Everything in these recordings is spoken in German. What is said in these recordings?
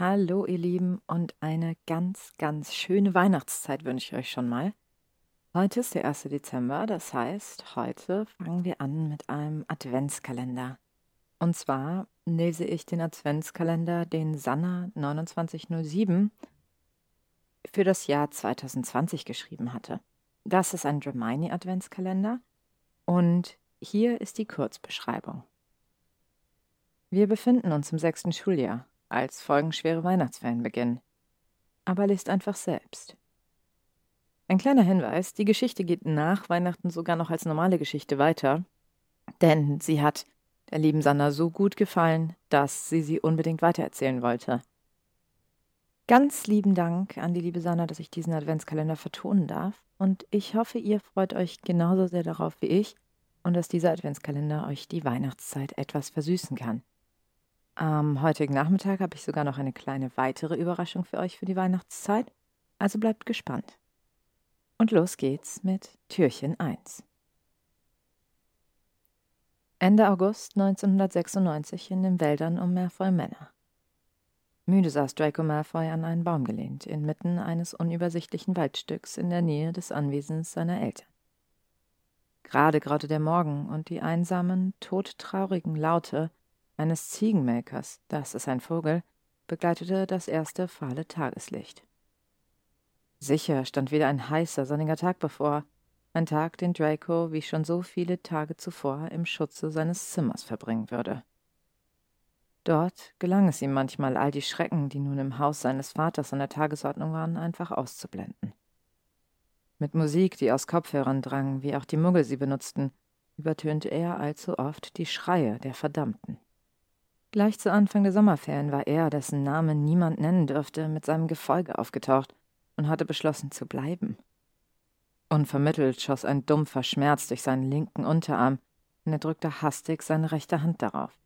Hallo ihr Lieben und eine ganz, ganz schöne Weihnachtszeit wünsche ich euch schon mal. Heute ist der 1. Dezember, das heißt, heute fangen wir an mit einem Adventskalender. Und zwar lese ich den Adventskalender, den Sanna 2907 für das Jahr 2020 geschrieben hatte. Das ist ein Dramini Adventskalender und hier ist die Kurzbeschreibung. Wir befinden uns im sechsten Schuljahr, als folgenschwere Weihnachtsferien beginnen. Aber lest einfach selbst. Ein kleiner Hinweis, die Geschichte geht nach Weihnachten sogar noch als normale Geschichte weiter, denn sie hat der lieben Sanna so gut gefallen, dass sie sie unbedingt weitererzählen wollte. Ganz lieben Dank an die liebe Sanna, dass ich diesen Adventskalender vertonen darf, und ich hoffe, ihr freut euch genauso sehr darauf wie ich und dass dieser Adventskalender euch die Weihnachtszeit etwas versüßen kann. Am heutigen Nachmittag habe ich sogar noch eine kleine weitere Überraschung für euch für die Weihnachtszeit, also bleibt gespannt. Und los geht's mit Türchen 1. Ende August 1996 in den Wäldern um Malfoy Manor. Müde saß Draco Malfoy an einen Baum gelehnt, inmitten eines unübersichtlichen Waldstücks in der Nähe des Anwesens seiner Eltern. Gerade graute der Morgen und die einsamen, todtraurigen Laute eines Ziegenmelkers, das ist ein Vogel, begleitete das erste fahle Tageslicht. Sicher stand wieder ein heißer, sonniger Tag bevor, ein Tag, den Draco wie schon so viele Tage zuvor im Schutze seines Zimmers verbringen würde. Dort gelang es ihm manchmal, all die Schrecken, die nun im Haus seines Vaters an der Tagesordnung waren, einfach auszublenden. Mit Musik, die aus Kopfhörern drang, wie auch die Muggel sie benutzten, übertönte er allzu oft die Schreie der Verdammten. Gleich zu Anfang der Sommerferien war er, dessen Name niemand nennen dürfte, mit seinem Gefolge aufgetaucht und hatte beschlossen zu bleiben. Unvermittelt schoss ein dumpfer Schmerz durch seinen linken Unterarm, und er drückte hastig seine rechte Hand darauf.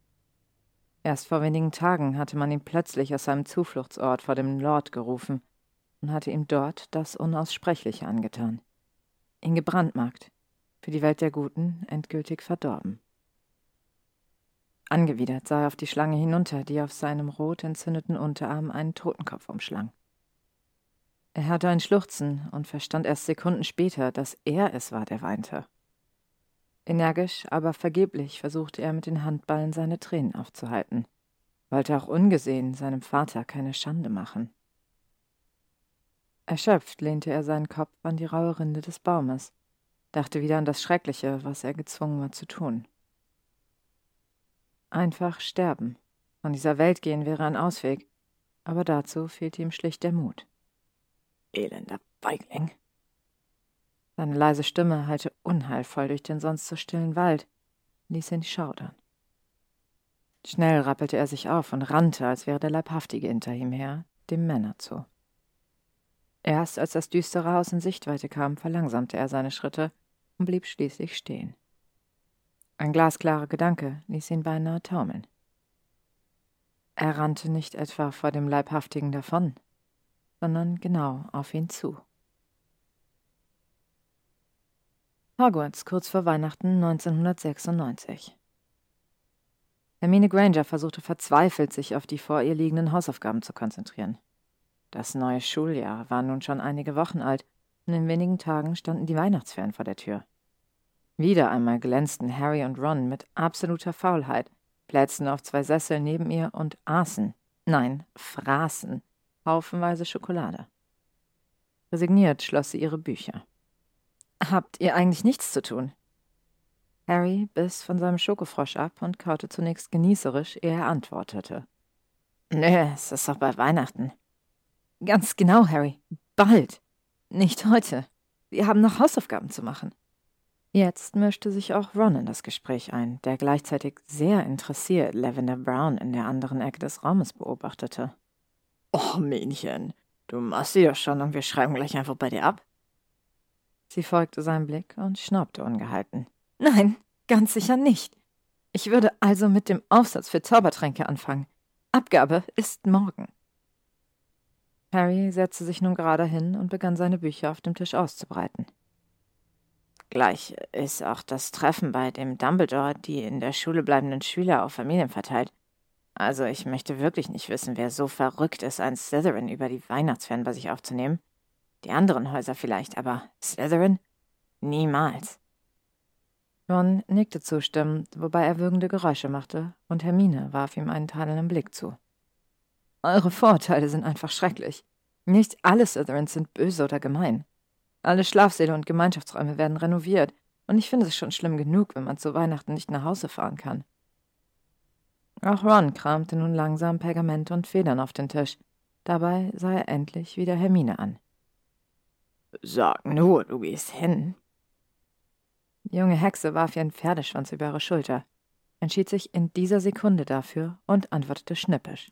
Erst vor wenigen Tagen hatte man ihn plötzlich aus seinem Zufluchtsort vor dem Lord gerufen und hatte ihm dort das Unaussprechliche angetan. Ihn gebrandmarkt, für die Welt der Guten endgültig verdorben. Angewidert sah er auf die Schlange hinunter, die auf seinem rot entzündeten Unterarm einen Totenkopf umschlang. Er hörte ein Schluchzen und verstand erst Sekunden später, dass er es war, der weinte. Energisch, aber vergeblich versuchte er mit den Handballen seine Tränen aufzuhalten, wollte auch ungesehen seinem Vater keine Schande machen. Erschöpft lehnte er seinen Kopf an die raue Rinde des Baumes, dachte wieder an das Schreckliche, was er gezwungen war zu tun. Einfach sterben. Von dieser Welt gehen wäre ein Ausweg, aber dazu fehlte ihm schlicht der Mut. Elender Feigling. Seine leise Stimme hallte unheilvoll durch den sonst so stillen Wald, ließ ihn schaudern. Schnell rappelte er sich auf und rannte, als wäre der Leibhaftige hinter ihm her, dem Männer zu. Erst als das düstere Haus in Sichtweite kam, verlangsamte er seine Schritte und blieb schließlich stehen. Ein glasklarer Gedanke ließ ihn beinahe taumeln. Er rannte nicht etwa vor dem Leibhaftigen davon, sondern genau auf ihn zu. Hogwarts kurz vor Weihnachten 1996. Hermine Granger versuchte verzweifelt, sich auf die vor ihr liegenden Hausaufgaben zu konzentrieren. Das neue Schuljahr war nun schon einige Wochen alt, und in wenigen Tagen standen die Weihnachtsferien vor der Tür. Wieder einmal glänzten Harry und Ron mit absoluter Faulheit, plätzten auf zwei Sesseln neben ihr und aßen, nein, fraßen, haufenweise Schokolade. Resigniert schloss sie ihre Bücher. Habt ihr eigentlich nichts zu tun? Harry biss von seinem Schokofrosch ab und kaute zunächst genießerisch, ehe er antwortete. Nö, es ist doch bei Weihnachten. Ganz genau, Harry. Bald. Nicht heute. Wir haben noch Hausaufgaben zu machen. Jetzt mischte sich auch Ron in das Gespräch ein, der gleichzeitig sehr interessiert Lavender Brown in der anderen Ecke des Raumes beobachtete. Oh, Mähnchen, du machst sie doch schon und wir schreiben gleich einfach bei dir ab. Sie folgte seinem Blick und schnaubte ungehalten. Nein, ganz sicher nicht. Ich würde also mit dem Aufsatz für Zaubertränke anfangen. Abgabe ist morgen. Harry setzte sich nun gerade hin und begann seine Bücher auf dem Tisch auszubreiten. Gleich ist auch das Treffen bei dem Dumbledore die in der Schule bleibenden Schüler auf Familien verteilt. Also ich möchte wirklich nicht wissen, wer so verrückt ist, ein Slytherin über die Weihnachtsferien bei sich aufzunehmen. Die anderen Häuser vielleicht, aber Slytherin? Niemals. Ron nickte zustimmend, wobei er würgende Geräusche machte, und Hermine warf ihm einen tadelnden Blick zu. Eure Vorurteile sind einfach schrecklich. Nicht alle Slytherins sind böse oder gemein. Alle Schlafsäle und Gemeinschaftsräume werden renoviert, und ich finde es schon schlimm genug, wenn man zu Weihnachten nicht nach Hause fahren kann. Auch Ron kramte nun langsam Pergament und Federn auf den Tisch. Dabei sah er endlich wieder Hermine an. Sag nur, du gehst hin. Die junge Hexe warf ihren Pferdeschwanz über ihre Schulter, entschied sich in dieser Sekunde dafür und antwortete schnippisch.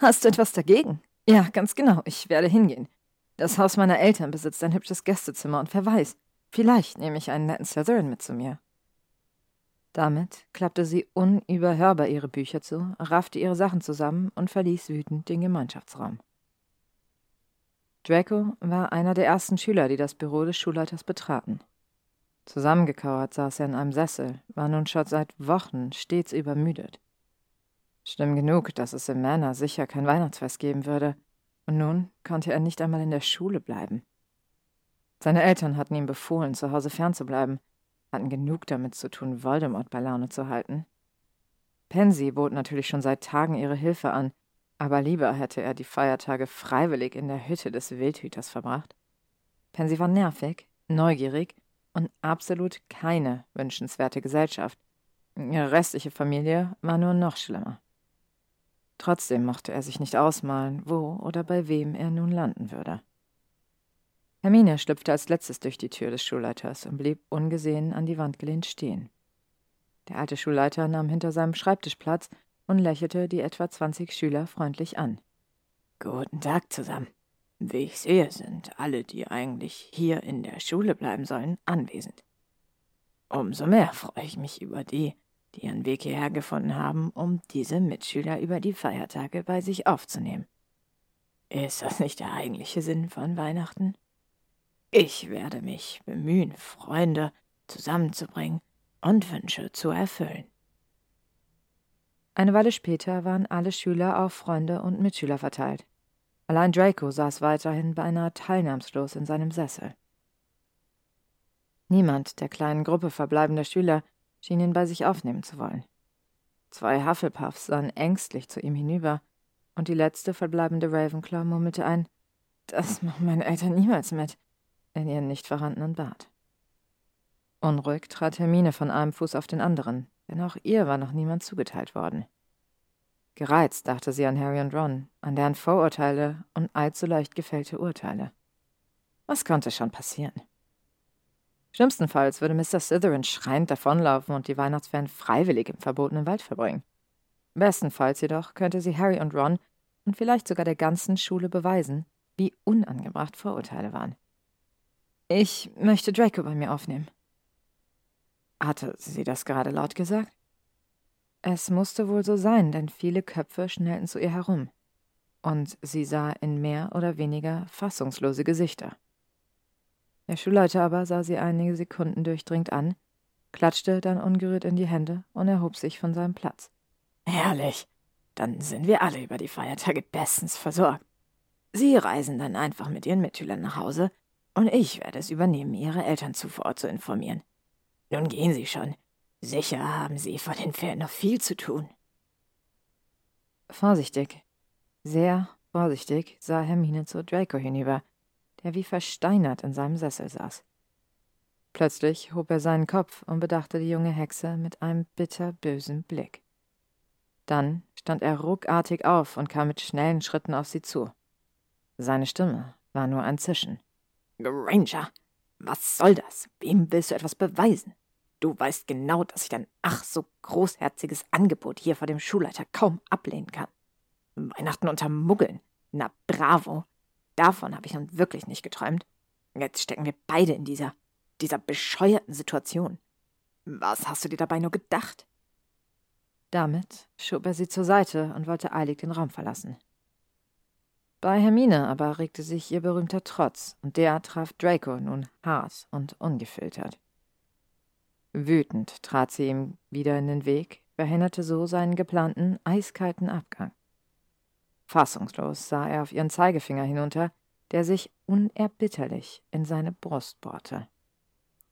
Hast du etwas dagegen? Ja, ganz genau, ich werde hingehen. Das Haus meiner Eltern besitzt ein hübsches Gästezimmer und wer weiß, vielleicht nehme ich einen netten Slytherin mit zu mir. Damit klappte sie unüberhörbar ihre Bücher zu, raffte ihre Sachen zusammen und verließ wütend den Gemeinschaftsraum. Draco war einer der ersten Schüler, die das Büro des Schulleiters betraten. Zusammengekauert saß er in einem Sessel, war nun schon seit Wochen stets übermüdet. Schlimm genug, dass es im Manor sicher kein Weihnachtsfest geben würde, und nun konnte er nicht einmal in der Schule bleiben. Seine Eltern hatten ihm befohlen, zu Hause fernzubleiben, hatten genug damit zu tun, Voldemort bei Laune zu halten. Pansy bot natürlich schon seit Tagen ihre Hilfe an, aber lieber hätte er die Feiertage freiwillig in der Hütte des Wildhüters verbracht. Pansy war nervig, neugierig und absolut keine wünschenswerte Gesellschaft. Ihre restliche Familie war nur noch schlimmer. Trotzdem mochte er sich nicht ausmalen, wo oder bei wem er nun landen würde. Hermine schlüpfte als letztes durch die Tür des Schulleiters und blieb ungesehen an die Wand gelehnt stehen. Der alte Schulleiter nahm hinter seinem Schreibtisch Platz und lächelte die etwa zwanzig Schüler freundlich an. Guten Tag zusammen. Wie ich sehe, sind alle, die eigentlich hier in der Schule bleiben sollen, anwesend. Umso mehr freue ich mich über die, die ihren Weg hierher gefunden haben, um diese Mitschüler über die Feiertage bei sich aufzunehmen. Ist das nicht der eigentliche Sinn von Weihnachten? Ich werde mich bemühen, Freunde zusammenzubringen und Wünsche zu erfüllen. Eine Weile später waren alle Schüler auf Freunde und Mitschüler verteilt. Allein Draco saß weiterhin beinahe teilnahmslos in seinem Sessel. Niemand der kleinen Gruppe verbleibender Schüler schien ihn bei sich aufnehmen zu wollen. Zwei Hufflepuffs sahen ängstlich zu ihm hinüber, und die letzte verbleibende Ravenclaw murmelte ein Das machen meine Eltern niemals mit in ihren nicht vorhandenen Bart. Unruhig trat Hermine von einem Fuß auf den anderen, denn auch ihr war noch niemand zugeteilt worden. Gereizt dachte sie an Harry und Ron, an deren Vorurteile und allzu leicht gefällte Urteile. Was konnte schon passieren? Schlimmstenfalls würde Mr. Slytherin schreiend davonlaufen und die Weihnachtsferien freiwillig im verbotenen Wald verbringen. Bestenfalls jedoch könnte sie Harry und Ron und vielleicht sogar der ganzen Schule beweisen, wie unangebracht Vorurteile waren. Ich möchte Draco bei mir aufnehmen. Hatte sie das gerade laut gesagt? Es musste wohl so sein, denn viele Köpfe schnellten zu ihr herum, und sie sah in mehr oder weniger fassungslose Gesichter. Der Schulleiter aber sah sie einige Sekunden durchdringend an, klatschte dann ungerührt in die Hände und erhob sich von seinem Platz. Herrlich. Dann sind wir alle über die Feiertage bestens versorgt. Sie reisen dann einfach mit Ihren Mitschülern nach Hause und ich werde es übernehmen, Ihre Eltern zuvor zu informieren. Nun gehen Sie schon. Sicher haben Sie vor den Ferien noch viel zu tun. Vorsichtig, sehr vorsichtig sah Hermine zu Draco hinüber, der wie versteinert in seinem Sessel saß. Plötzlich hob er seinen Kopf und bedachte die junge Hexe mit einem bitterbösen Blick. Dann stand er ruckartig auf und kam mit schnellen Schritten auf sie zu. Seine Stimme war nur ein Zischen. Granger, was soll das? Wem willst du etwas beweisen? Du weißt genau, dass ich dein ach so großherziges Angebot hier vor dem Schulleiter kaum ablehnen kann. Weihnachten unter Muggeln. Na bravo. Davon habe ich nun wirklich nicht geträumt. Jetzt stecken wir beide in dieser, dieser bescheuerten Situation. Was hast du dir dabei nur gedacht? Damit schob er sie zur Seite und wollte eilig den Raum verlassen. Bei Hermine aber regte sich ihr berühmter Trotz, und der traf Draco nun hart und ungefiltert. Wütend trat sie ihm wieder in den Weg, behinderte so seinen geplanten eiskalten Abgang. Fassungslos sah er auf ihren Zeigefinger hinunter, der sich unerbitterlich in seine Brust bohrte.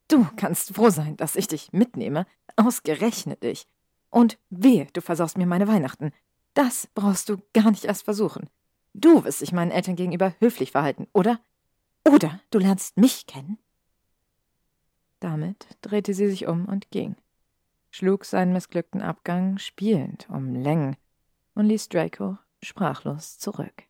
Du kannst froh sein, dass ich dich mitnehme, ausgerechnet dich. Und wehe, du versaust mir meine Weihnachten. Das brauchst du gar nicht erst versuchen. Du wirst dich meinen Eltern gegenüber höflich verhalten, oder? Oder du lernst mich kennen. Damit drehte sie sich um und ging, schlug seinen missglückten Abgang spielend um Längen und ließ Draco sprachlos zurück.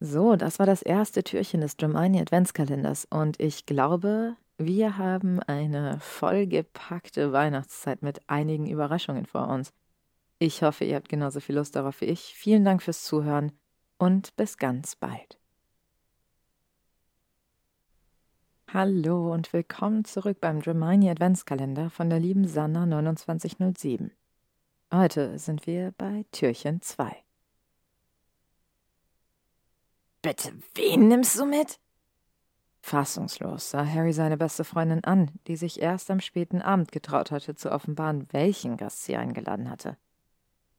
So, das war das erste Türchen des Dromini Adventskalenders und ich glaube, wir haben eine vollgepackte Weihnachtszeit mit einigen Überraschungen vor uns. Ich hoffe, ihr habt genauso viel Lust darauf wie ich. Vielen Dank fürs Zuhören und bis ganz bald. Hallo und willkommen zurück beim Dramini Adventskalender von der lieben Sanna 2907. Heute sind wir bei Türchen 2. Bitte, wen nimmst du mit? Fassungslos sah Harry seine beste Freundin an, die sich erst am späten Abend getraut hatte zu offenbaren, welchen Gast sie eingeladen hatte.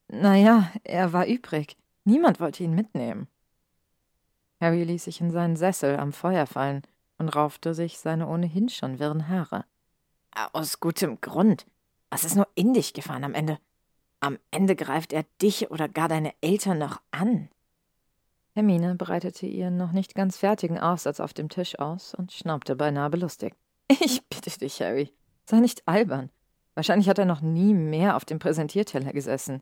Naja, er war übrig. Niemand wollte ihn mitnehmen. Harry ließ sich in seinen Sessel am Feuer fallen und raufte sich seine ohnehin schon wirren Haare. Aus gutem Grund. Was ist nur in dich gefahren am Ende? Am Ende greift er dich oder gar deine Eltern noch an. Hermine breitete ihren noch nicht ganz fertigen Aufsatz auf dem Tisch aus und schnaubte beinahe belustigt. Ich bitte dich, Harry, sei nicht albern. Wahrscheinlich hat er noch nie mehr auf dem Präsentierteller gesessen.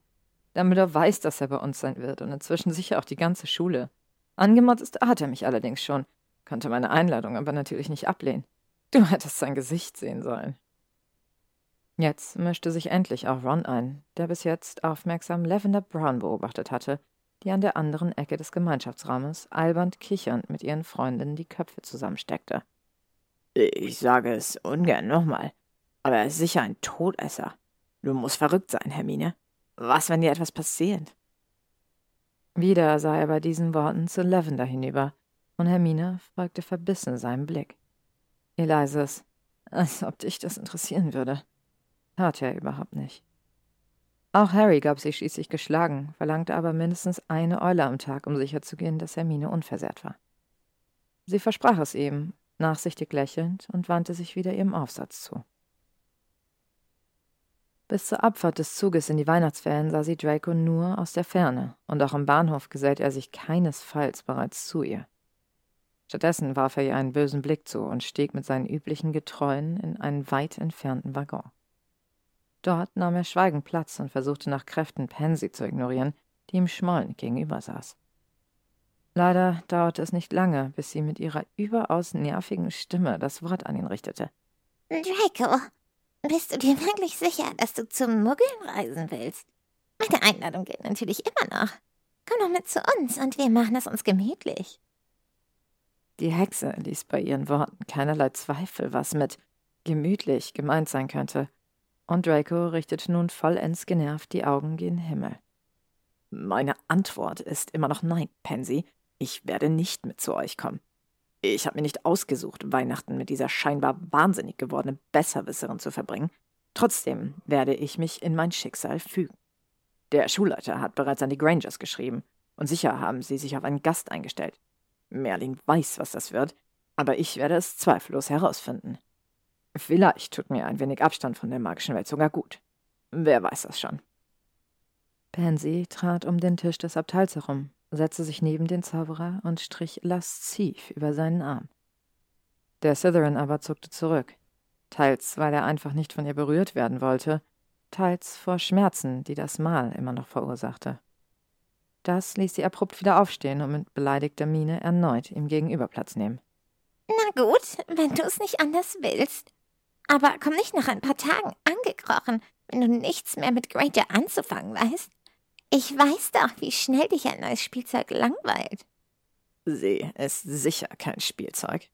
Dumbledore weiß, dass er bei uns sein wird und inzwischen sicher auch die ganze Schule. Angemotzt hat er mich allerdings schon, konnte meine Einladung aber natürlich nicht ablehnen. Du hättest sein Gesicht sehen sollen. Jetzt mischte sich endlich auch Ron ein, der bis jetzt aufmerksam Lavender Brown beobachtet hatte, die an der anderen Ecke des Gemeinschaftsraumes albernd kichernd mit ihren Freundinnen die Köpfe zusammensteckte. Ich sage es ungern nochmal, aber er ist sicher ein Todesser. Du musst verrückt sein, Hermine. Was, wenn dir etwas passiert? Wieder sah er bei diesen Worten zu Lavender hinüber, und Hermine folgte verbissen seinem Blick. Ihr leises, als ob dich das interessieren würde, tat er überhaupt nicht. Auch Harry gab sich schließlich geschlagen, verlangte aber mindestens eine Eule am Tag, um sicherzugehen, dass Hermine unversehrt war. Sie versprach es ihm, nachsichtig lächelnd, und wandte sich wieder ihrem Aufsatz zu. Bis zur Abfahrt des Zuges in die Weihnachtsferien sah sie Draco nur aus der Ferne, und auch am Bahnhof gesellt er sich keinesfalls bereits zu ihr. Stattdessen warf er ihr einen bösen Blick zu und stieg mit seinen üblichen Getreuen in einen weit entfernten Waggon. Dort nahm er schweigend Platz und versuchte nach Kräften Pansy zu ignorieren, die ihm schmollend gegenüber saß. Leider dauerte es nicht lange, bis sie mit ihrer überaus nervigen Stimme das Wort an ihn richtete. Draco, bist du dir wirklich sicher, dass du zum Muggeln reisen willst? Meine Einladung gilt natürlich immer noch. Komm doch mit zu uns und wir machen es uns gemütlich. Die Hexe ließ bei ihren Worten keinerlei Zweifel, was mit gemütlich gemeint sein könnte, und Draco richtete nun vollends genervt die Augen gen Himmel. Meine Antwort ist immer noch nein, Pansy. Ich werde nicht mit zu euch kommen. Ich habe mir nicht ausgesucht, Weihnachten mit dieser scheinbar wahnsinnig gewordenen Besserwisserin zu verbringen. Trotzdem werde ich mich in mein Schicksal fügen. Der Schulleiter hat bereits an die Grangers geschrieben, und sicher haben sie sich auf einen Gast eingestellt. Merlin weiß, was das wird, aber ich werde es zweifellos herausfinden. Vielleicht tut mir ein wenig Abstand von der magischen Welt sogar gut. Wer weiß das schon. Pansy trat um den Tisch des Abteils herum, setzte sich neben den Zauberer und strich lasziv über seinen Arm. Der Slytherin aber zuckte zurück, teils weil er einfach nicht von ihr berührt werden wollte, teils vor Schmerzen, die das Mal immer noch verursachte. Das ließ sie abrupt wieder aufstehen und mit beleidigter Miene erneut ihm gegenüber Platz nehmen. Na gut, wenn du es nicht anders willst. Aber komm nicht nach ein paar Tagen angekrochen, wenn du nichts mehr mit Granger anzufangen weißt. Ich weiß doch, wie schnell dich ein neues Spielzeug langweilt. Sie ist sicher kein Spielzeug.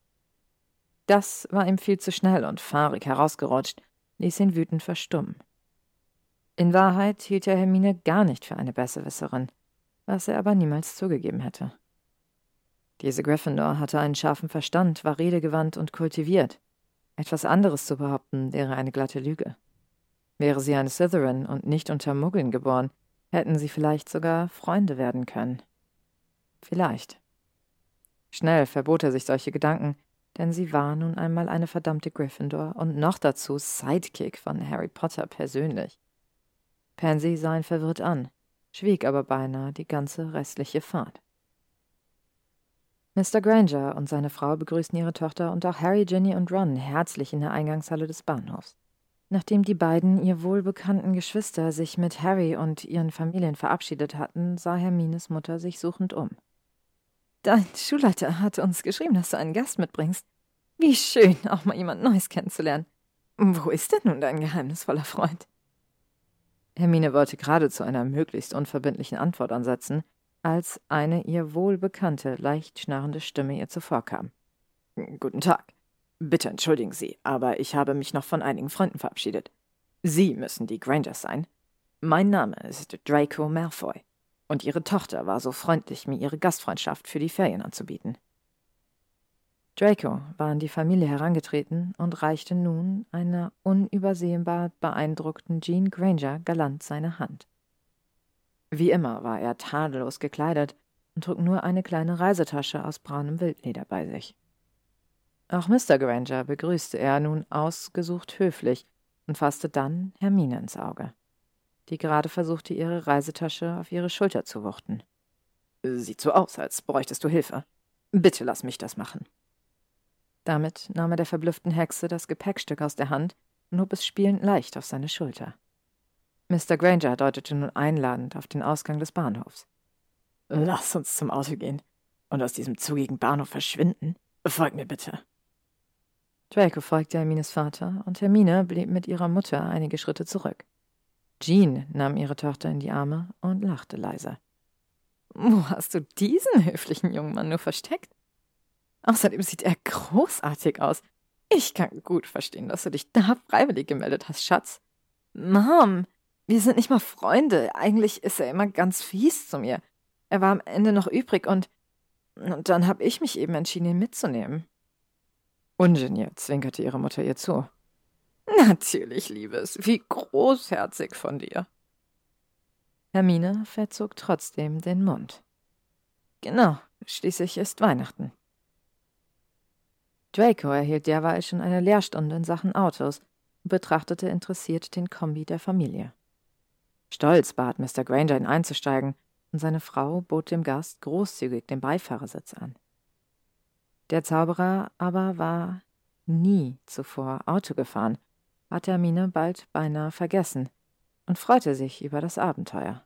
Das war ihm viel zu schnell und fahrig herausgerutscht, ließ ihn wütend verstummen. In Wahrheit hielt er Hermine gar nicht für eine Besserwisserin, was er aber niemals zugegeben hätte. Diese Gryffindor hatte einen scharfen Verstand, war redegewandt und kultiviert. Etwas anderes zu behaupten wäre eine glatte Lüge. Wäre sie eine Slytherin und nicht unter Muggeln geboren, hätten sie vielleicht sogar Freunde werden können. Vielleicht. Schnell verbot er sich solche Gedanken, denn sie war nun einmal eine verdammte Gryffindor und noch dazu Sidekick von Harry Potter persönlich. Pansy sah ihn verwirrt an, schwieg aber beinahe die ganze restliche Fahrt. Mr. Granger und seine Frau begrüßten ihre Tochter und auch Harry, Ginny und Ron herzlich in der Eingangshalle des Bahnhofs. Nachdem die beiden, ihr wohlbekannten Geschwister, sich mit Harry und ihren Familien verabschiedet hatten, sah Hermines Mutter sich suchend um. Dein Schulleiter hat uns geschrieben, dass du einen Gast mitbringst. Wie schön, auch mal jemand Neues kennenzulernen. Wo ist denn nun dein geheimnisvoller Freund? Hermine wollte gerade zu einer möglichst unverbindlichen Antwort ansetzen, als eine ihr wohlbekannte, leicht schnarrende Stimme ihr zuvorkam. Guten Tag. Bitte entschuldigen Sie, aber ich habe mich noch von einigen Freunden verabschiedet. Sie müssen die Grangers sein. Mein Name ist Draco Malfoy und ihre Tochter war so freundlich, mir ihre Gastfreundschaft für die Ferien anzubieten. Draco war an die Familie herangetreten und reichte nun einer unübersehbar beeindruckten Jean Granger galant seine Hand. Wie immer war er tadellos gekleidet und trug nur eine kleine Reisetasche aus braunem Wildleder bei sich. Auch Mr. Granger begrüßte er nun ausgesucht höflich und fasste dann Hermine ins Auge die gerade versuchte, ihre Reisetasche auf ihre Schulter zu wuchten. Sieht so aus, als bräuchtest du Hilfe. Bitte lass mich das machen. Damit nahm er der verblüfften Hexe das Gepäckstück aus der Hand und hob es spielend leicht auf seine Schulter. Mr. Granger deutete nun einladend auf den Ausgang des Bahnhofs. Lass uns zum Auto gehen und aus diesem zugigen Bahnhof verschwinden. Folg mir bitte. Draco folgte Hermines Vater, und Hermine blieb mit ihrer Mutter einige Schritte zurück. Jean nahm ihre Tochter in die Arme und lachte leise. Wo hast du diesen höflichen jungen Mann nur versteckt? Außerdem sieht er großartig aus. Ich kann gut verstehen, dass du dich da freiwillig gemeldet hast, Schatz. Mom, wir sind nicht mal Freunde. Eigentlich ist er immer ganz fies zu mir. Er war am Ende noch übrig und, und dann habe ich mich eben entschieden, ihn mitzunehmen. Ungeniert zwinkerte ihre Mutter ihr zu. Natürlich, Liebes, wie großherzig von dir. Hermine verzog trotzdem den Mund. Genau, schließlich ist Weihnachten. Draco erhielt derweil schon eine Lehrstunde in Sachen Autos und betrachtete interessiert den Kombi der Familie. Stolz bat Mr. Granger, ihn einzusteigen, und seine Frau bot dem Gast großzügig den Beifahrersitz an. Der Zauberer aber war nie zuvor Auto gefahren hatte Hermine bald beinahe vergessen und freute sich über das Abenteuer.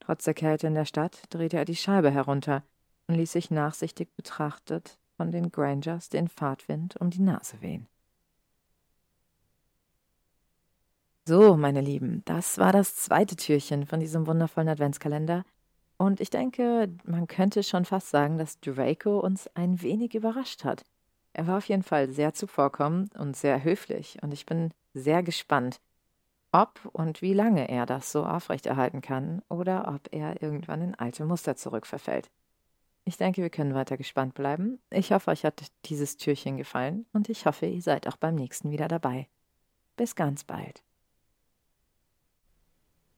Trotz der Kälte in der Stadt drehte er die Scheibe herunter und ließ sich nachsichtig betrachtet von den Grangers den Fahrtwind um die Nase wehen. So, meine Lieben, das war das zweite Türchen von diesem wundervollen Adventskalender. Und ich denke, man könnte schon fast sagen, dass Draco uns ein wenig überrascht hat. Er war auf jeden Fall sehr zuvorkommend und sehr höflich und ich bin sehr gespannt, ob und wie lange er das so aufrechterhalten kann oder ob er irgendwann in alte Muster zurückverfällt. Ich denke, wir können weiter gespannt bleiben. Ich hoffe, euch hat dieses Türchen gefallen und ich hoffe, ihr seid auch beim nächsten wieder dabei. Bis ganz bald.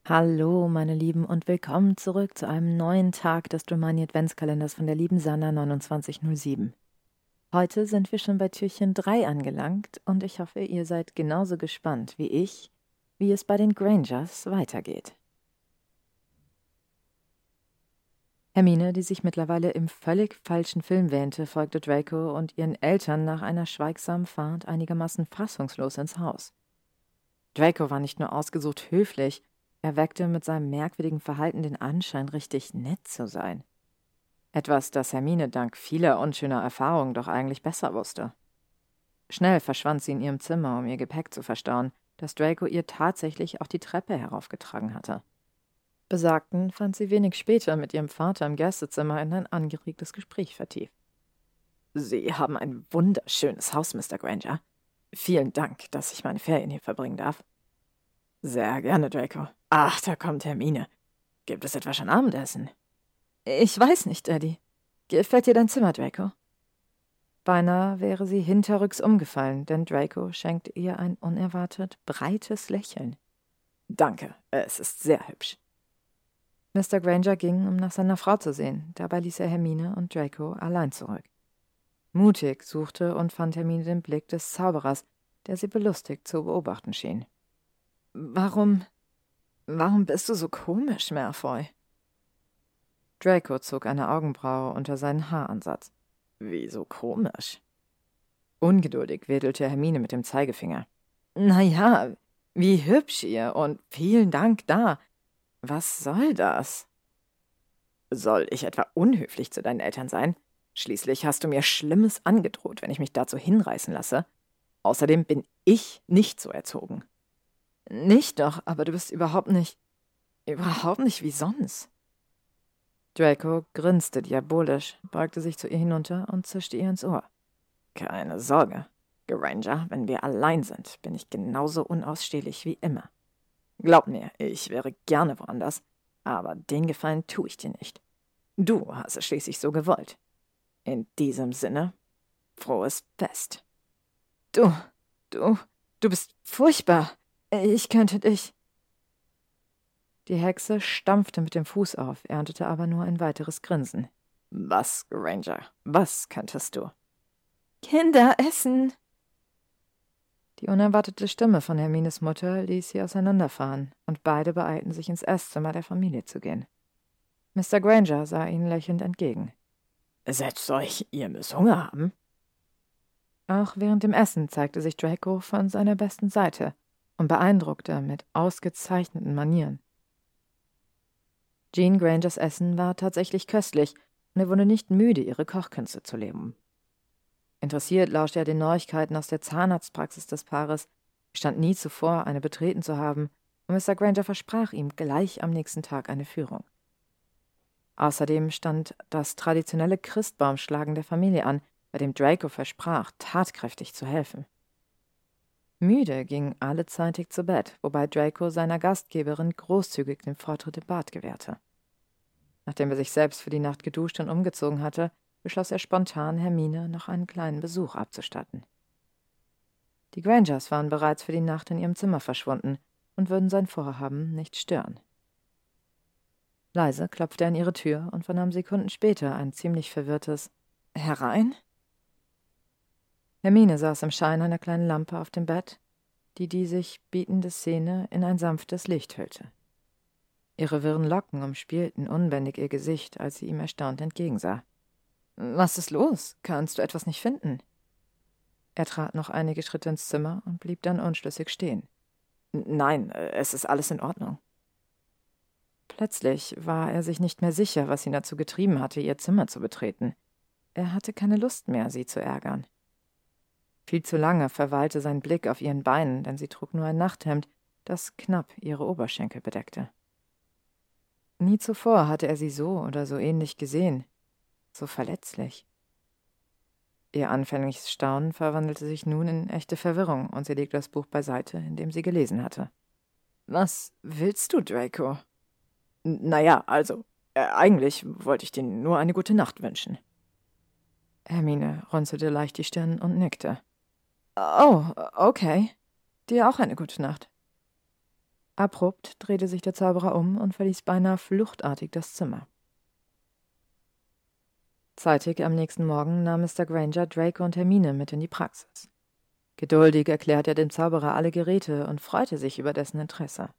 Hallo, meine Lieben, und willkommen zurück zu einem neuen Tag des Dromani Adventskalenders von der lieben Sanna 2907. Heute sind wir schon bei Türchen 3 angelangt und ich hoffe, ihr seid genauso gespannt wie ich, wie es bei den Grangers weitergeht. Hermine, die sich mittlerweile im völlig falschen Film wähnte, folgte Draco und ihren Eltern nach einer schweigsamen Fahrt einigermaßen fassungslos ins Haus. Draco war nicht nur ausgesucht höflich, er weckte mit seinem merkwürdigen Verhalten den Anschein, richtig nett zu sein. Etwas, das Hermine dank vieler unschöner Erfahrungen doch eigentlich besser wusste. Schnell verschwand sie in ihrem Zimmer, um ihr Gepäck zu verstauen, das Draco ihr tatsächlich auch die Treppe heraufgetragen hatte. Besagten fand sie wenig später mit ihrem Vater im Gästezimmer in ein angeregtes Gespräch vertieft. Sie haben ein wunderschönes Haus, Mr. Granger. Vielen Dank, dass ich meine Ferien hier verbringen darf. Sehr gerne, Draco. Ach, da kommt Hermine. Gibt es etwa schon Abendessen? Ich weiß nicht, Daddy. Gefällt dir dein Zimmer, Draco? Beinahe wäre sie hinterrücks umgefallen, denn Draco schenkte ihr ein unerwartet breites Lächeln. Danke, es ist sehr hübsch. Mr. Granger ging, um nach seiner Frau zu sehen. Dabei ließ er Hermine und Draco allein zurück. Mutig suchte und fand Hermine den Blick des Zauberers, der sie belustigt zu beobachten schien. Warum. Warum bist du so komisch, Malfoy? Draco zog eine Augenbraue unter seinen Haaransatz. Wieso komisch? Ungeduldig wedelte Hermine mit dem Zeigefinger. Na ja, wie hübsch ihr und vielen Dank da. Was soll das? Soll ich etwa unhöflich zu deinen Eltern sein? Schließlich hast du mir Schlimmes angedroht, wenn ich mich dazu hinreißen lasse. Außerdem bin ich nicht so erzogen. Nicht doch, aber du bist überhaupt nicht. überhaupt nicht wie sonst. Draco grinste diabolisch, beugte sich zu ihr hinunter und zischte ihr ins Ohr. Keine Sorge, Granger, wenn wir allein sind, bin ich genauso unausstehlich wie immer. Glaub mir, ich wäre gerne woanders, aber den Gefallen tue ich dir nicht. Du hast es schließlich so gewollt. In diesem Sinne, frohes Fest. Du, du, du bist furchtbar. Ich könnte dich. Die Hexe stampfte mit dem Fuß auf, erntete aber nur ein weiteres Grinsen. Was, Granger, was könntest du? Kinder essen. Die unerwartete Stimme von Hermines Mutter ließ sie auseinanderfahren, und beide beeilten sich ins Esszimmer der Familie zu gehen. Mr. Granger sah ihnen lächelnd entgegen. Setzt euch, ihr müsst Hunger haben. Auch während dem Essen zeigte sich Draco von seiner besten Seite und beeindruckte mit ausgezeichneten Manieren. Jean Grangers Essen war tatsächlich köstlich, und er wurde nicht müde, ihre Kochkünste zu leben. Interessiert lauschte er den Neuigkeiten aus der Zahnarztpraxis des Paares, stand nie zuvor, eine betreten zu haben, und Mr. Granger versprach ihm gleich am nächsten Tag eine Führung. Außerdem stand das traditionelle Christbaumschlagen der Familie an, bei dem Draco versprach, tatkräftig zu helfen. Müde gingen alle zeitig zu Bett, wobei Draco seiner Gastgeberin großzügig den Vortritt im Bad gewährte. Nachdem er sich selbst für die Nacht geduscht und umgezogen hatte, beschloss er spontan, Hermine noch einen kleinen Besuch abzustatten. Die Grangers waren bereits für die Nacht in ihrem Zimmer verschwunden und würden sein Vorhaben nicht stören. Leise klopfte er an ihre Tür und vernahm Sekunden später ein ziemlich verwirrtes Herein? Hermine saß im Schein einer kleinen Lampe auf dem Bett, die die sich bietende Szene in ein sanftes Licht hüllte. Ihre wirren Locken umspielten unbändig ihr Gesicht, als sie ihm erstaunt entgegensah. Was ist los? Kannst du etwas nicht finden? Er trat noch einige Schritte ins Zimmer und blieb dann unschlüssig stehen. Nein, es ist alles in Ordnung. Plötzlich war er sich nicht mehr sicher, was ihn dazu getrieben hatte, ihr Zimmer zu betreten. Er hatte keine Lust mehr, sie zu ärgern. Viel zu lange verweilte sein Blick auf ihren Beinen, denn sie trug nur ein Nachthemd, das knapp ihre Oberschenkel bedeckte. Nie zuvor hatte er sie so oder so ähnlich gesehen, so verletzlich. Ihr anfängliches Staunen verwandelte sich nun in echte Verwirrung, und sie legte das Buch beiseite, in dem sie gelesen hatte. Was willst du, Draco? Naja, also, äh, eigentlich wollte ich dir nur eine gute Nacht wünschen. Hermine runzelte leicht die Stirn und nickte. Oh, okay. Dir auch eine gute Nacht. Abrupt drehte sich der Zauberer um und verließ beinahe fluchtartig das Zimmer. Zeitig am nächsten Morgen nahm Mr. Granger Draco und Hermine mit in die Praxis. Geduldig erklärte er dem Zauberer alle Geräte und freute sich über dessen Interesse.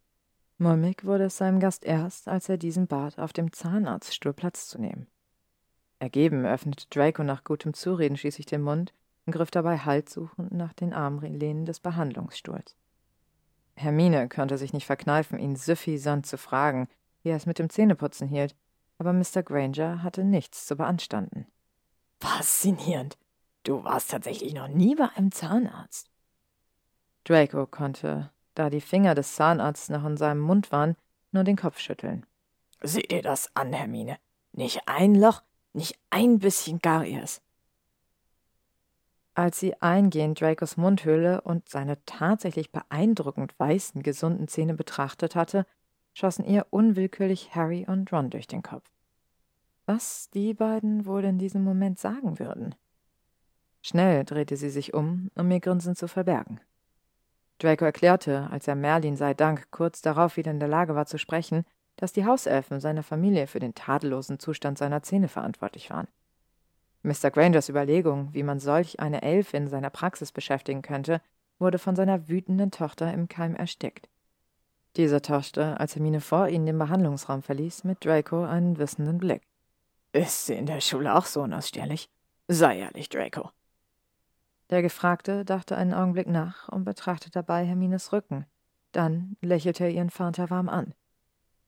Mulmig wurde es seinem Gast erst, als er diesen bat, auf dem Zahnarztstuhl Platz zu nehmen. Ergeben öffnete Draco nach gutem Zureden schließlich den Mund und griff dabei haltsuchend nach den Armlehnen des Behandlungsstuhls. Hermine konnte sich nicht verkneifen, ihn süffisant zu fragen, wie er es mit dem Zähneputzen hielt, aber Mr. Granger hatte nichts zu beanstanden. Faszinierend. Du warst tatsächlich noch nie bei einem Zahnarzt. Draco konnte, da die Finger des Zahnarztes noch in seinem Mund waren, nur den Kopf schütteln. Sieh dir das an, Hermine. Nicht ein Loch, nicht ein bisschen Garies. Als sie eingehend Dracos Mundhöhle und seine tatsächlich beeindruckend weißen, gesunden Zähne betrachtet hatte, schossen ihr unwillkürlich Harry und Ron durch den Kopf. Was die beiden wohl in diesem Moment sagen würden? Schnell drehte sie sich um, um ihr Grinsen zu verbergen. Draco erklärte, als er Merlin sei Dank kurz darauf wieder in der Lage war zu sprechen, dass die Hauselfen seiner Familie für den tadellosen Zustand seiner Zähne verantwortlich waren. Mr. Grangers Überlegung, wie man solch eine Elfe in seiner Praxis beschäftigen könnte, wurde von seiner wütenden Tochter im Keim erstickt. Diese tauschte, als Hermine vor ihnen den Behandlungsraum verließ, mit Draco einen wissenden Blick. Ist sie in der Schule auch so unausstehlich? Sei ehrlich, Draco. Der Gefragte dachte einen Augenblick nach und betrachtete dabei Hermines Rücken. Dann lächelte er ihren Vater warm an.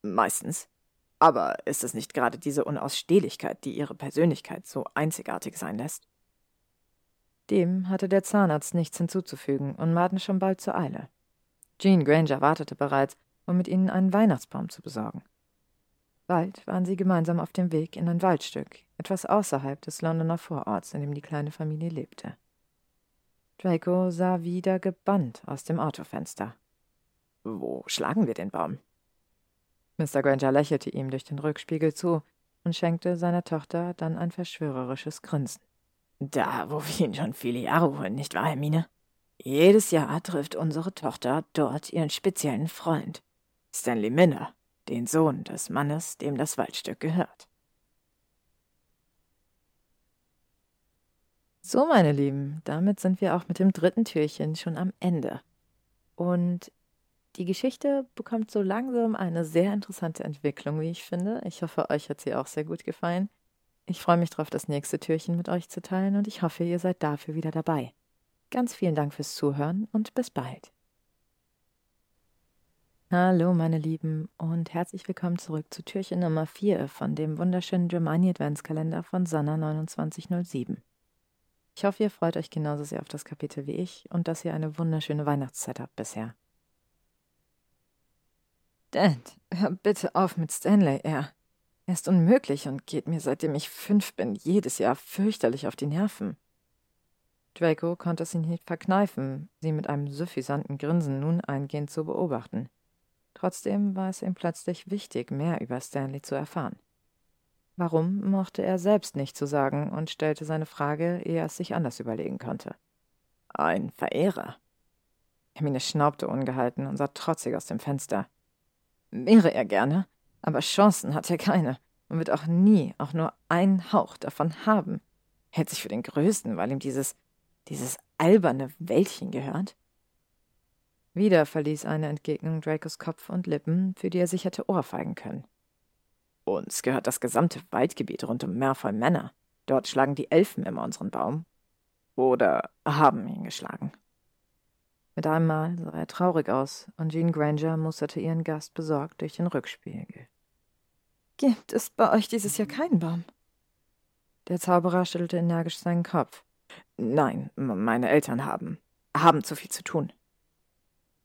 Meistens. Aber ist es nicht gerade diese Unausstehlichkeit, die ihre Persönlichkeit so einzigartig sein lässt? Dem hatte der Zahnarzt nichts hinzuzufügen und mahnte schon bald zur Eile. Jean Granger wartete bereits, um mit ihnen einen Weihnachtsbaum zu besorgen. Bald waren sie gemeinsam auf dem Weg in ein Waldstück, etwas außerhalb des Londoner Vororts, in dem die kleine Familie lebte. Draco sah wieder gebannt aus dem Autofenster. Wo schlagen wir den Baum? Mr. Granger lächelte ihm durch den Rückspiegel zu und schenkte seiner Tochter dann ein verschwörerisches Grinsen. Da, wo wir ihn schon viele Jahre holen, nicht wahr, Hermine? Jedes Jahr trifft unsere Tochter dort ihren speziellen Freund, Stanley Minner, den Sohn des Mannes, dem das Waldstück gehört. So, meine Lieben, damit sind wir auch mit dem dritten Türchen schon am Ende. Und die Geschichte bekommt so langsam eine sehr interessante Entwicklung, wie ich finde. Ich hoffe, euch hat sie auch sehr gut gefallen. Ich freue mich darauf, das nächste Türchen mit euch zu teilen und ich hoffe, ihr seid dafür wieder dabei. Ganz vielen Dank fürs Zuhören und bis bald. Hallo, meine Lieben, und herzlich willkommen zurück zu Türchen Nummer 4 von dem wunderschönen Germani Adventskalender von Sanna 2907. Ich hoffe, ihr freut euch genauso sehr auf das Kapitel wie ich und dass ihr eine wunderschöne Weihnachtszeit habt bisher. Dad, hör bitte auf mit Stanley, er. Er ist unmöglich und geht mir, seitdem ich fünf bin, jedes Jahr fürchterlich auf die Nerven. Draco konnte es ihn nicht verkneifen, sie mit einem suffisanten Grinsen nun eingehend zu beobachten. Trotzdem war es ihm plötzlich wichtig, mehr über Stanley zu erfahren. Warum, mochte er selbst nicht zu sagen und stellte seine Frage, ehe er es sich anders überlegen konnte. Ein Verehrer. Hermine schnaubte ungehalten und sah trotzig aus dem Fenster. Wäre er gerne, aber Chancen hat er keine und wird auch nie auch nur einen Hauch davon haben. Hält sich für den Größten, weil ihm dieses, dieses alberne Wäldchen gehört. Wieder verließ eine Entgegnung Dracos Kopf und Lippen, für die er sich hätte ohrfeigen können. Uns gehört das gesamte Waldgebiet rund um Merfoy Manor. Dort schlagen die Elfen immer unseren Baum. Oder haben ihn geschlagen. Mit einmal sah er traurig aus, und Jean Granger musterte ihren Gast besorgt durch den Rückspiegel. Gibt es bei euch dieses Jahr keinen Baum? Der Zauberer schüttelte energisch seinen Kopf. Nein, meine Eltern haben. haben zu viel zu tun.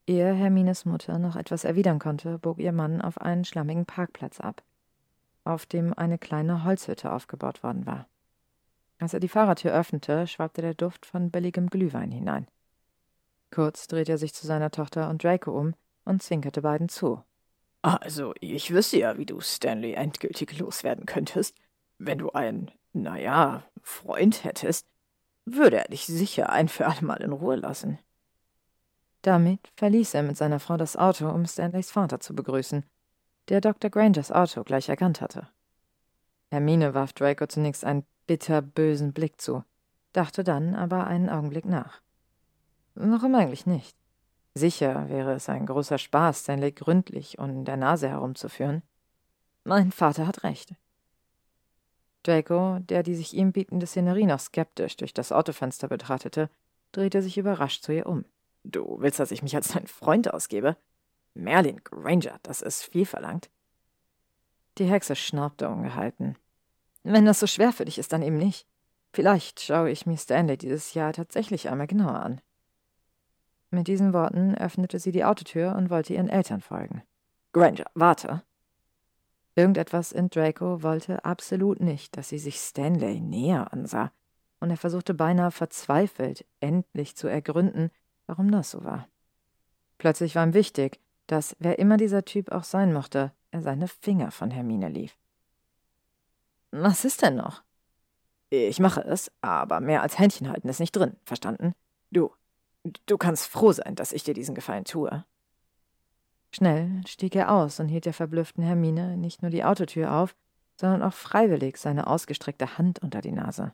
Ehe Hermines Mutter noch etwas erwidern konnte, bog ihr Mann auf einen schlammigen Parkplatz ab auf dem eine kleine Holzhütte aufgebaut worden war. Als er die Fahrertür öffnete, schwappte der Duft von billigem Glühwein hinein. Kurz drehte er sich zu seiner Tochter und Draco um und zwinkerte beiden zu. Also, ich wüsste ja, wie du Stanley endgültig loswerden könntest. Wenn du einen, naja, Freund hättest, würde er dich sicher ein für allemal in Ruhe lassen. Damit verließ er mit seiner Frau das Auto, um Stanleys Vater zu begrüßen, der Dr. Grangers Auto gleich erkannt hatte. Hermine warf Draco zunächst einen bitterbösen Blick zu, dachte dann aber einen Augenblick nach. Warum eigentlich nicht? Sicher wäre es ein großer Spaß, Stanley gründlich und der Nase herumzuführen. Mein Vater hat recht. Draco, der die sich ihm bietende Szenerie noch skeptisch durch das Autofenster betrachtete, drehte sich überrascht zu ihr um. Du willst, dass ich mich als dein Freund ausgebe? Merlin Granger, das ist viel verlangt. Die Hexe schnaubte ungehalten. Wenn das so schwer für dich ist, dann eben nicht. Vielleicht schaue ich mir Stanley dieses Jahr tatsächlich einmal genauer an. Mit diesen Worten öffnete sie die Autotür und wollte ihren Eltern folgen. Granger, warte. Irgendetwas in Draco wollte absolut nicht, dass sie sich Stanley näher ansah, und er versuchte beinahe verzweifelt, endlich zu ergründen, warum das so war. Plötzlich war ihm wichtig, dass, wer immer dieser Typ auch sein mochte, er seine Finger von Hermine lief. Was ist denn noch? Ich mache es, aber mehr als Händchen halten ist nicht drin, verstanden? Du, du kannst froh sein, dass ich dir diesen Gefallen tue. Schnell stieg er aus und hielt der verblüfften Hermine nicht nur die Autotür auf, sondern auch freiwillig seine ausgestreckte Hand unter die Nase.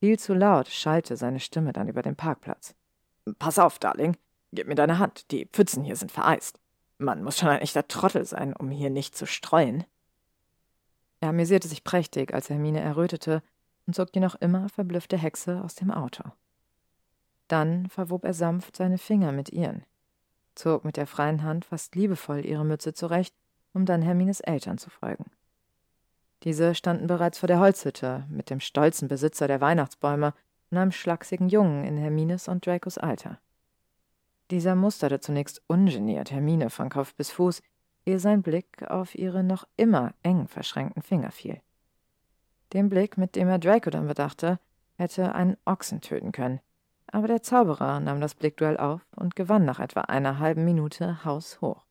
Viel zu laut schallte seine Stimme dann über den Parkplatz. Pass auf, Darling. Gib mir deine Hand. Die Pfützen hier sind vereist. Man muss schon ein echter Trottel sein, um hier nicht zu streuen. Er amüsierte sich prächtig, als Hermine errötete und zog die noch immer verblüffte Hexe aus dem Auto. Dann verwob er sanft seine Finger mit ihren, zog mit der freien Hand fast liebevoll ihre Mütze zurecht, um dann Hermines Eltern zu folgen. Diese standen bereits vor der Holzhütte mit dem stolzen Besitzer der Weihnachtsbäume und einem schlachsigen Jungen in Hermines und Dracos Alter. Dieser musterte zunächst ungeniert Hermine von Kopf bis Fuß, ehe sein Blick auf ihre noch immer eng verschränkten Finger fiel. Den Blick, mit dem er Draco dann bedachte, hätte einen Ochsen töten können, aber der Zauberer nahm das Blickduell auf und gewann nach etwa einer halben Minute haushoch.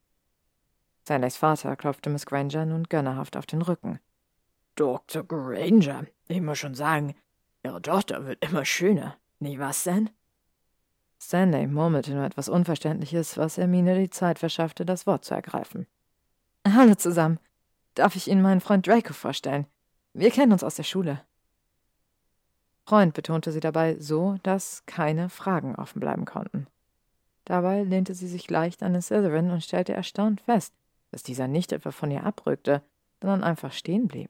Stanleys Vater klopfte Miss Granger nun gönnerhaft auf den Rücken. Dr. Granger, ich muss schon sagen, Ihre Tochter wird immer schöner. Nie was denn? Stanley murmelte nur etwas Unverständliches, was Hermine die Zeit verschaffte, das Wort zu ergreifen. Hallo zusammen. Darf ich Ihnen meinen Freund Draco vorstellen? Wir kennen uns aus der Schule. Freund betonte sie dabei so, dass keine Fragen offen bleiben konnten. Dabei lehnte sie sich leicht an den Slytherin und stellte erstaunt fest, dass dieser nicht etwa von ihr abrückte, sondern einfach stehen blieb.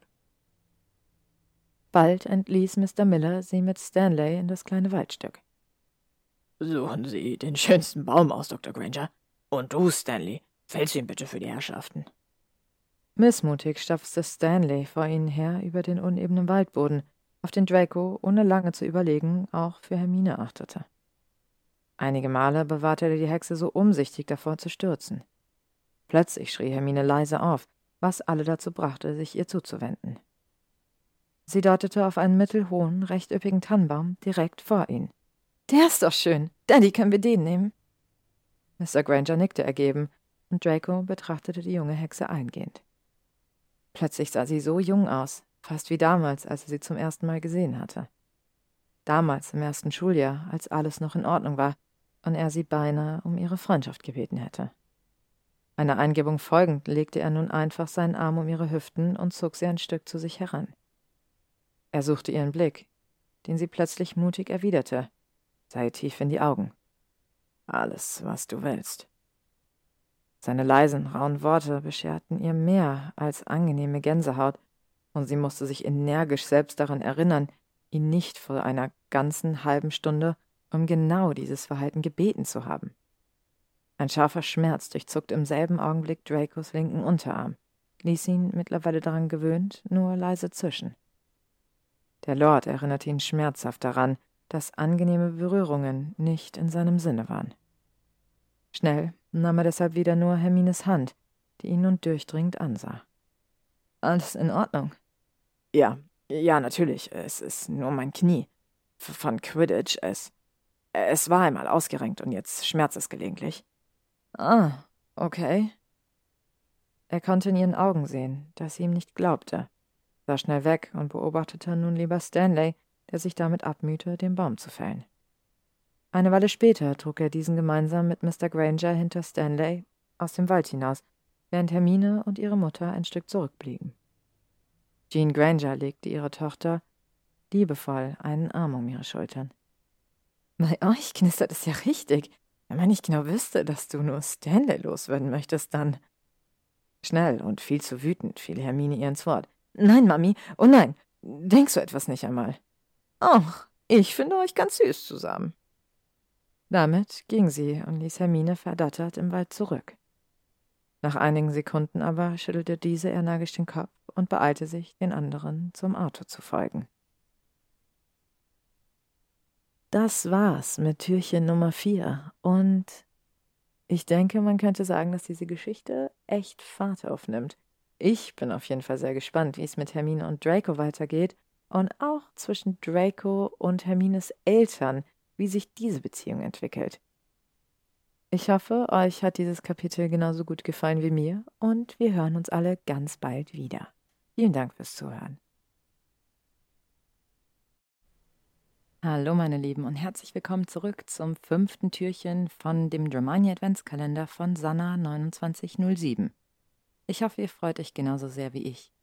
Bald entließ Mr. Miller sie mit Stanley in das kleine Waldstück. Suchen Sie den schönsten Baum aus, Dr. Granger. Und du, Stanley, fällst ihn bitte für die Herrschaften. Missmutig stapfte Stanley vor ihnen her über den unebenen Waldboden, auf den Draco, ohne lange zu überlegen, auch für Hermine achtete. Einige Male bewahrte er die Hexe so umsichtig davor zu stürzen. Plötzlich schrie Hermine leise auf, was alle dazu brachte, sich ihr zuzuwenden. Sie deutete auf einen mittelhohen, recht üppigen Tannenbaum direkt vor ihnen. Der ist doch schön. Daddy, können wir den nehmen? Mr. Granger nickte ergeben, und Draco betrachtete die junge Hexe eingehend. Plötzlich sah sie so jung aus, fast wie damals, als er sie zum ersten Mal gesehen hatte. Damals im ersten Schuljahr, als alles noch in Ordnung war und er sie beinahe um ihre Freundschaft gebeten hätte. Einer Eingebung folgend legte er nun einfach seinen Arm um ihre Hüften und zog sie ein Stück zu sich heran. Er suchte ihren Blick, den sie plötzlich mutig erwiderte, sah ihr tief in die Augen. Alles, was du willst. Seine leisen, rauen Worte bescherten ihr mehr als angenehme Gänsehaut, und sie musste sich energisch selbst daran erinnern, ihn nicht vor einer ganzen halben Stunde um genau dieses Verhalten gebeten zu haben. Ein scharfer Schmerz durchzuckte im selben Augenblick Dracos linken Unterarm, ließ ihn, mittlerweile daran gewöhnt, nur leise zischen. Der Lord erinnerte ihn schmerzhaft daran, dass angenehme Berührungen nicht in seinem Sinne waren. Schnell nahm er deshalb wieder nur Hermines Hand, die ihn nun durchdringend ansah. Alles in Ordnung? Ja, ja, natürlich. Es ist nur mein Knie. Von Quidditch. Es. Es war einmal ausgerenkt und jetzt schmerzt es gelegentlich. Ah, okay. Er konnte in ihren Augen sehen, dass sie ihm nicht glaubte sah schnell weg und beobachtete nun lieber Stanley, der sich damit abmühte, den Baum zu fällen. Eine Weile später trug er diesen gemeinsam mit Mr. Granger hinter Stanley aus dem Wald hinaus, während Hermine und ihre Mutter ein Stück zurückblieben. Jean Granger legte ihre Tochter liebevoll einen Arm um ihre Schultern. Bei euch knistert es ja richtig. Wenn man nicht genau wüsste, dass du nur Stanley loswerden möchtest, dann. Schnell und viel zu wütend fiel Hermine ihr ins Wort. Nein, Mami. Oh nein. Denkst du etwas nicht einmal? Ach, ich finde euch ganz süß zusammen. Damit ging sie und ließ Hermine verdattert im Wald zurück. Nach einigen Sekunden aber schüttelte diese energisch den Kopf und beeilte sich, den anderen zum Auto zu folgen. Das war's mit Türchen Nummer vier und ich denke, man könnte sagen, dass diese Geschichte echt Fahrt aufnimmt. Ich bin auf jeden Fall sehr gespannt, wie es mit Hermine und Draco weitergeht und auch zwischen Draco und Hermines Eltern, wie sich diese Beziehung entwickelt. Ich hoffe, euch hat dieses Kapitel genauso gut gefallen wie mir und wir hören uns alle ganz bald wieder. Vielen Dank fürs Zuhören. Hallo meine Lieben und herzlich willkommen zurück zum fünften Türchen von dem Dramani Adventskalender von Sanna 2907. Ich hoffe, ihr freut euch genauso sehr wie ich.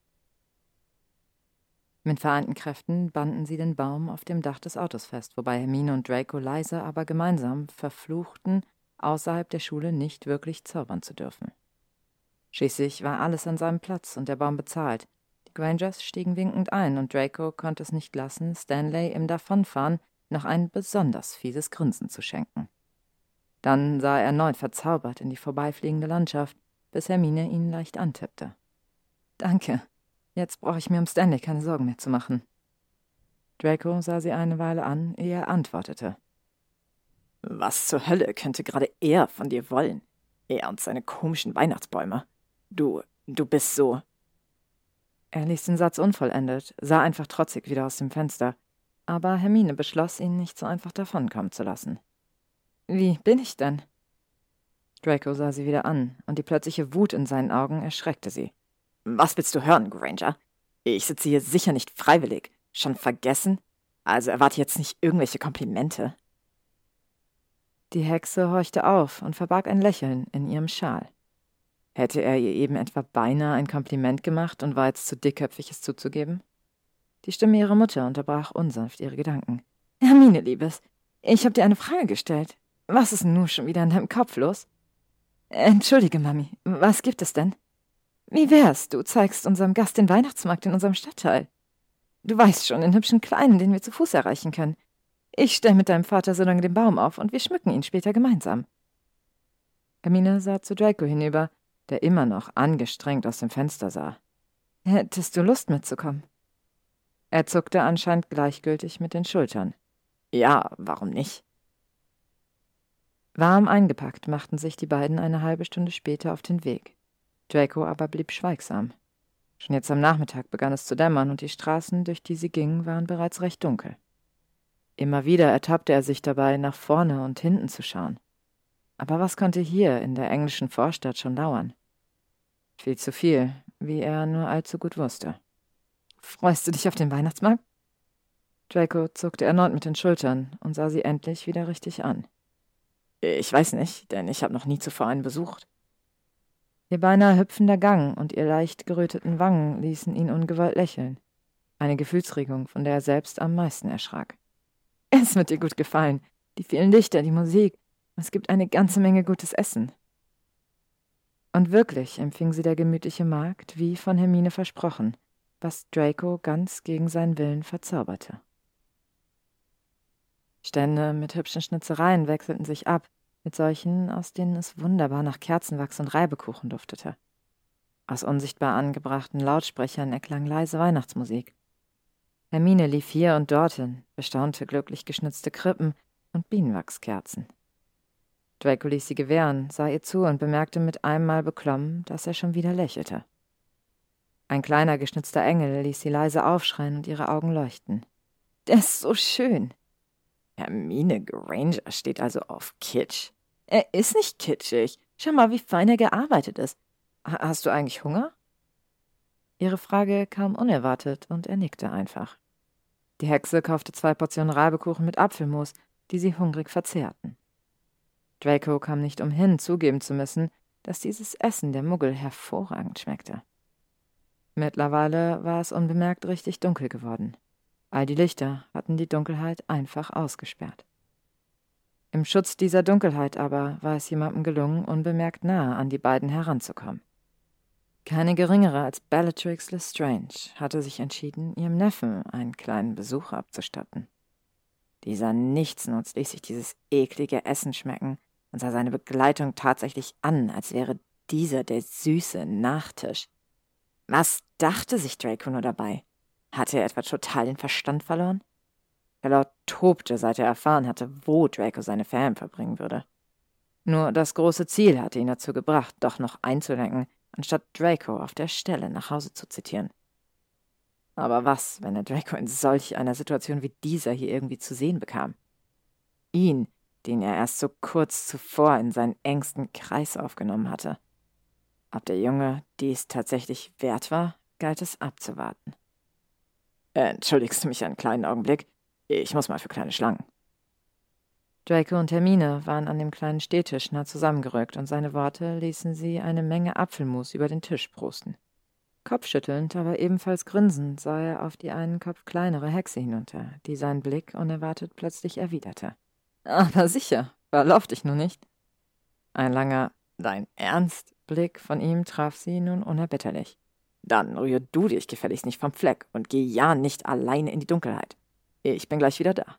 Mit vereinten Kräften banden sie den Baum auf dem Dach des Autos fest, wobei Hermine und Draco leise, aber gemeinsam verfluchten, außerhalb der Schule nicht wirklich zaubern zu dürfen. Schließlich war alles an seinem Platz und der Baum bezahlt, die Grangers stiegen winkend ein, und Draco konnte es nicht lassen, Stanley im Davonfahren noch ein besonders fieses Grinsen zu schenken. Dann sah er erneut verzaubert in die vorbeifliegende Landschaft, bis Hermine ihn leicht antippte. Danke. Jetzt brauche ich mir um Stanley keine Sorgen mehr zu machen. Draco sah sie eine Weile an, ehe er antwortete. Was zur Hölle könnte gerade er von dir wollen? Er und seine komischen Weihnachtsbäume. Du, du bist so. Er ließ den Satz unvollendet, sah einfach trotzig wieder aus dem Fenster, aber Hermine beschloss, ihn nicht so einfach davonkommen zu lassen. Wie bin ich denn? Draco sah sie wieder an, und die plötzliche Wut in seinen Augen erschreckte sie. Was willst du hören, Granger? Ich sitze hier sicher nicht freiwillig. Schon vergessen? Also erwarte jetzt nicht irgendwelche Komplimente. Die Hexe horchte auf und verbarg ein Lächeln in ihrem Schal. Hätte er ihr eben etwa beinahe ein Kompliment gemacht und war jetzt zu dickköpfig, es zuzugeben? Die Stimme ihrer Mutter unterbrach unsanft ihre Gedanken. Hermine, Liebes, ich habe dir eine Frage gestellt. Was ist nun schon wieder in deinem Kopf los? Entschuldige, Mami, was gibt es denn? Wie wär's, du zeigst unserem Gast den Weihnachtsmarkt in unserem Stadtteil? Du weißt schon, den hübschen Kleinen, den wir zu Fuß erreichen können. Ich stell mit deinem Vater so lange den Baum auf und wir schmücken ihn später gemeinsam. Hermine sah zu Draco hinüber, der immer noch angestrengt aus dem Fenster sah. Hättest du Lust mitzukommen? Er zuckte anscheinend gleichgültig mit den Schultern. Ja, warum nicht? Warm eingepackt machten sich die beiden eine halbe Stunde später auf den Weg. Draco aber blieb schweigsam. Schon jetzt am Nachmittag begann es zu dämmern und die Straßen, durch die sie gingen, waren bereits recht dunkel. Immer wieder ertappte er sich dabei, nach vorne und hinten zu schauen. Aber was konnte hier in der englischen Vorstadt schon dauern? Viel zu viel, wie er nur allzu gut wusste. Freust du dich auf den Weihnachtsmarkt? Draco zuckte erneut mit den Schultern und sah sie endlich wieder richtig an. Ich weiß nicht, denn ich habe noch nie zuvor einen besucht. Ihr beinahe hüpfender Gang und ihr leicht geröteten Wangen ließen ihn ungewollt lächeln. Eine Gefühlsregung, von der er selbst am meisten erschrak. Es wird dir gut gefallen. Die vielen Lichter, die Musik. Es gibt eine ganze Menge gutes Essen. Und wirklich empfing sie der gemütliche Markt, wie von Hermine versprochen, was Draco ganz gegen seinen Willen verzauberte. Stände mit hübschen Schnitzereien wechselten sich ab, mit solchen, aus denen es wunderbar nach Kerzenwachs und Reibekuchen duftete. Aus unsichtbar angebrachten Lautsprechern erklang leise Weihnachtsmusik. Hermine lief hier und dorthin, bestaunte glücklich geschnitzte Krippen und Bienenwachskerzen. Draco ließ sie gewähren, sah ihr zu und bemerkte mit einem Mal beklommen, dass er schon wieder lächelte. Ein kleiner geschnitzter Engel ließ sie leise aufschreien und ihre Augen leuchten. Der ist so schön. Hermine Granger steht also auf Kitsch. Er ist nicht kitschig. Schau mal, wie fein er gearbeitet ist. Hast du eigentlich Hunger? Ihre Frage kam unerwartet und er nickte einfach. Die Hexe kaufte zwei Portionen Reibekuchen mit Apfelmus, die sie hungrig verzehrten. Draco kam nicht umhin, zugeben zu müssen, dass dieses Essen der Muggel hervorragend schmeckte. Mittlerweile war es unbemerkt richtig dunkel geworden. All die Lichter hatten die Dunkelheit einfach ausgesperrt. Im Schutz dieser Dunkelheit aber war es jemandem gelungen, unbemerkt nahe an die beiden heranzukommen. Keine geringere als Bellatrix Lestrange hatte sich entschieden, ihrem Neffen einen kleinen Besuch abzustatten. Dieser Nichtsnutz ließ sich dieses eklige Essen schmecken, und sah seine Begleitung tatsächlich an, als wäre dieser der süße Nachtisch. Was dachte sich Draco nur dabei? Hatte er etwa total den Verstand verloren? Lord tobte, seit er erfahren hatte, wo Draco seine Ferien verbringen würde. Nur das große Ziel hatte ihn dazu gebracht, doch noch einzulenken, anstatt Draco auf der Stelle nach Hause zu zitieren. Aber was, wenn er Draco in solch einer Situation wie dieser hier irgendwie zu sehen bekam? Ihn, den er erst so kurz zuvor in seinen engsten Kreis aufgenommen hatte. Ob der Junge dies tatsächlich wert war, galt es abzuwarten. Entschuldigst du mich einen kleinen Augenblick? Ich muss mal für kleine Schlangen. Draco und Hermine waren an dem kleinen Stehtisch nah zusammengerückt und seine Worte ließen sie eine Menge Apfelmus über den Tisch prosten. Kopfschüttelnd, aber ebenfalls grinsend sah er auf die einen Kopf kleinere Hexe hinunter, die seinen Blick unerwartet plötzlich erwiderte. Aber sicher, verlauf dich nur nicht. Ein langer Dein Ernst? Blick von ihm traf sie nun unerbitterlich. Dann rühr du dich gefälligst nicht vom Fleck und geh ja nicht alleine in die Dunkelheit. Ich bin gleich wieder da.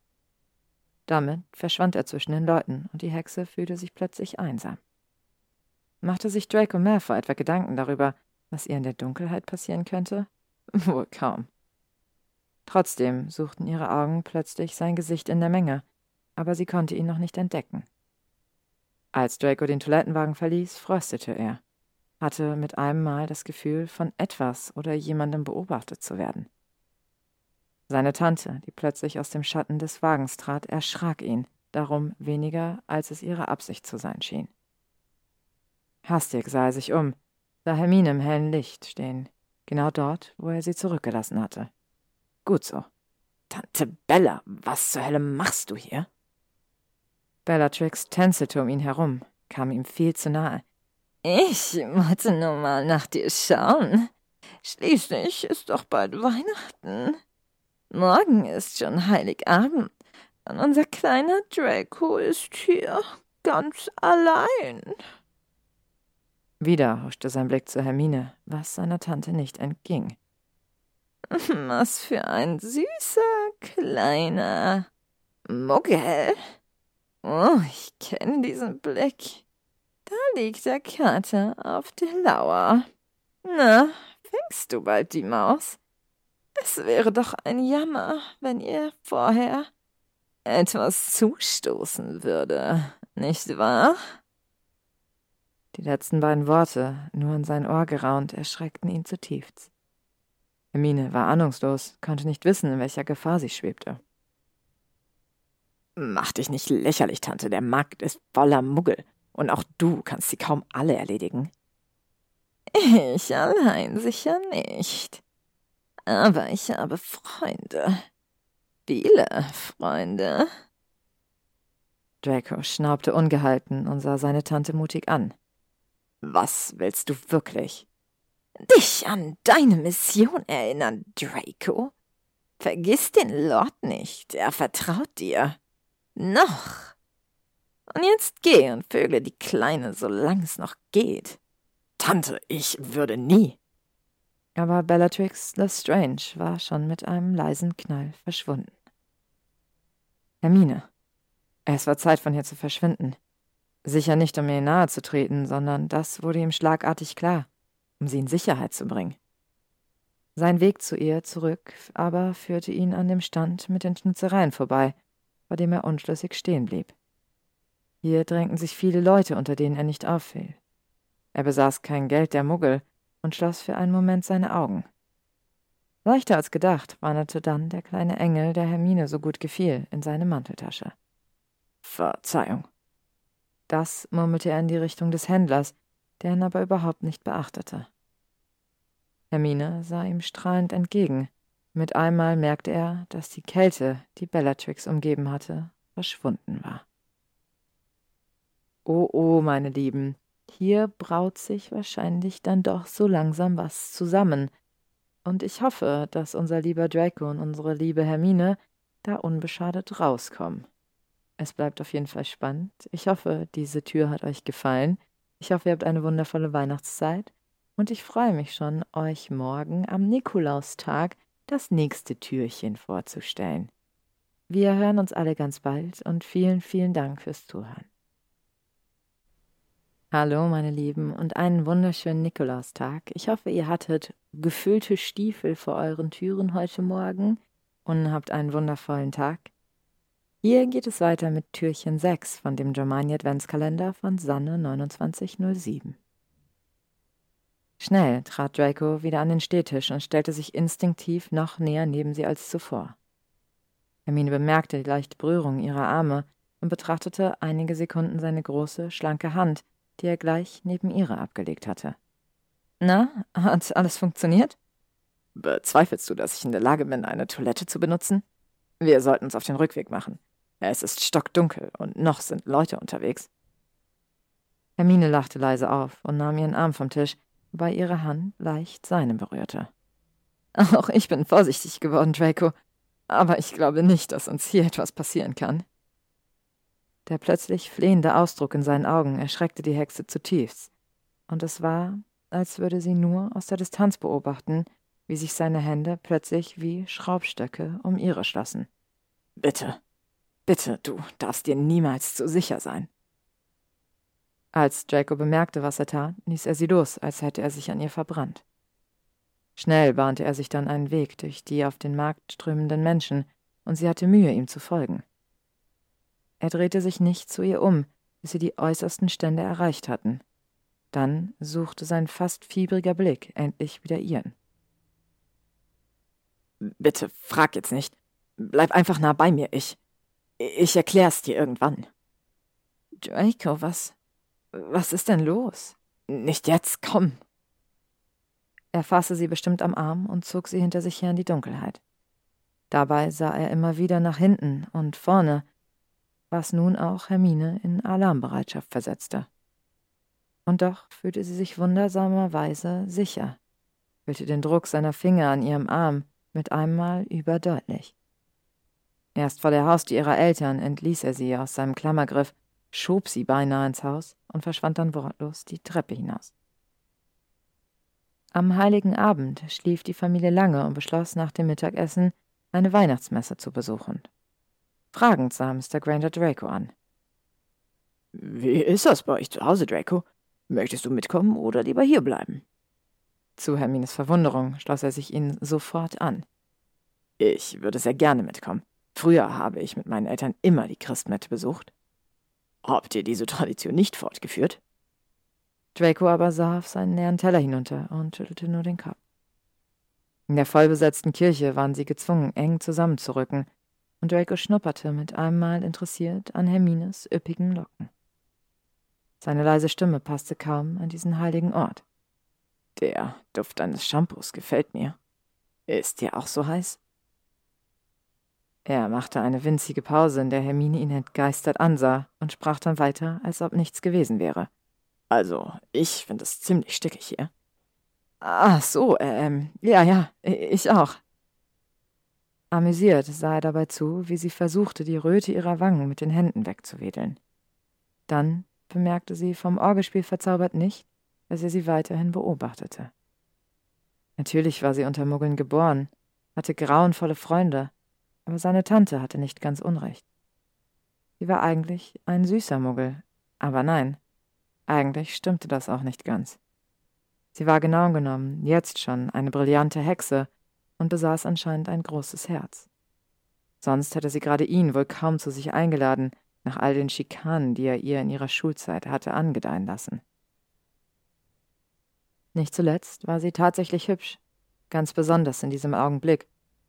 Damit verschwand er zwischen den Leuten, und die Hexe fühlte sich plötzlich einsam. Machte sich Draco Malfoy etwa Gedanken darüber, was ihr in der Dunkelheit passieren könnte? Wohl kaum. Trotzdem suchten ihre Augen plötzlich sein Gesicht in der Menge, aber sie konnte ihn noch nicht entdecken. Als Draco den Toilettenwagen verließ, fröstete er, hatte mit einem Mal das Gefühl, von etwas oder jemandem beobachtet zu werden. Seine Tante, die plötzlich aus dem Schatten des Wagens trat, erschrak ihn, darum weniger, als es ihre Absicht zu sein schien. Hastig sah er sich um, sah Hermine im hellen Licht stehen, genau dort, wo er sie zurückgelassen hatte. Gut so. Tante Bella, was zur Hölle machst du hier? Bellatrix tänzelte um ihn herum, kam ihm viel zu nahe. Ich wollte nur mal nach dir schauen. Schließlich ist doch bald Weihnachten. Morgen ist schon Heiligabend und unser kleiner Draco ist hier ganz allein. Wieder huschte sein Blick zu Hermine, was seiner Tante nicht entging. Was für ein süßer kleiner Muggel. Oh, ich kenne diesen Blick. Da liegt der Kater auf der Lauer. Na, fängst du bald die Maus? Es wäre doch ein Jammer, wenn ihr vorher etwas zustoßen würde, nicht wahr? Die letzten beiden Worte, nur in sein Ohr geraunt, erschreckten ihn zutiefst. Hermine war ahnungslos, konnte nicht wissen, in welcher Gefahr sie schwebte. Mach dich nicht lächerlich, Tante, der Markt ist voller Muggel, und auch du kannst sie kaum alle erledigen. Ich allein sicher nicht. Aber ich habe Freunde. Viele Freunde. Draco schnaubte ungehalten und sah seine Tante mutig an. Was willst du wirklich? Dich an deine Mission erinnern, Draco. Vergiss den Lord nicht, er vertraut dir. Noch. Und jetzt geh und vögle die Kleine, solange es noch geht. Tante, ich würde nie. Aber Bellatrix Lestrange war schon mit einem leisen Knall verschwunden. Hermine. Es war Zeit, von hier zu verschwinden. Sicher nicht, um ihr nahe zu treten, sondern das wurde ihm schlagartig klar, um sie in Sicherheit zu bringen. Sein Weg zu ihr zurück aber führte ihn an dem Stand mit den Schnitzereien vorbei, vor dem er unschlüssig stehen blieb. Hier drängten sich viele Leute, unter denen er nicht auffiel. Er besaß kein Geld der Muggel und schloss für einen Moment seine Augen. Leichter als gedacht wanderte dann der kleine Engel, der Hermine so gut gefiel, in seine Manteltasche. Verzeihung. Das murmelte er in die Richtung des Händlers, der ihn aber überhaupt nicht beachtete. Hermine sah ihm strahlend entgegen. Mit einmal merkte er, dass die Kälte, die Bellatrix umgeben hatte, verschwunden war. Oh, oh, meine Lieben, hier braut sich wahrscheinlich dann doch so langsam was zusammen. Und ich hoffe, dass unser lieber Draco und unsere liebe Hermine da unbeschadet rauskommen. Es bleibt auf jeden Fall spannend. Ich hoffe, diese Tür hat euch gefallen. Ich hoffe, ihr habt eine wundervolle Weihnachtszeit. Und ich freue mich schon, euch morgen am Nikolaustag das nächste Türchen vorzustellen. Wir hören uns alle ganz bald und vielen, vielen Dank fürs Zuhören. Hallo, meine Lieben, und einen wunderschönen Nikolaustag. Ich hoffe, ihr hattet gefüllte Stiefel vor euren Türen heute Morgen und habt einen wundervollen Tag. Hier geht es weiter mit Türchen 6 von dem Germania Adventskalender von Sanne 2907. Schnell trat Draco wieder an den Stehtisch und stellte sich instinktiv noch näher neben sie als zuvor. Hermine bemerkte die leichte Berührung ihrer Arme und betrachtete einige Sekunden seine große, schlanke Hand, die er gleich neben ihre abgelegt hatte. Na, hat alles funktioniert? Bezweifelst du, dass ich in der Lage bin, eine Toilette zu benutzen? Wir sollten uns auf den Rückweg machen. Es ist stockdunkel und noch sind Leute unterwegs. Hermine lachte leise auf und nahm ihren Arm vom Tisch, wobei ihre Hand leicht seine berührte. Auch ich bin vorsichtig geworden, Draco, aber ich glaube nicht, dass uns hier etwas passieren kann. Der plötzlich flehende Ausdruck in seinen Augen erschreckte die Hexe zutiefst, und es war, als würde sie nur aus der Distanz beobachten, wie sich seine Hände plötzlich wie Schraubstöcke um ihre schlossen. Bitte, bitte, du darfst dir niemals zu sicher sein. Als Draco bemerkte, was er tat, ließ er sie los, als hätte er sich an ihr verbrannt. Schnell bahnte er sich dann einen Weg durch die auf den Markt strömenden Menschen, und sie hatte Mühe, ihm zu folgen. Er drehte sich nicht zu ihr um, bis sie die äußersten Stände erreicht hatten. Dann suchte sein fast fiebriger Blick endlich wieder ihren. Bitte, frag jetzt nicht. Bleib einfach nah bei mir, ich. Ich erklär's dir irgendwann. Draco, was. Was ist denn los? Nicht jetzt, komm. Er fasste sie bestimmt am Arm und zog sie hinter sich her in die Dunkelheit. Dabei sah er immer wieder nach hinten und vorne, was nun auch Hermine in Alarmbereitschaft versetzte. Und doch fühlte sie sich wundersamerweise sicher, fühlte den Druck seiner Finger an ihrem Arm mit einmal überdeutlich. Erst vor der Haustür ihrer Eltern entließ er sie aus seinem Klammergriff, schob sie beinahe ins Haus und verschwand dann wortlos die Treppe hinaus. Am heiligen Abend schlief die Familie lange und beschloss nach dem Mittagessen eine Weihnachtsmesse zu besuchen. Fragend sah Mr. Granger Draco an. Wie ist das bei euch zu Hause, Draco? Möchtest du mitkommen oder lieber hierbleiben? Zu Hermines Verwunderung schloss er sich ihnen sofort an. Ich würde sehr gerne mitkommen. Früher habe ich mit meinen Eltern immer die Christmette besucht. Habt ihr diese Tradition nicht fortgeführt? Draco aber sah auf seinen leeren Teller hinunter und schüttelte nur den Kopf. In der vollbesetzten Kirche waren sie gezwungen, eng zusammenzurücken, und Draco schnupperte mit einem Mal interessiert an Hermines üppigen Locken. Seine leise Stimme passte kaum an diesen heiligen Ort. Der Duft eines Shampoos gefällt mir. Ist dir auch so heiß? Er machte eine winzige Pause, in der Hermine ihn entgeistert ansah und sprach dann weiter, als ob nichts gewesen wäre. Also, ich finde es ziemlich stickig hier. Ach so, ähm, ja, ja, ich auch. Amüsiert sah er dabei zu, wie sie versuchte, die Röte ihrer Wangen mit den Händen wegzuwedeln. Dann bemerkte sie vom Orgelspiel verzaubert nicht, dass er sie weiterhin beobachtete. Natürlich war sie unter Muggeln geboren, hatte grauenvolle Freunde, aber seine Tante hatte nicht ganz Unrecht. Sie war eigentlich ein süßer Muggel, aber nein, eigentlich stimmte das auch nicht ganz. Sie war genau genommen jetzt schon eine brillante Hexe und besaß anscheinend ein großes Herz. Sonst hätte sie gerade ihn wohl kaum zu sich eingeladen, nach all den Schikanen, die er ihr in ihrer Schulzeit hatte angedeihen lassen. Nicht zuletzt war sie tatsächlich hübsch, ganz besonders in diesem Augenblick,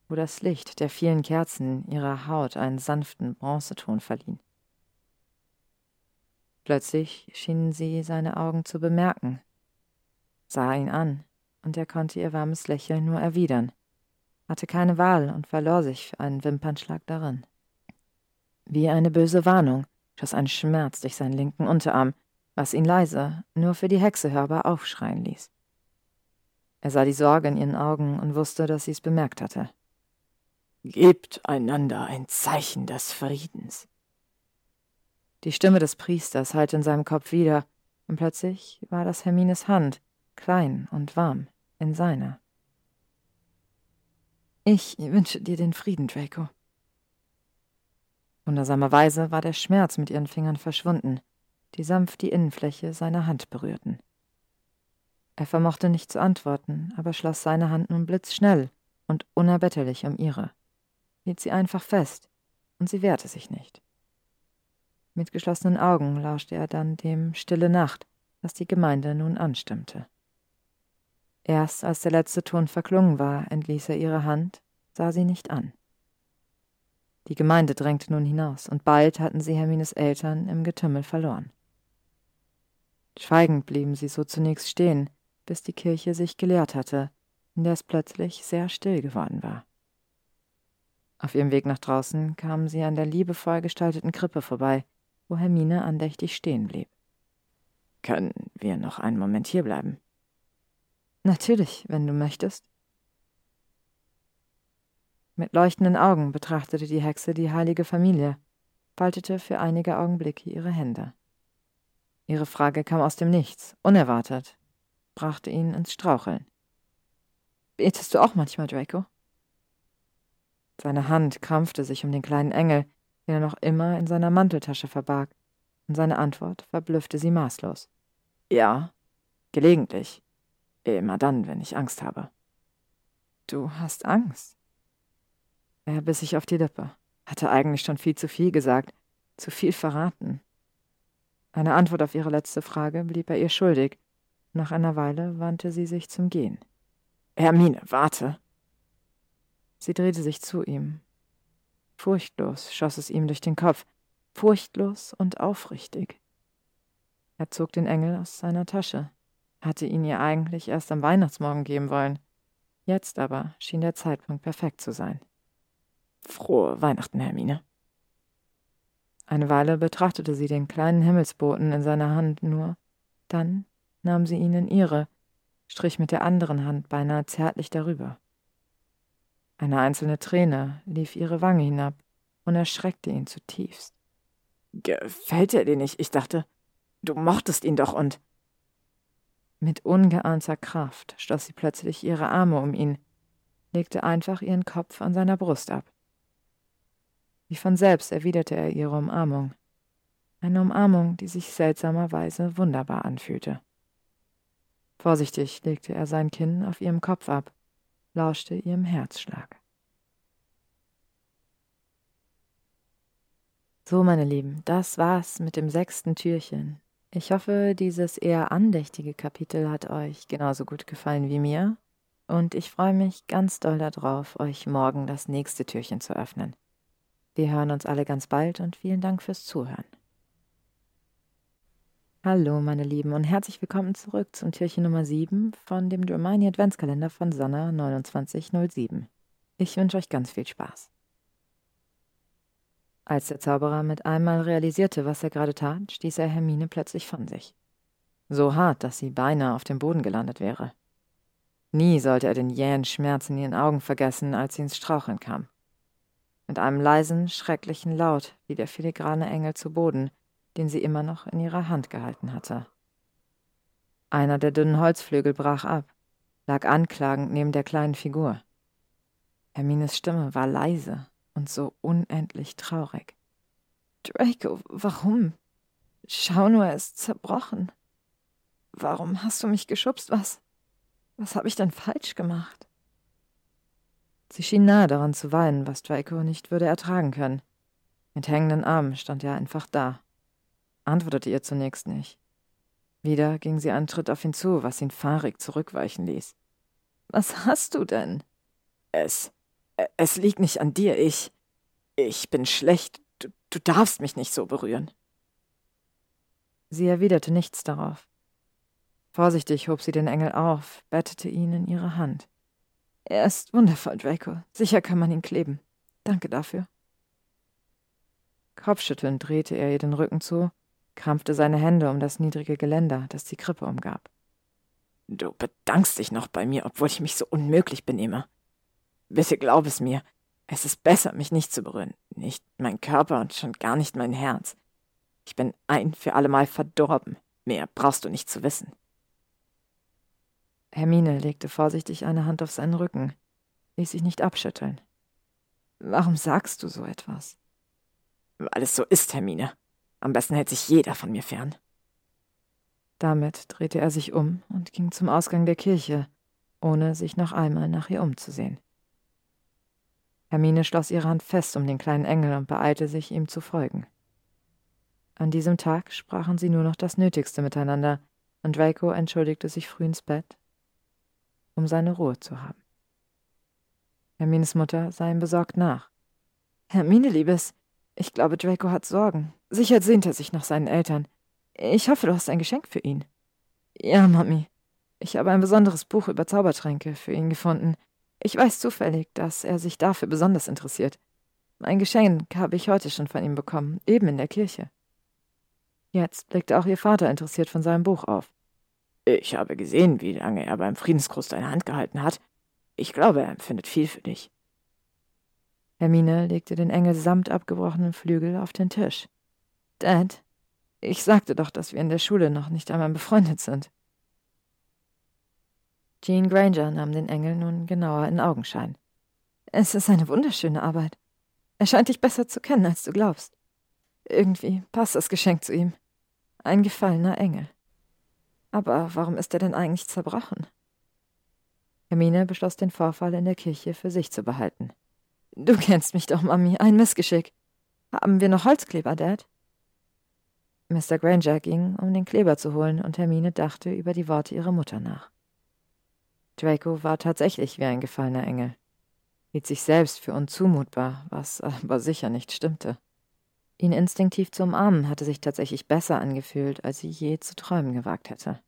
wo das Licht der vielen Kerzen ihrer Haut einen sanften Bronzeton verliehen. Plötzlich schienen sie seine Augen zu bemerken, sah ihn an, und er konnte ihr warmes Lächeln nur erwidern, hatte keine Wahl und verlor sich für einen Wimpernschlag darin. Wie eine böse Warnung schoss ein Schmerz durch seinen linken Unterarm, was ihn leise, nur für die Hexe hörbar aufschreien ließ. Er sah die Sorge in ihren Augen und wusste, dass sie es bemerkt hatte. Gebt einander ein Zeichen des Friedens, die Stimme des Priesters hallte in seinem Kopf wieder, und plötzlich war das Hermines Hand, klein und warm, in seiner. Ich wünsche dir den Frieden, Draco. Wundersamerweise war der Schmerz mit ihren Fingern verschwunden, die sanft die Innenfläche seiner Hand berührten. Er vermochte nicht zu antworten, aber schloss seine Hand nun blitzschnell und unerbetterlich um ihre, hielt sie einfach fest, und sie wehrte sich nicht. Mit geschlossenen Augen lauschte er dann dem Stille Nacht, das die Gemeinde nun anstimmte. Erst als der letzte Ton verklungen war, entließ er ihre Hand, sah sie nicht an. Die Gemeinde drängte nun hinaus, und bald hatten sie Hermines Eltern im Getümmel verloren. Schweigend blieben sie so zunächst stehen, bis die Kirche sich geleert hatte, in der es plötzlich sehr still geworden war. Auf ihrem Weg nach draußen kamen sie an der liebevoll gestalteten Krippe vorbei, wo Hermine andächtig stehen blieb. Können wir noch einen Moment hierbleiben? Natürlich, wenn du möchtest. Mit leuchtenden Augen betrachtete die Hexe die heilige Familie, faltete für einige Augenblicke ihre Hände. Ihre Frage kam aus dem Nichts, unerwartet, brachte ihn ins Straucheln. Betest du auch manchmal, Draco? Seine Hand krampfte sich um den kleinen Engel, den er noch immer in seiner Manteltasche verbarg, und seine Antwort verblüffte sie maßlos. Ja, gelegentlich. Immer dann, wenn ich Angst habe. Du hast Angst? Er biss sich auf die Lippe, hatte eigentlich schon viel zu viel gesagt, zu viel verraten. Eine Antwort auf ihre letzte Frage blieb er ihr schuldig. Nach einer Weile wandte sie sich zum Gehen. Hermine, warte. Sie drehte sich zu ihm. Furchtlos schoss es ihm durch den Kopf, furchtlos und aufrichtig. Er zog den Engel aus seiner Tasche, hatte ihn ihr eigentlich erst am Weihnachtsmorgen geben wollen. Jetzt aber schien der Zeitpunkt perfekt zu sein. Frohe Weihnachten, Hermine. Eine Weile betrachtete sie den kleinen Himmelsboten in seiner Hand nur, dann nahm sie ihn in ihre, strich mit der anderen Hand beinahe zärtlich darüber. Eine einzelne Träne lief ihre Wange hinab und erschreckte ihn zutiefst. Gefällt er dir nicht? Ich dachte, du mochtest ihn doch und. Mit ungeahnter Kraft schloss sie plötzlich ihre Arme um ihn, legte einfach ihren Kopf an seiner Brust ab. Wie von selbst erwiderte er ihre Umarmung. Eine Umarmung, die sich seltsamerweise wunderbar anfühlte. Vorsichtig legte er sein Kinn auf ihrem Kopf ab, lauschte ihrem Herzschlag. So, meine Lieben, das war's mit dem sechsten Türchen. Ich hoffe, dieses eher andächtige Kapitel hat euch genauso gut gefallen wie mir, und ich freue mich ganz doll darauf, euch morgen das nächste Türchen zu öffnen. Wir hören uns alle ganz bald und vielen Dank fürs Zuhören. Hallo, meine Lieben, und herzlich willkommen zurück zum Türchen Nummer 7 von dem Dramani Adventskalender von Sonne 2907. Ich wünsche euch ganz viel Spaß. Als der Zauberer mit einmal realisierte, was er gerade tat, stieß er Hermine plötzlich von sich. So hart, dass sie beinahe auf dem Boden gelandet wäre. Nie sollte er den jähen Schmerz in ihren Augen vergessen, als sie ins Straucheln kam. Mit einem leisen, schrecklichen Laut fiel der filigrane Engel zu Boden, den sie immer noch in ihrer Hand gehalten hatte. Einer der dünnen Holzflügel brach ab, lag anklagend neben der kleinen Figur. Hermines Stimme war leise und so unendlich traurig. Draco, warum? Schau nur, er ist zerbrochen. Warum hast du mich geschubst? Was? Was habe ich denn falsch gemacht? Sie schien nahe daran zu weinen, was Draco nicht würde ertragen können. Mit hängenden Armen stand er einfach da, antwortete ihr zunächst nicht. Wieder ging sie einen Schritt auf ihn zu, was ihn fahrig zurückweichen ließ. Was hast du denn? Es. Es liegt nicht an dir. Ich. Ich bin schlecht. Du, du darfst mich nicht so berühren. Sie erwiderte nichts darauf. Vorsichtig hob sie den Engel auf, bettete ihn in ihre Hand. Er ist wundervoll, Draco. Sicher kann man ihn kleben. Danke dafür. Kopfschüttelnd drehte er ihr den Rücken zu, krampfte seine Hände um das niedrige Geländer, das die Krippe umgab. Du bedankst dich noch bei mir, obwohl ich mich so unmöglich benehme. Bitte glaub es mir, es ist besser, mich nicht zu berühren. Nicht mein Körper und schon gar nicht mein Herz. Ich bin ein für allemal verdorben. Mehr brauchst du nicht zu wissen. Hermine legte vorsichtig eine Hand auf seinen Rücken, ließ sich nicht abschütteln. Warum sagst du so etwas? Weil es so ist, Hermine. Am besten hält sich jeder von mir fern. Damit drehte er sich um und ging zum Ausgang der Kirche, ohne sich noch einmal nach ihr umzusehen. Hermine schloss ihre Hand fest um den kleinen Engel und beeilte sich, ihm zu folgen. An diesem Tag sprachen sie nur noch das Nötigste miteinander, und Draco entschuldigte sich früh ins Bett um seine Ruhe zu haben. Hermines Mutter sah ihm besorgt nach. Hermine, Liebes, ich glaube, Draco hat Sorgen. Sicher sehnt er sich nach seinen Eltern. Ich hoffe, du hast ein Geschenk für ihn. Ja, Mami. Ich habe ein besonderes Buch über Zaubertränke für ihn gefunden. Ich weiß zufällig, dass er sich dafür besonders interessiert. Ein Geschenk habe ich heute schon von ihm bekommen, eben in der Kirche. Jetzt blickte auch ihr Vater interessiert von seinem Buch auf. Ich habe gesehen, wie lange er beim Friedensgruß deine Hand gehalten hat. Ich glaube, er empfindet viel für dich. Hermine legte den Engel samt abgebrochenen Flügel auf den Tisch. Dad, ich sagte doch, dass wir in der Schule noch nicht einmal befreundet sind. Jean Granger nahm den Engel nun genauer in Augenschein. Es ist eine wunderschöne Arbeit. Er scheint dich besser zu kennen, als du glaubst. Irgendwie passt das Geschenk zu ihm. Ein gefallener Engel. Aber warum ist er denn eigentlich zerbrochen? Hermine beschloss, den Vorfall in der Kirche für sich zu behalten. Du kennst mich doch, Mami. Ein Missgeschick. Haben wir noch Holzkleber, Dad? Mr. Granger ging, um den Kleber zu holen, und Hermine dachte über die Worte ihrer Mutter nach. Draco war tatsächlich wie ein gefallener Engel hielt sich selbst für unzumutbar, was aber sicher nicht stimmte. Ihn instinktiv zu umarmen hatte sich tatsächlich besser angefühlt, als sie je zu träumen gewagt hätte.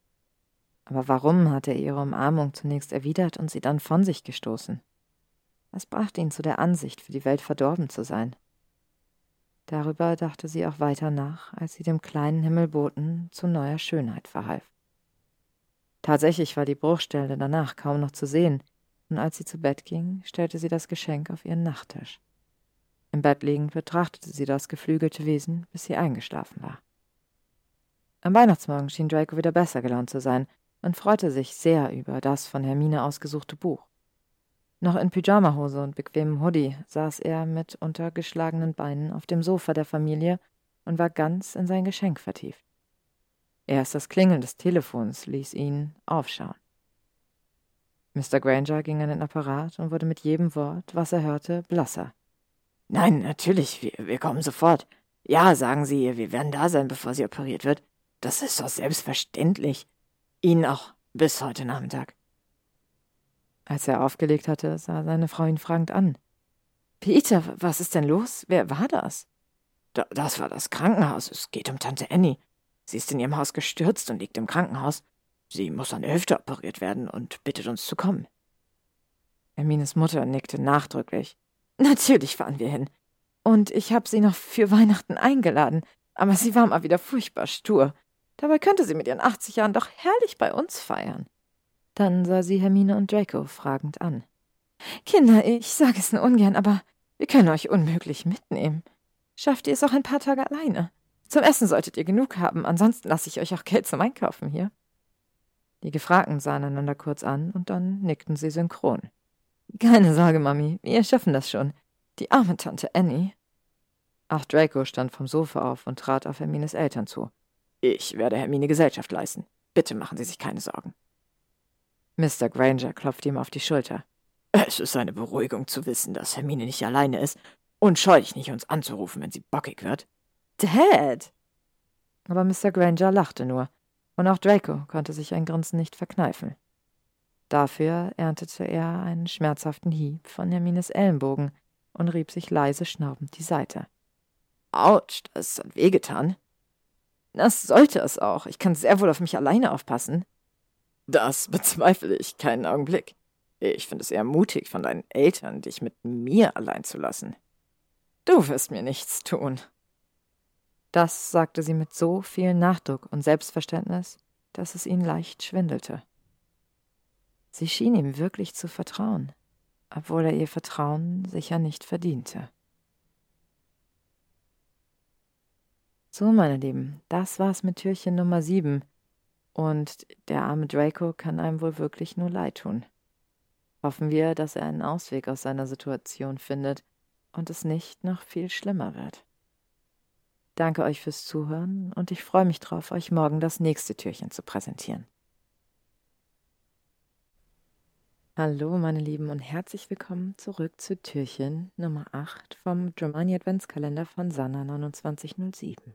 Aber warum hatte er ihre Umarmung zunächst erwidert und sie dann von sich gestoßen? Was brachte ihn zu der Ansicht, für die Welt verdorben zu sein? Darüber dachte sie auch weiter nach, als sie dem kleinen Himmelboten zu neuer Schönheit verhalf. Tatsächlich war die Bruchstelle danach kaum noch zu sehen, und als sie zu Bett ging, stellte sie das Geschenk auf ihren Nachttisch. Im Bett liegend betrachtete sie das geflügelte Wesen, bis sie eingeschlafen war. Am Weihnachtsmorgen schien Draco wieder besser gelaunt zu sein und freute sich sehr über das von Hermine ausgesuchte Buch. Noch in Pyjamahose und bequemem Hoodie saß er mit untergeschlagenen Beinen auf dem Sofa der Familie und war ganz in sein Geschenk vertieft. Erst das Klingeln des Telefons ließ ihn aufschauen. Mr. Granger ging an den Apparat und wurde mit jedem Wort, was er hörte, blasser. Nein, natürlich, wir, wir kommen sofort. Ja, sagen Sie, wir werden da sein, bevor sie operiert wird. Das ist doch selbstverständlich. Ihnen auch bis heute Nachmittag. Als er aufgelegt hatte, sah seine Frau ihn fragend an. Peter, was ist denn los? Wer war das? Da, das war das Krankenhaus. Es geht um Tante Annie. Sie ist in ihrem Haus gestürzt und liegt im Krankenhaus. Sie muss an der Hüfte operiert werden und bittet uns zu kommen. Hermines Mutter nickte nachdrücklich. Natürlich fahren wir hin. Und ich habe sie noch für Weihnachten eingeladen, aber sie war mal wieder furchtbar stur. Dabei könnte sie mit ihren 80 Jahren doch herrlich bei uns feiern. Dann sah sie Hermine und Draco fragend an. Kinder, ich sage es nur ungern, aber wir können euch unmöglich mitnehmen. Schafft ihr es auch ein paar Tage alleine? Zum Essen solltet ihr genug haben, ansonsten lasse ich euch auch Geld zum Einkaufen hier. Die Gefragten sahen einander kurz an und dann nickten sie synchron. Keine Sorge, Mami, wir schaffen das schon. Die arme Tante Annie. Auch Draco stand vom Sofa auf und trat auf Hermines Eltern zu. Ich werde Hermine Gesellschaft leisten. Bitte machen Sie sich keine Sorgen. Mr. Granger klopfte ihm auf die Schulter. Es ist eine Beruhigung zu wissen, dass Hermine nicht alleine ist und scheu dich nicht, uns anzurufen, wenn sie bockig wird. Dad! Aber Mr. Granger lachte nur und auch Draco konnte sich ein Grinsen nicht verkneifen. Dafür erntete er einen schmerzhaften Hieb von Hermines Ellenbogen und rieb sich leise schnaubend die Seite. Autsch, das hat wehgetan. Das sollte es auch. Ich kann sehr wohl auf mich alleine aufpassen. Das bezweifle ich keinen Augenblick. Ich finde es eher mutig von deinen Eltern, dich mit mir allein zu lassen. Du wirst mir nichts tun, das sagte sie mit so viel Nachdruck und Selbstverständnis, dass es ihn leicht schwindelte. Sie schien ihm wirklich zu vertrauen, obwohl er ihr Vertrauen sicher nicht verdiente. So, meine Lieben, das war's mit Türchen Nummer sieben. Und der arme Draco kann einem wohl wirklich nur leid tun. Hoffen wir, dass er einen Ausweg aus seiner Situation findet und es nicht noch viel schlimmer wird. Danke euch fürs Zuhören und ich freue mich drauf, euch morgen das nächste Türchen zu präsentieren. Hallo, meine Lieben, und herzlich willkommen zurück zu Türchen Nummer 8 vom Germani Adventskalender von Sanna 2907.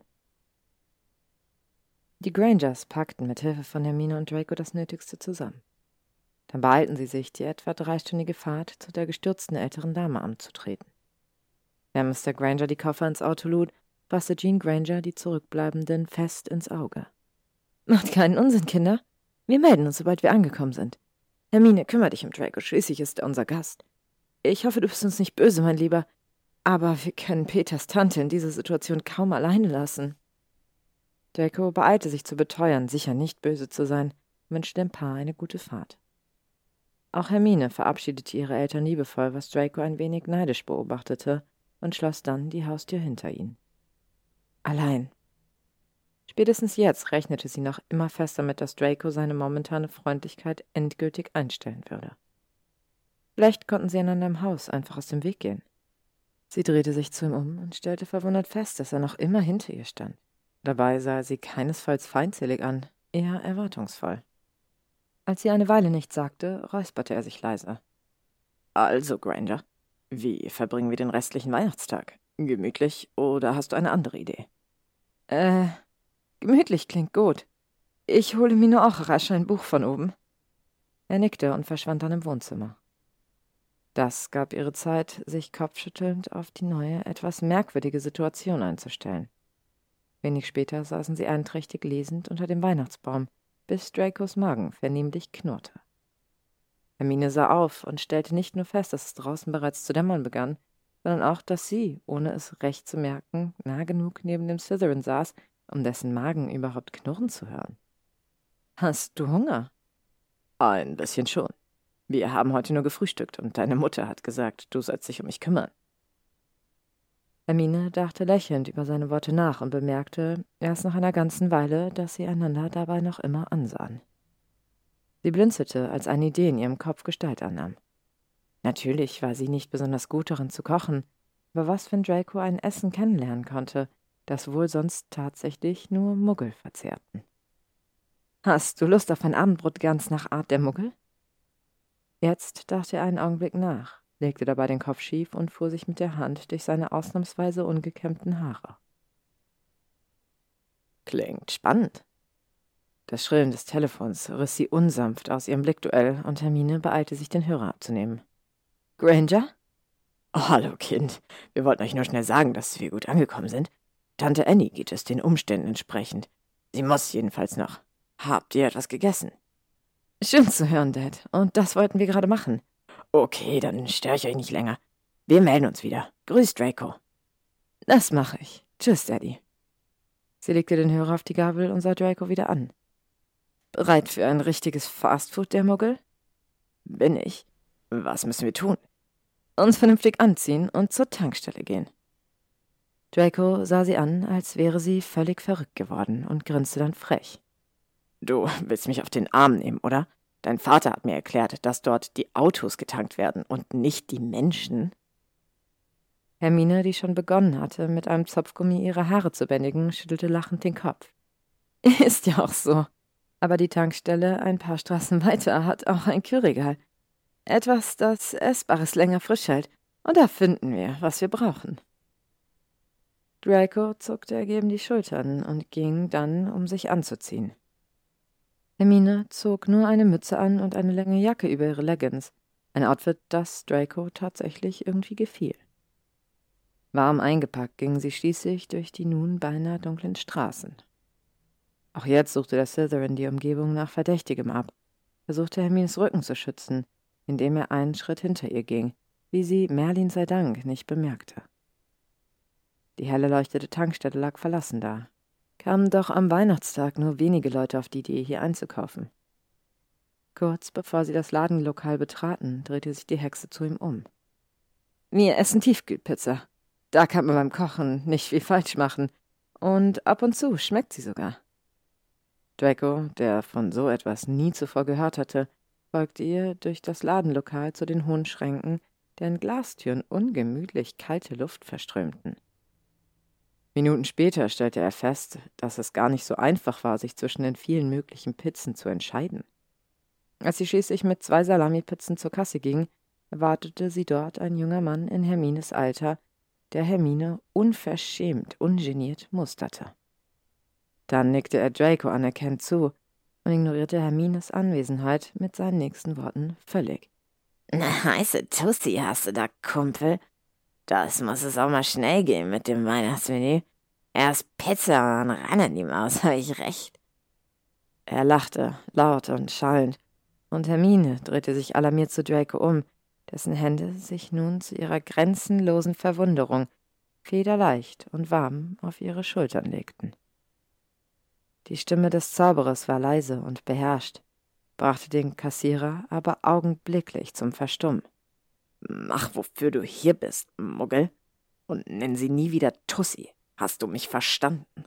Die Grangers packten mit Hilfe von Hermine und Draco das Nötigste zusammen. Dann beeilten sie sich, die etwa dreistündige Fahrt zu der gestürzten älteren Dame anzutreten. Während Mr. Granger die Koffer ins Auto lud, fasste Jean Granger die Zurückbleibenden fest ins Auge. Macht keinen Unsinn, Kinder. Wir melden uns, sobald wir angekommen sind. Hermine, kümmere dich um Draco, schließlich ist er unser Gast. Ich hoffe, du bist uns nicht böse, mein Lieber. Aber wir können Peters Tante in dieser Situation kaum alleine lassen. Draco beeilte sich zu beteuern, sicher nicht böse zu sein, wünschte dem Paar eine gute Fahrt. Auch Hermine verabschiedete ihre Eltern liebevoll, was Draco ein wenig neidisch beobachtete, und schloss dann die Haustür hinter ihn. Allein. Spätestens jetzt rechnete sie noch immer fest damit, dass Draco seine momentane Freundlichkeit endgültig einstellen würde. Vielleicht konnten sie einander im Haus einfach aus dem Weg gehen. Sie drehte sich zu ihm um und stellte verwundert fest, dass er noch immer hinter ihr stand. Dabei sah er sie keinesfalls feindselig an, eher erwartungsvoll. Als sie eine Weile nichts sagte, räusperte er sich leise. Also, Granger, wie verbringen wir den restlichen Weihnachtstag? Gemütlich oder hast du eine andere Idee? Äh, gemütlich klingt gut. Ich hole mir nur auch rasch ein Buch von oben. Er nickte und verschwand dann im Wohnzimmer. Das gab ihre Zeit, sich kopfschüttelnd auf die neue, etwas merkwürdige Situation einzustellen. Wenig später saßen sie einträchtig lesend unter dem Weihnachtsbaum, bis Dracos Magen vernehmlich knurrte. Hermine sah auf und stellte nicht nur fest, dass es draußen bereits zu dämmern begann, sondern auch, dass sie, ohne es recht zu merken, nah genug neben dem Slytherin saß, um dessen Magen überhaupt knurren zu hören. Hast du Hunger? Ein bisschen schon. Wir haben heute nur gefrühstückt und deine Mutter hat gesagt, du sollst dich um mich kümmern. Hermine dachte lächelnd über seine Worte nach und bemerkte erst nach einer ganzen Weile, dass sie einander dabei noch immer ansahen. Sie blinzelte, als eine Idee in ihrem Kopf Gestalt annahm. Natürlich war sie nicht besonders gut darin zu kochen, aber was, wenn Draco ein Essen kennenlernen konnte, das wohl sonst tatsächlich nur Muggel verzehrten? Hast du Lust auf ein Abendbrot ganz nach Art der Muggel? Jetzt dachte er einen Augenblick nach legte dabei den Kopf schief und fuhr sich mit der Hand durch seine ausnahmsweise ungekämmten Haare. Klingt spannend. Das Schrillen des Telefons riss sie unsanft aus ihrem Blickduell und Hermine beeilte sich, den Hörer abzunehmen. Granger? Oh, hallo, Kind. Wir wollten euch nur schnell sagen, dass wir gut angekommen sind. Tante Annie geht es den Umständen entsprechend. Sie muss jedenfalls noch. Habt ihr etwas gegessen? Schön zu hören, Dad. Und das wollten wir gerade machen. Okay, dann störe ich euch nicht länger. Wir melden uns wieder. Grüß Draco. Das mache ich. Tschüss, Daddy. Sie legte den Hörer auf die Gabel und sah Draco wieder an. Bereit für ein richtiges Fastfood, der Muggel? Bin ich. Was müssen wir tun? Uns vernünftig anziehen und zur Tankstelle gehen. Draco sah sie an, als wäre sie völlig verrückt geworden und grinste dann frech. Du willst mich auf den Arm nehmen, oder? Dein Vater hat mir erklärt, dass dort die Autos getankt werden und nicht die Menschen. Hermine, die schon begonnen hatte, mit einem Zopfgummi ihre Haare zu bändigen, schüttelte lachend den Kopf. Ist ja auch so. Aber die Tankstelle ein paar Straßen weiter hat auch ein Kühlregal. Etwas, das Essbares länger frisch hält. Und da finden wir, was wir brauchen. Draco zuckte ergeben die Schultern und ging dann, um sich anzuziehen. Hermine zog nur eine Mütze an und eine lange Jacke über ihre Leggings, ein Outfit, das Draco tatsächlich irgendwie gefiel. Warm eingepackt gingen sie schließlich durch die nun beinahe dunklen Straßen. Auch jetzt suchte der Slytherin die Umgebung nach Verdächtigem ab, versuchte Hermines Rücken zu schützen, indem er einen Schritt hinter ihr ging, wie sie Merlin sei Dank nicht bemerkte. Die hell erleuchtete Tankstelle lag verlassen da, kamen doch am Weihnachtstag nur wenige Leute auf die Idee, hier einzukaufen. Kurz bevor sie das Ladenlokal betraten, drehte sich die Hexe zu ihm um. Wir essen Tiefkühlpizza. Da kann man beim Kochen nicht viel falsch machen. Und ab und zu schmeckt sie sogar. Draco, der von so etwas nie zuvor gehört hatte, folgte ihr durch das Ladenlokal zu den hohen Schränken, deren Glastüren ungemütlich kalte Luft verströmten. Minuten später stellte er fest, dass es gar nicht so einfach war, sich zwischen den vielen möglichen Pizzen zu entscheiden. Als sie schließlich mit zwei Salamipizzen zur Kasse ging, erwartete sie dort ein junger Mann in Hermines Alter, der Hermine unverschämt, ungeniert musterte. Dann nickte er Draco anerkennend zu und ignorierte Hermines Anwesenheit mit seinen nächsten Worten völlig. Na, heiße Tussi hast du da, Kumpel. Das muss es auch mal schnell gehen mit dem Weihnachtsmenü. Erst Pizza und ran an die Maus, habe ich recht. Er lachte, laut und schallend, und Hermine drehte sich alarmiert zu Draco um, dessen Hände sich nun zu ihrer grenzenlosen Verwunderung federleicht und warm auf ihre Schultern legten. Die Stimme des Zauberers war leise und beherrscht, brachte den Kassierer aber augenblicklich zum Verstummen. Mach, wofür du hier bist, Muggel, und nenn sie nie wieder Tussi. Hast du mich verstanden?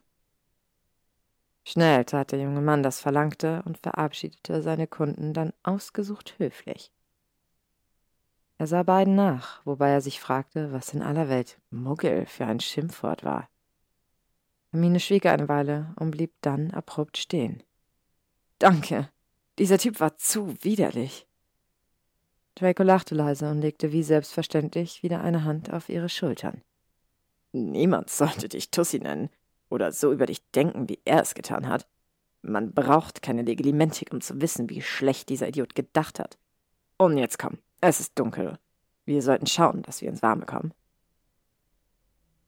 Schnell tat der junge Mann das Verlangte und verabschiedete seine Kunden dann ausgesucht höflich. Er sah beiden nach, wobei er sich fragte, was in aller Welt Muggel für ein Schimpfwort war. Hermine schwieg eine Weile und blieb dann abrupt stehen. Danke, dieser Typ war zu widerlich. Draco lachte leise und legte wie selbstverständlich wieder eine Hand auf ihre Schultern. Niemand sollte dich Tussi nennen oder so über dich denken, wie er es getan hat. Man braucht keine Legilimentik, um zu wissen, wie schlecht dieser Idiot gedacht hat. Und jetzt komm, es ist dunkel. Wir sollten schauen, dass wir ins Warme kommen.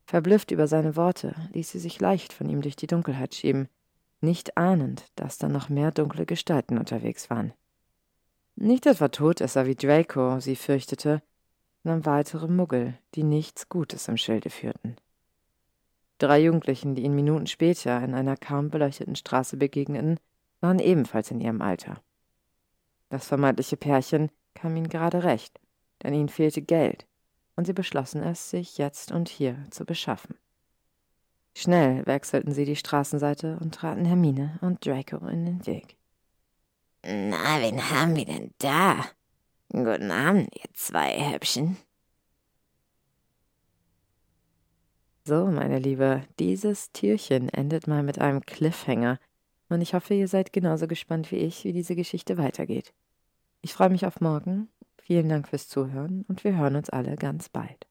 Verblüfft über seine Worte ließ sie sich leicht von ihm durch die Dunkelheit schieben, nicht ahnend, dass da noch mehr dunkle Gestalten unterwegs waren. Nicht etwa Todesser wie Draco sie fürchtete, sondern weitere Muggel, die nichts Gutes im Schilde führten. Drei Jugendlichen, die ihnen Minuten später in einer kaum beleuchteten Straße begegneten, waren ebenfalls in ihrem Alter. Das vermeintliche Pärchen kam ihnen gerade recht, denn ihnen fehlte Geld, und sie beschlossen es, sich jetzt und hier zu beschaffen. Schnell wechselten sie die Straßenseite und traten Hermine und Draco in den Weg. Na, wen haben wir denn da? Guten Abend, ihr zwei Hübschen. So, meine Liebe, dieses Türchen endet mal mit einem Cliffhanger. Und ich hoffe, ihr seid genauso gespannt wie ich, wie diese Geschichte weitergeht. Ich freue mich auf morgen. Vielen Dank fürs Zuhören und wir hören uns alle ganz bald.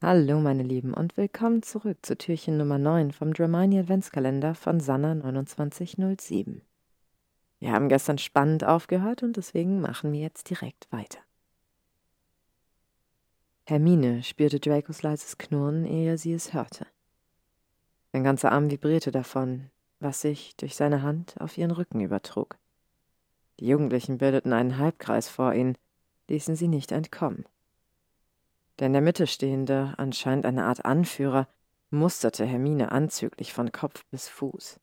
Hallo, meine Lieben, und willkommen zurück zu Türchen Nummer 9 vom Dramini Adventskalender von Sanna 2907. Wir haben gestern spannend aufgehört und deswegen machen wir jetzt direkt weiter. Hermine spürte Dracos leises Knurren, ehe sie es hörte. Sein ganzer Arm vibrierte davon, was sich durch seine Hand auf ihren Rücken übertrug. Die Jugendlichen bildeten einen Halbkreis vor ihnen, ließen sie nicht entkommen. Der in der Mitte stehende, anscheinend eine Art Anführer, musterte Hermine anzüglich von Kopf bis Fuß.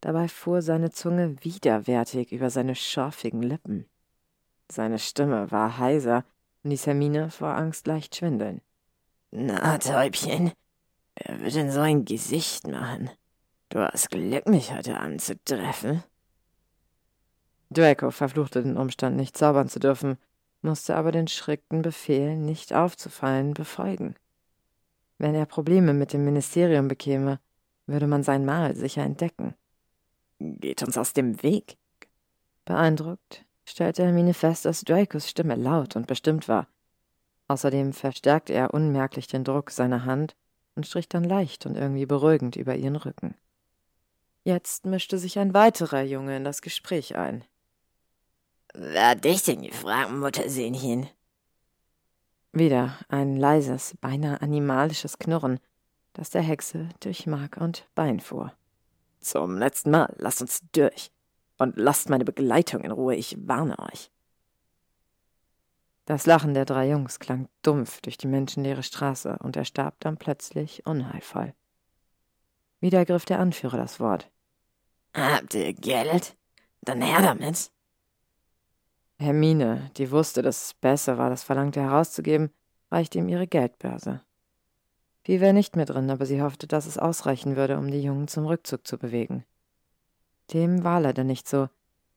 Dabei fuhr seine Zunge widerwärtig über seine schorfigen Lippen. Seine Stimme war heiser und ließ Hermine vor Angst leicht schwindeln. Na, Täubchen, wer wird denn so ein Gesicht machen? Du hast Glück, mich heute Abend zu treffen. Draco verfluchte den Umstand, nicht zaubern zu dürfen, musste aber den strikten Befehl, nicht aufzufallen, befolgen. Wenn er Probleme mit dem Ministerium bekäme, würde man sein Mal sicher entdecken. Geht uns aus dem Weg. Beeindruckt stellte Hermine fest, dass Dracos Stimme laut und bestimmt war. Außerdem verstärkte er unmerklich den Druck seiner Hand und strich dann leicht und irgendwie beruhigend über ihren Rücken. Jetzt mischte sich ein weiterer Junge in das Gespräch ein. Wer hat dich denn gefragt, Muttersehnchen? Wieder ein leises, beinahe animalisches Knurren, das der Hexe durch Mark und Bein fuhr. Zum letzten Mal, lasst uns durch. Und lasst meine Begleitung in Ruhe, ich warne euch. Das Lachen der drei Jungs klang dumpf durch die menschenleere Straße und er starb dann plötzlich unheilvoll. Wieder griff der Anführer das Wort. Habt ihr Geld? Dann her damit. Hermine, die wusste, dass es besser war, das Verlangte herauszugeben, reichte ihm ihre Geldbörse. Viel wäre nicht mehr drin, aber sie hoffte, dass es ausreichen würde, um die Jungen zum Rückzug zu bewegen. Dem war leider nicht so,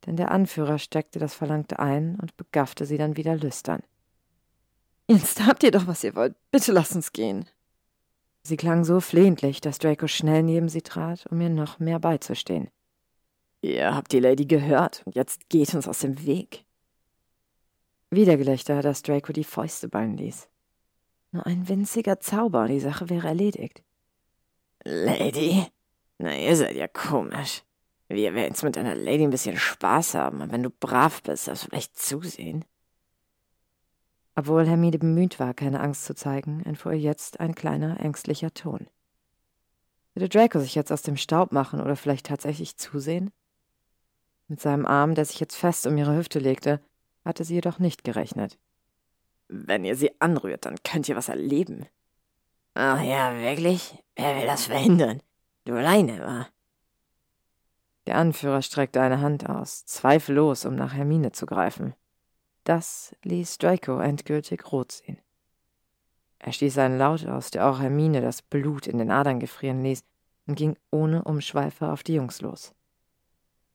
denn der Anführer steckte das Verlangte ein und begaffte sie dann wieder lüstern. Jetzt habt ihr doch, was ihr wollt. Bitte lasst uns gehen. Sie klang so flehentlich, dass Draco schnell neben sie trat, um ihr noch mehr beizustehen. Ihr habt die Lady gehört und jetzt geht uns aus dem Weg. Wieder Gelächter, dass Draco die Fäuste ballen ließ. Nur ein winziger Zauber, die Sache wäre erledigt. Lady? Na, ihr seid ja komisch. Wir werden jetzt mit einer Lady ein bisschen Spaß haben, und wenn du brav bist, darfst du vielleicht zusehen. Obwohl Hermine bemüht war, keine Angst zu zeigen, entfuhr ihr jetzt ein kleiner, ängstlicher Ton. Würde Draco sich jetzt aus dem Staub machen oder vielleicht tatsächlich zusehen? Mit seinem Arm, der sich jetzt fest um ihre Hüfte legte, hatte sie jedoch nicht gerechnet. Wenn ihr sie anrührt, dann könnt ihr was erleben. Ach ja, wirklich? Wer will das verhindern? Du alleine, wa? Der Anführer streckte eine Hand aus, zweifellos, um nach Hermine zu greifen. Das ließ Draco endgültig rot sehen. Er stieß einen Laut aus, der auch Hermine das Blut in den Adern gefrieren ließ, und ging ohne Umschweife auf die Jungs los.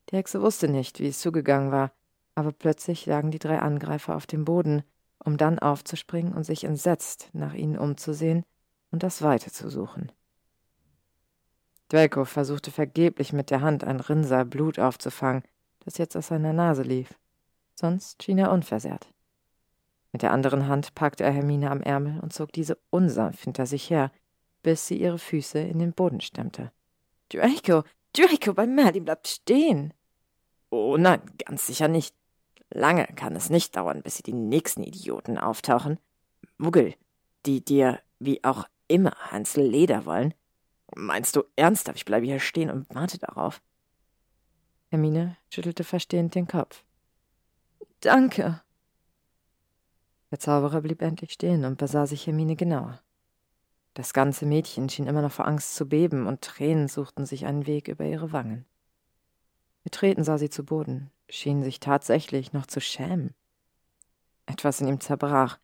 Die Hexe wusste nicht, wie es zugegangen war, aber plötzlich lagen die drei Angreifer auf dem Boden, um dann aufzuspringen und sich entsetzt nach ihnen umzusehen und das Weite zu suchen. Draco versuchte vergeblich mit der Hand ein Rinnsal Blut aufzufangen, das jetzt aus seiner Nase lief. Sonst schien er unversehrt. Mit der anderen Hand packte er Hermine am Ärmel und zog diese unsanft hinter sich her, bis sie ihre Füße in den Boden stemmte. Draco, Draco, bei Merlin bleibt stehen. Oh nein, ganz sicher nicht. Lange kann es nicht dauern, bis sie die nächsten Idioten auftauchen. Muggel, die dir, wie auch immer, ans Leder wollen. Meinst du ernsthaft, ich bleibe hier stehen und warte darauf? Hermine schüttelte verstehend den Kopf. Danke. Der Zauberer blieb endlich stehen und besah sich Hermine genauer. Das ganze Mädchen schien immer noch vor Angst zu beben, und Tränen suchten sich einen Weg über ihre Wangen. Betreten sah sie zu Boden, schien sich tatsächlich noch zu schämen. Etwas in ihm zerbrach,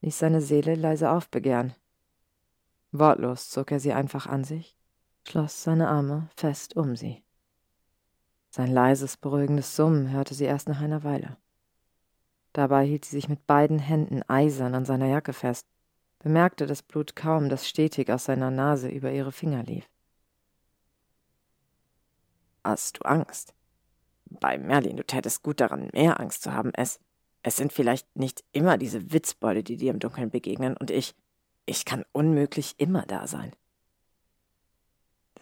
ließ seine Seele leise aufbegehren. Wortlos zog er sie einfach an sich, schloss seine Arme fest um sie. Sein leises, beruhigendes Summen hörte sie erst nach einer Weile. Dabei hielt sie sich mit beiden Händen eisern an seiner Jacke fest, bemerkte das Blut kaum, das stetig aus seiner Nase über ihre Finger lief. Hast du Angst? Bei Merlin, du tätest gut daran, mehr Angst zu haben. Es, es sind vielleicht nicht immer diese Witzbeute, die dir im Dunkeln begegnen, und ich, ich kann unmöglich immer da sein.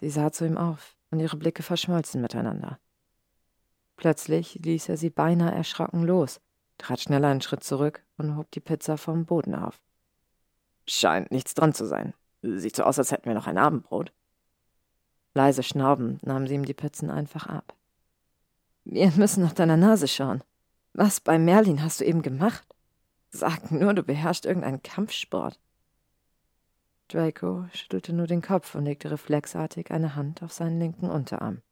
Sie sah zu ihm auf, und ihre Blicke verschmolzen miteinander. Plötzlich ließ er sie beinahe erschrocken los, trat schneller einen Schritt zurück und hob die Pizza vom Boden auf. Scheint nichts dran zu sein. Sieht so aus, als hätten wir noch ein Abendbrot. Leise schnaubend nahm sie ihm die Pizzen einfach ab. Wir müssen nach deiner Nase schauen. Was bei Merlin hast du eben gemacht? Sag nur, du beherrschst irgendeinen Kampfsport. Draco schüttelte nur den Kopf und legte reflexartig eine Hand auf seinen linken Unterarm.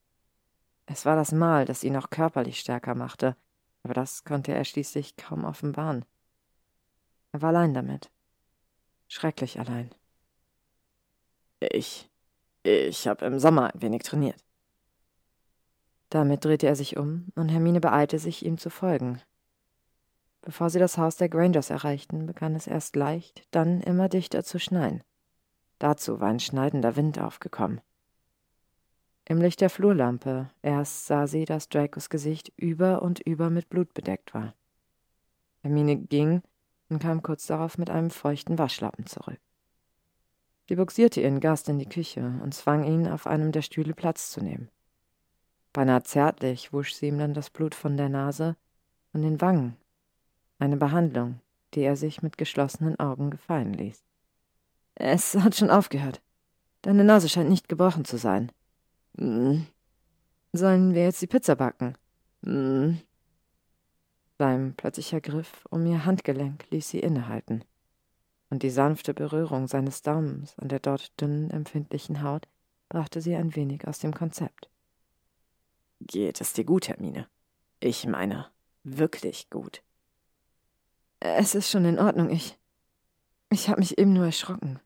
Es war das Mal, das ihn noch körperlich stärker machte, aber das konnte er schließlich kaum offenbaren. Er war allein damit. Schrecklich allein. Ich. Ich habe im Sommer ein wenig trainiert. Damit drehte er sich um, und Hermine beeilte sich, ihm zu folgen. Bevor sie das Haus der Grangers erreichten, begann es erst leicht, dann immer dichter zu schneien. Dazu war ein schneidender Wind aufgekommen. Im Licht der Flurlampe erst sah sie, dass Dracos Gesicht über und über mit Blut bedeckt war. Hermine ging und kam kurz darauf mit einem feuchten Waschlappen zurück. Sie buxierte ihren Gast in die Küche und zwang ihn, auf einem der Stühle Platz zu nehmen. Beinahe zärtlich wusch sie ihm dann das Blut von der Nase und den Wangen, eine Behandlung, die er sich mit geschlossenen Augen gefallen ließ. Es hat schon aufgehört. Deine Nase scheint nicht gebrochen zu sein. Hm. Sollen wir jetzt die Pizza backen? Hm. Sein plötzlicher Griff um ihr Handgelenk ließ sie innehalten, und die sanfte Berührung seines Daumens an der dort dünnen, empfindlichen Haut brachte sie ein wenig aus dem Konzept. Geht es dir gut, Hermine? Ich meine, wirklich gut. Es ist schon in Ordnung, ich. Ich habe mich eben nur erschrocken.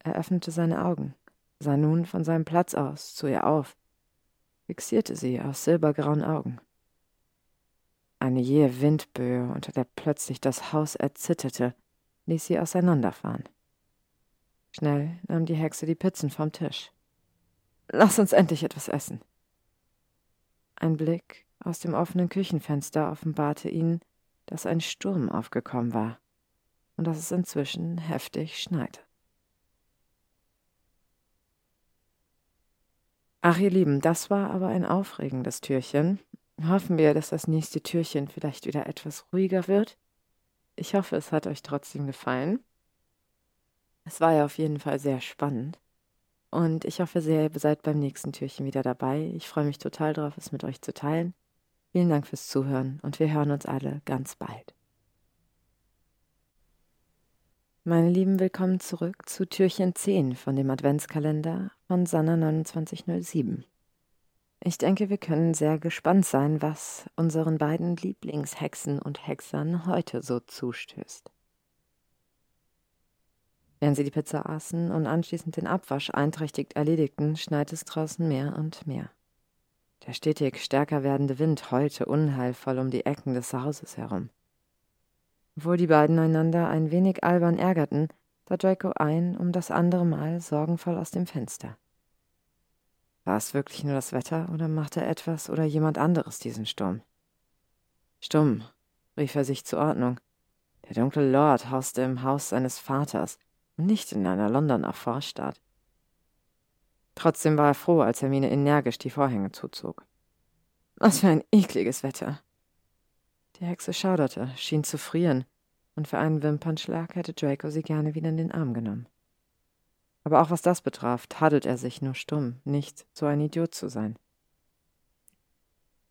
Er öffnete seine Augen, sah nun von seinem Platz aus zu ihr auf, fixierte sie aus silbergrauen Augen. Eine jähe Windböe, unter der plötzlich das Haus erzitterte, ließ sie auseinanderfahren. Schnell nahm die Hexe die Pizzen vom Tisch. Lass uns endlich etwas essen. Ein Blick aus dem offenen Küchenfenster offenbarte ihnen, dass ein Sturm aufgekommen war und dass es inzwischen heftig schneite. Ach, ihr Lieben, das war aber ein aufregendes Türchen. Hoffen wir, dass das nächste Türchen vielleicht wieder etwas ruhiger wird. Ich hoffe, es hat euch trotzdem gefallen. Es war ja auf jeden Fall sehr spannend. Und ich hoffe sehr, ihr seid beim nächsten Türchen wieder dabei. Ich freue mich total drauf, es mit euch zu teilen. Vielen Dank fürs Zuhören und wir hören uns alle ganz bald. Meine Lieben, willkommen zurück zu Türchen 10 von dem Adventskalender von Sanna 2907. Ich denke, wir können sehr gespannt sein, was unseren beiden Lieblingshexen und Hexern heute so zustößt. Während sie die Pizza aßen und anschließend den Abwasch einträchtig erledigten, schneit es draußen mehr und mehr. Der stetig stärker werdende Wind heulte unheilvoll um die Ecken des Hauses herum. Obwohl die beiden einander ein wenig albern ärgerten, sah Draco ein um das andere Mal sorgenvoll aus dem Fenster. War es wirklich nur das Wetter oder machte etwas oder jemand anderes diesen Sturm? Stumm, rief er sich zur Ordnung. Der dunkle Lord hauste im Haus seines Vaters und nicht in einer Londoner Vorstadt. Trotzdem war er froh, als Hermine energisch die Vorhänge zuzog. Was für ein ekliges Wetter. Die Hexe schauderte, schien zu frieren, und für einen Wimpernschlag hätte Draco sie gerne wieder in den Arm genommen. Aber auch was das betraf, tadelt er sich nur stumm, nicht so ein Idiot zu sein.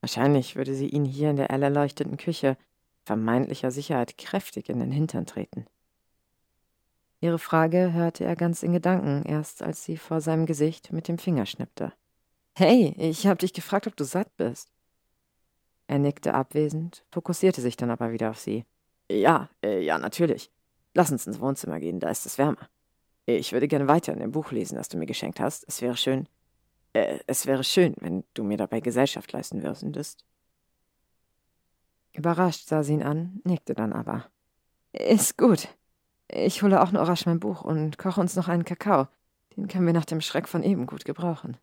Wahrscheinlich würde sie ihn hier in der erleuchteten Küche vermeintlicher Sicherheit kräftig in den Hintern treten. Ihre Frage hörte er ganz in Gedanken, erst als sie vor seinem Gesicht mit dem Finger schnippte. Hey, ich hab dich gefragt, ob du satt bist. Er nickte abwesend, fokussierte sich dann aber wieder auf sie. Ja, äh, ja, natürlich. Lass uns ins Wohnzimmer gehen, da ist es wärmer. Ich würde gerne weiter in dem Buch lesen, das du mir geschenkt hast. Es wäre schön. Äh, es wäre schön, wenn du mir dabei Gesellschaft leisten würdest. Überrascht sah sie ihn an, nickte dann aber. Ist gut. Ich hole auch nur rasch mein Buch und koche uns noch einen Kakao. Den können wir nach dem Schreck von eben gut gebrauchen.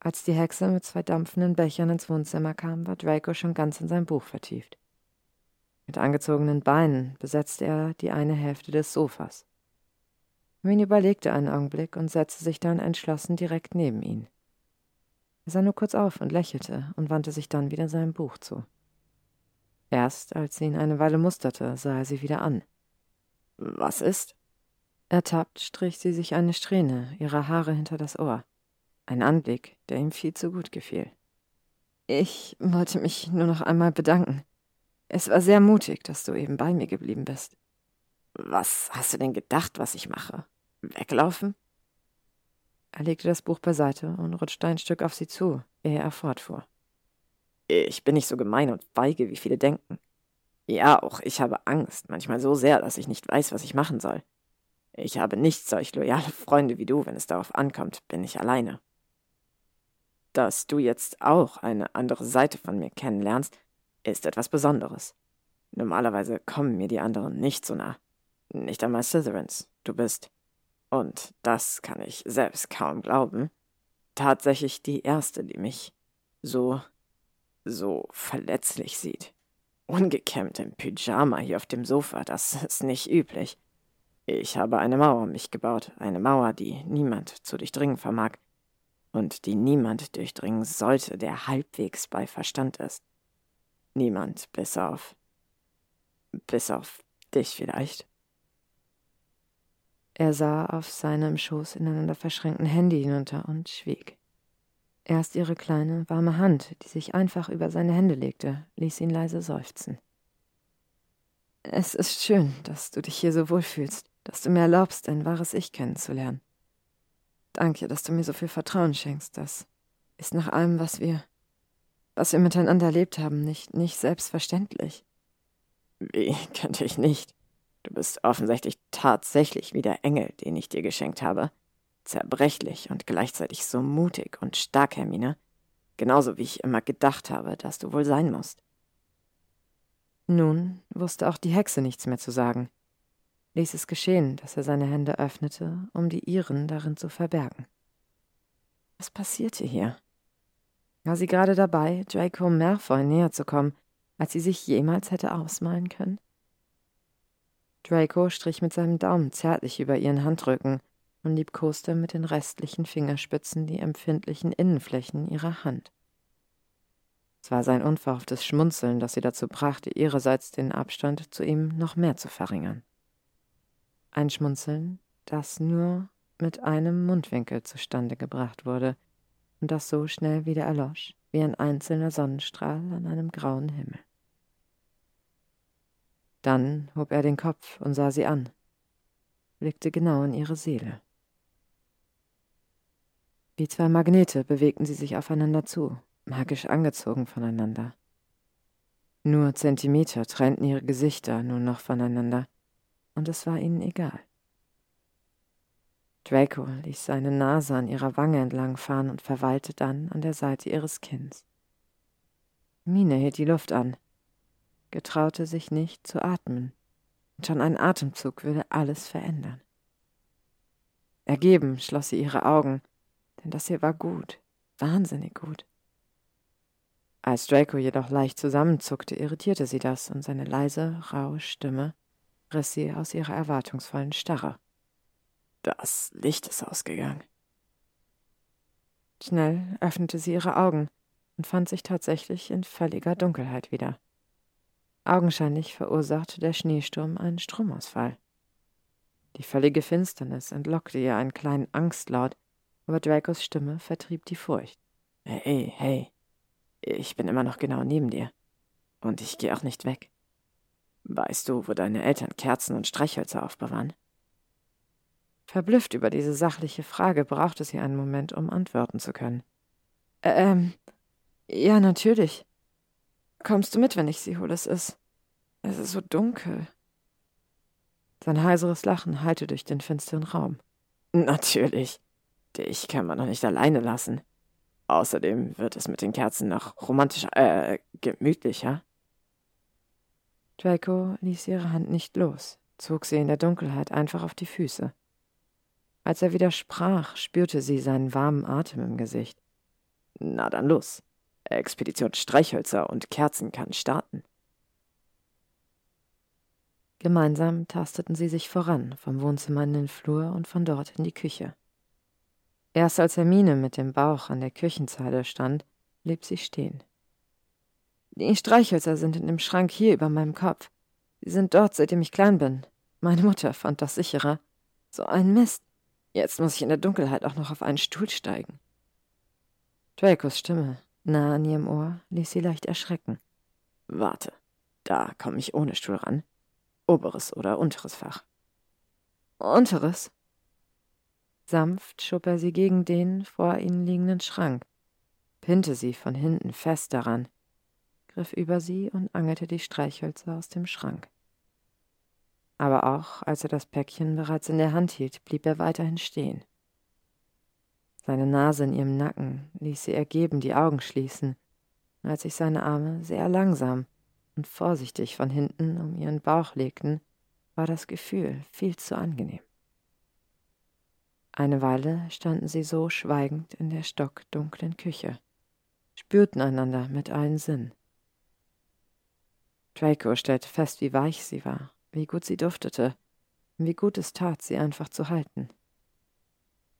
Als die Hexe mit zwei dampfenden Bechern ins Wohnzimmer kam, war Draco schon ganz in sein Buch vertieft. Mit angezogenen Beinen besetzte er die eine Hälfte des Sofas. Hermine überlegte einen Augenblick und setzte sich dann entschlossen direkt neben ihn. Er sah nur kurz auf und lächelte und wandte sich dann wieder seinem Buch zu. Erst als sie ihn eine Weile musterte, sah er sie wieder an. Was ist? Ertappt strich sie sich eine Strähne ihrer Haare hinter das Ohr. Ein Anblick, der ihm viel zu gut gefiel. Ich wollte mich nur noch einmal bedanken. Es war sehr mutig, dass du eben bei mir geblieben bist. Was hast du denn gedacht, was ich mache? Weglaufen? Er legte das Buch beiseite und rutschte ein Stück auf sie zu, ehe er fortfuhr. Ich bin nicht so gemein und feige, wie viele denken. Ja, auch ich habe Angst, manchmal so sehr, dass ich nicht weiß, was ich machen soll. Ich habe nicht solch loyale Freunde wie du, wenn es darauf ankommt, bin ich alleine. Dass du jetzt auch eine andere Seite von mir kennenlernst, ist etwas Besonderes. Normalerweise kommen mir die anderen nicht so nah. Nicht einmal Slytherins. Du bist, und das kann ich selbst kaum glauben, tatsächlich die erste, die mich so, so verletzlich sieht. Ungekämmt im Pyjama hier auf dem Sofa, das ist nicht üblich. Ich habe eine Mauer um mich gebaut, eine Mauer, die niemand zu durchdringen vermag und die niemand durchdringen sollte, der halbwegs bei Verstand ist. Niemand, bis auf. bis auf dich vielleicht. Er sah auf seine im Schoß ineinander verschränkten Hände hinunter und schwieg. Erst ihre kleine, warme Hand, die sich einfach über seine Hände legte, ließ ihn leise seufzen. Es ist schön, dass du dich hier so wohlfühlst, dass du mir erlaubst, ein wahres Ich kennenzulernen. Danke, dass du mir so viel Vertrauen schenkst. Das ist nach allem, was wir, was wir miteinander erlebt haben, nicht, nicht selbstverständlich. Wie könnte ich nicht? Du bist offensichtlich tatsächlich wie der Engel, den ich dir geschenkt habe zerbrechlich und gleichzeitig so mutig und stark, Hermine, genauso wie ich immer gedacht habe, dass du wohl sein musst. Nun wusste auch die Hexe nichts mehr zu sagen, ließ es geschehen, dass er seine Hände öffnete, um die ihren darin zu verbergen. Was passierte hier? War sie gerade dabei, Draco Malfoy näher zu kommen, als sie sich jemals hätte ausmalen können? Draco strich mit seinem Daumen zärtlich über ihren Handrücken, und liebkoste mit den restlichen Fingerspitzen die empfindlichen Innenflächen ihrer Hand. Es war sein unverhofftes Schmunzeln, das sie dazu brachte, ihrerseits den Abstand zu ihm noch mehr zu verringern. Ein Schmunzeln, das nur mit einem Mundwinkel zustande gebracht wurde und das so schnell wieder erlosch, wie ein einzelner Sonnenstrahl an einem grauen Himmel. Dann hob er den Kopf und sah sie an, blickte genau in ihre Seele. Wie zwei Magnete bewegten sie sich aufeinander zu, magisch angezogen voneinander. Nur Zentimeter trennten ihre Gesichter nun noch voneinander, und es war ihnen egal. Draco ließ seine Nase an ihrer Wange entlangfahren und verweilte dann an der Seite ihres Kinns. Mine hielt die Luft an, getraute sich nicht zu atmen, schon ein Atemzug würde alles verändern. Ergeben schloss sie ihre Augen, denn das hier war gut, wahnsinnig gut. Als Draco jedoch leicht zusammenzuckte, irritierte sie das, und seine leise, raue Stimme riss sie aus ihrer erwartungsvollen Starre. Das Licht ist ausgegangen. Schnell öffnete sie ihre Augen und fand sich tatsächlich in völliger Dunkelheit wieder. Augenscheinlich verursachte der Schneesturm einen Stromausfall. Die völlige Finsternis entlockte ihr einen kleinen Angstlaut, aber Dracos Stimme vertrieb die Furcht. Hey, hey, ich bin immer noch genau neben dir. Und ich gehe auch nicht weg. Weißt du, wo deine Eltern Kerzen und Streichhölzer aufbewahren? Verblüfft über diese sachliche Frage brauchte sie einen Moment, um antworten zu können. Ähm, ja, natürlich. Kommst du mit, wenn ich sie hole? Es ist. Es ist so dunkel. Sein heiseres Lachen hallte durch den finsteren Raum. Natürlich. Dich kann man doch nicht alleine lassen. Außerdem wird es mit den Kerzen noch romantischer, äh, gemütlicher. Draco ließ ihre Hand nicht los, zog sie in der Dunkelheit einfach auf die Füße. Als er wieder sprach, spürte sie seinen warmen Atem im Gesicht. Na dann los. Expedition Streichhölzer und Kerzen kann starten. Gemeinsam tasteten sie sich voran, vom Wohnzimmer in den Flur und von dort in die Küche. Erst als Hermine mit dem Bauch an der Küchenzeile stand, blieb sie stehen. Die Streichhölzer sind in dem Schrank hier über meinem Kopf. Sie sind dort, seitdem ich klein bin. Meine Mutter fand das sicherer. So ein Mist. Jetzt muss ich in der Dunkelheit auch noch auf einen Stuhl steigen. Dracos Stimme, nah an ihrem Ohr, ließ sie leicht erschrecken. Warte, da komme ich ohne Stuhl ran. Oberes oder unteres Fach. Unteres? Sanft schob er sie gegen den vor ihnen liegenden Schrank, pinnte sie von hinten fest daran, griff über sie und angelte die Streichhölzer aus dem Schrank. Aber auch als er das Päckchen bereits in der Hand hielt, blieb er weiterhin stehen. Seine Nase in ihrem Nacken ließ sie ergeben die Augen schließen, als sich seine Arme sehr langsam und vorsichtig von hinten um ihren Bauch legten, war das Gefühl viel zu angenehm. Eine Weile standen sie so schweigend in der stockdunklen Küche, spürten einander mit allen Sinnen. Draco stellte fest, wie weich sie war, wie gut sie duftete wie gut es tat, sie einfach zu halten.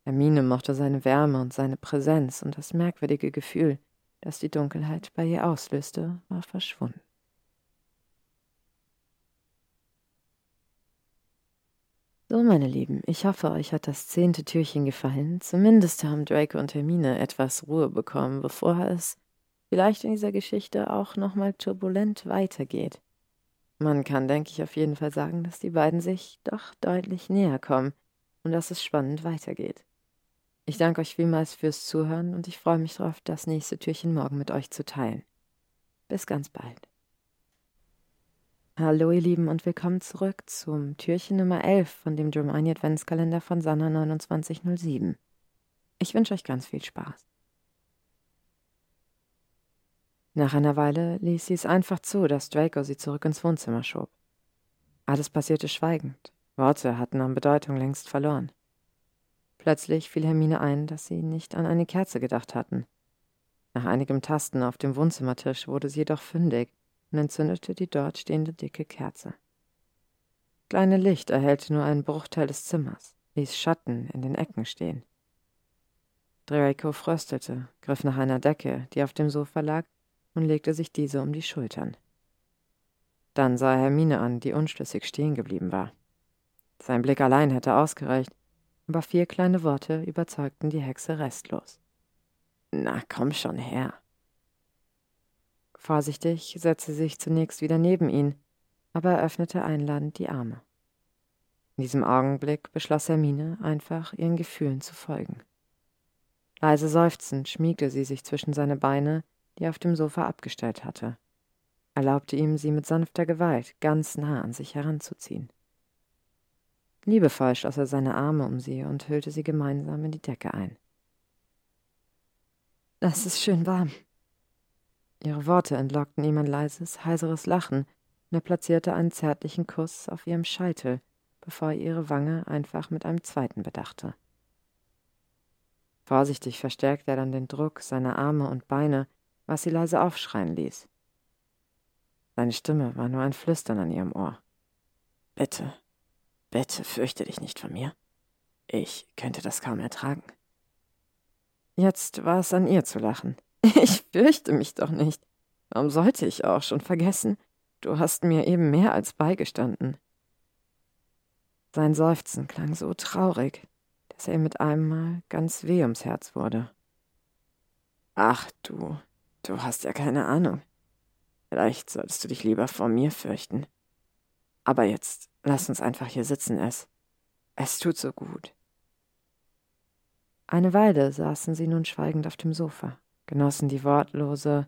Hermine mochte seine Wärme und seine Präsenz, und das merkwürdige Gefühl, das die Dunkelheit bei ihr auslöste, war verschwunden. So, meine Lieben, ich hoffe, euch hat das zehnte Türchen gefallen. Zumindest haben Draco und Hermine etwas Ruhe bekommen, bevor es vielleicht in dieser Geschichte auch nochmal turbulent weitergeht. Man kann, denke ich, auf jeden Fall sagen, dass die beiden sich doch deutlich näher kommen und dass es spannend weitergeht. Ich danke euch vielmals fürs Zuhören und ich freue mich darauf, das nächste Türchen morgen mit euch zu teilen. Bis ganz bald. Hallo ihr Lieben und willkommen zurück zum Türchen Nummer 11 von dem Germani Adventskalender von Sanna 2907. Ich wünsche euch ganz viel Spaß. Nach einer Weile ließ sie es einfach zu, dass Draco sie zurück ins Wohnzimmer schob. Alles passierte schweigend. Worte hatten an Bedeutung längst verloren. Plötzlich fiel Hermine ein, dass sie nicht an eine Kerze gedacht hatten. Nach einigem Tasten auf dem Wohnzimmertisch wurde sie jedoch fündig und entzündete die dort stehende dicke Kerze. Kleine Licht erhellte nur einen Bruchteil des Zimmers, ließ Schatten in den Ecken stehen. Draco fröstelte, griff nach einer Decke, die auf dem Sofa lag, und legte sich diese um die Schultern. Dann sah er Hermine an, die unschlüssig stehen geblieben war. Sein Blick allein hätte ausgereicht, aber vier kleine Worte überzeugten die Hexe restlos. Na, komm schon her. Vorsichtig setzte sie sich zunächst wieder neben ihn, aber er öffnete einladend die Arme. In diesem Augenblick beschloss Hermine, einfach ihren Gefühlen zu folgen. Leise seufzend schmiegte sie sich zwischen seine Beine, die er auf dem Sofa abgestellt hatte, erlaubte ihm, sie mit sanfter Gewalt ganz nah an sich heranzuziehen. Liebevoll schloss er seine Arme um sie und hüllte sie gemeinsam in die Decke ein. Das ist schön warm. Ihre Worte entlockten ihm ein leises, heiseres Lachen, und er platzierte einen zärtlichen Kuss auf ihrem Scheitel, bevor er ihre Wange einfach mit einem zweiten bedachte. Vorsichtig verstärkte er dann den Druck seiner Arme und Beine, was sie leise aufschreien ließ. Seine Stimme war nur ein Flüstern an ihrem Ohr. Bitte, bitte fürchte dich nicht von mir. Ich könnte das kaum ertragen. Jetzt war es an ihr zu lachen. Ich fürchte mich doch nicht. Warum sollte ich auch schon vergessen? Du hast mir eben mehr als beigestanden. Sein Seufzen klang so traurig, dass er mit einem Mal ganz weh ums Herz wurde. Ach du, du hast ja keine Ahnung. Vielleicht solltest du dich lieber vor mir fürchten. Aber jetzt lass uns einfach hier sitzen, es. Es tut so gut. Eine Weile saßen sie nun schweigend auf dem Sofa, genossen die wortlose,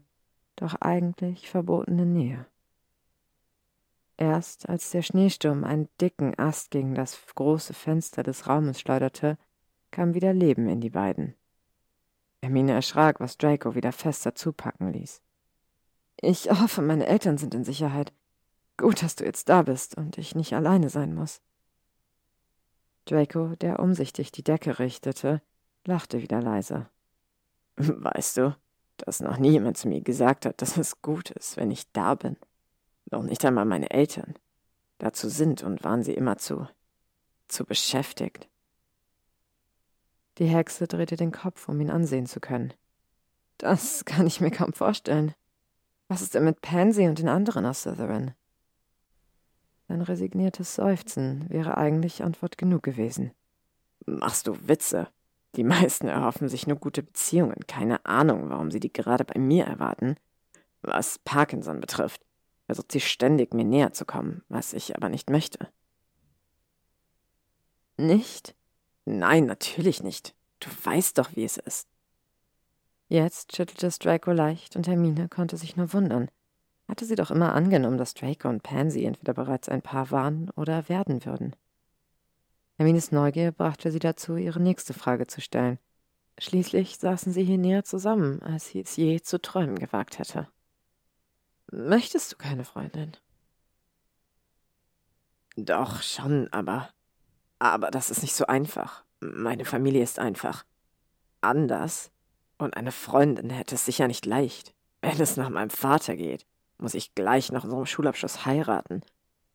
doch eigentlich verbotene Nähe. Erst als der Schneesturm einen dicken Ast gegen das große Fenster des Raumes schleuderte, kam wieder Leben in die beiden. Hermine erschrak, was Draco wieder fester zupacken ließ. Ich hoffe, meine Eltern sind in Sicherheit. Gut, dass du jetzt da bist und ich nicht alleine sein muss. Draco, der umsichtig die Decke richtete, lachte wieder leise. Weißt du, dass noch niemand zu mir gesagt hat, dass es gut ist, wenn ich da bin. Noch nicht einmal meine Eltern. Dazu sind und waren sie immer zu, zu beschäftigt. Die Hexe drehte den Kopf, um ihn ansehen zu können. Das kann ich mir kaum vorstellen. Was ist denn mit Pansy und den anderen aus Slytherin? Sein resigniertes Seufzen wäre eigentlich Antwort genug gewesen. Machst du Witze? Die meisten erhoffen sich nur gute Beziehungen. Keine Ahnung, warum sie die gerade bei mir erwarten. Was Parkinson betrifft, versucht sie ständig mir näher zu kommen, was ich aber nicht möchte. Nicht? Nein, natürlich nicht. Du weißt doch, wie es ist. Jetzt schüttelte es Draco leicht und Hermine konnte sich nur wundern. Hatte sie doch immer angenommen, dass Draco und Pansy entweder bereits ein Paar waren oder werden würden. Hermines Neugier brachte sie dazu, ihre nächste Frage zu stellen. Schließlich saßen sie hier näher zusammen, als sie es je zu träumen gewagt hätte. Möchtest du keine Freundin? Doch, schon, aber. Aber das ist nicht so einfach. Meine Familie ist einfach. Anders. Und eine Freundin hätte es sicher nicht leicht. Wenn es nach meinem Vater geht, muss ich gleich nach unserem Schulabschluss heiraten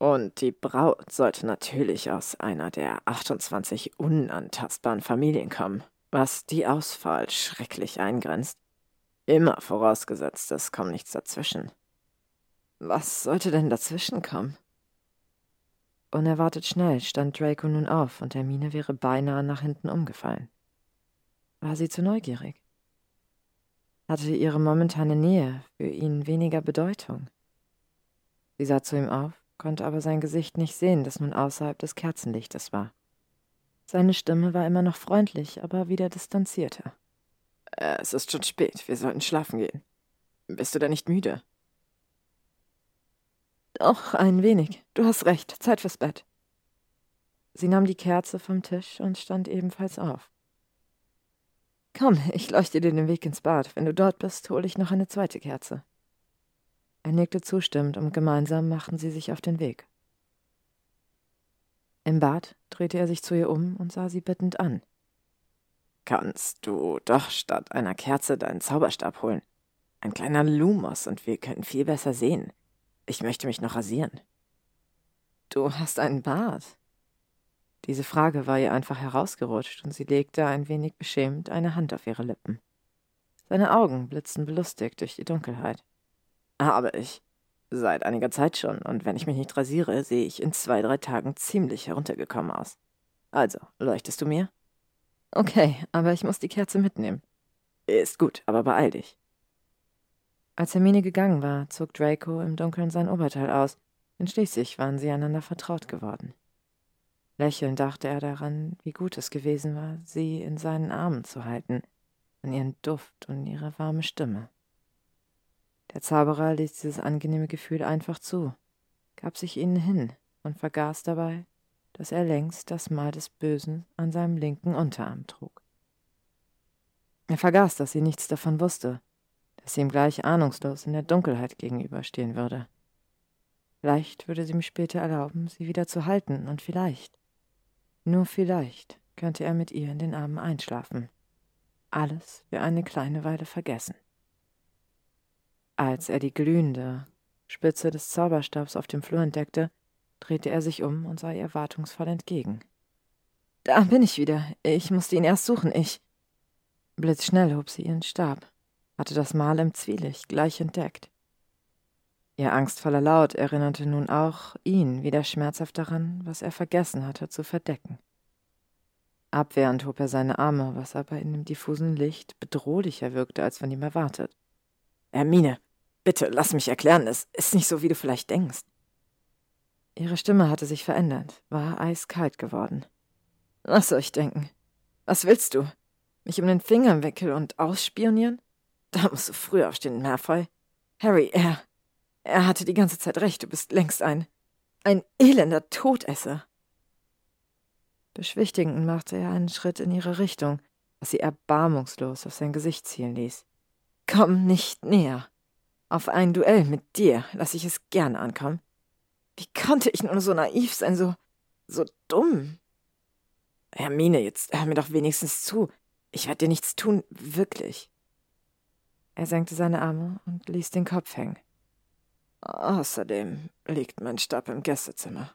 und die Braut sollte natürlich aus einer der 28 unantastbaren Familien kommen, was die Auswahl schrecklich eingrenzt. Immer vorausgesetzt, es kommt nichts dazwischen. Was sollte denn dazwischen kommen? Unerwartet schnell stand Draco nun auf und Hermine wäre beinahe nach hinten umgefallen. War sie zu neugierig? Hatte ihre momentane Nähe für ihn weniger Bedeutung? Sie sah zu ihm auf konnte aber sein Gesicht nicht sehen, das nun außerhalb des Kerzenlichtes war. Seine Stimme war immer noch freundlich, aber wieder distanzierter. Es ist schon spät, wir sollten schlafen gehen. Bist du denn nicht müde? Doch, ein wenig. Du hast recht. Zeit fürs Bett. Sie nahm die Kerze vom Tisch und stand ebenfalls auf. Komm, ich leuchte dir den Weg ins Bad. Wenn du dort bist, hole ich noch eine zweite Kerze. Er nickte zustimmend und gemeinsam machten sie sich auf den Weg. Im Bad drehte er sich zu ihr um und sah sie bittend an. Kannst du doch statt einer Kerze deinen Zauberstab holen? Ein kleiner Lumos und wir können viel besser sehen. Ich möchte mich noch rasieren. Du hast einen Bart. Diese Frage war ihr einfach herausgerutscht und sie legte ein wenig beschämt eine Hand auf ihre Lippen. Seine Augen blitzten belustigt durch die Dunkelheit. Habe ich. Seit einiger Zeit schon, und wenn ich mich nicht rasiere, sehe ich in zwei, drei Tagen ziemlich heruntergekommen aus. Also, leuchtest du mir? Okay, aber ich muss die Kerze mitnehmen. Ist gut, aber beeil dich. Als Hermine gegangen war, zog Draco im Dunkeln sein Oberteil aus, denn schließlich waren sie einander vertraut geworden. Lächelnd dachte er daran, wie gut es gewesen war, sie in seinen Armen zu halten, an ihren Duft und ihre warme Stimme. Der Zauberer ließ dieses angenehme Gefühl einfach zu, gab sich ihnen hin und vergaß dabei, dass er längst das Mal des Bösen an seinem linken Unterarm trug. Er vergaß, dass sie nichts davon wusste, dass sie ihm gleich ahnungslos in der Dunkelheit gegenüberstehen würde. Vielleicht würde sie ihm später erlauben, sie wieder zu halten, und vielleicht, nur vielleicht, könnte er mit ihr in den Armen einschlafen. Alles für eine kleine Weile vergessen. Als er die glühende Spitze des Zauberstabs auf dem Flur entdeckte, drehte er sich um und sah ihr erwartungsvoll entgegen. Da bin ich wieder. Ich musste ihn erst suchen, ich. Blitzschnell hob sie ihren Stab, hatte das Mal im Zwielicht gleich entdeckt. Ihr angstvoller Laut erinnerte nun auch ihn wieder schmerzhaft daran, was er vergessen hatte zu verdecken. Abwehrend hob er seine Arme, was aber in dem diffusen Licht bedrohlicher wirkte, als von ihm erwartet. Hermine, bitte lass mich erklären, es ist nicht so, wie du vielleicht denkst. Ihre Stimme hatte sich verändert, war eiskalt geworden. Was soll ich denken? Was willst du? Mich um den Finger wickeln und ausspionieren? Da musst du früh aufstehen, Malfoy. Harry, er. Er hatte die ganze Zeit recht, du bist längst ein. ein elender Todesser. Beschwichtigend machte er einen Schritt in ihre Richtung, was sie erbarmungslos auf sein Gesicht zielen ließ. Komm nicht näher. Auf ein Duell mit dir lasse ich es gern ankommen. Wie konnte ich nur so naiv sein, so. so dumm? Hermine, jetzt hör mir doch wenigstens zu. Ich werde dir nichts tun, wirklich. Er senkte seine Arme und ließ den Kopf hängen. Außerdem liegt mein Stab im Gästezimmer.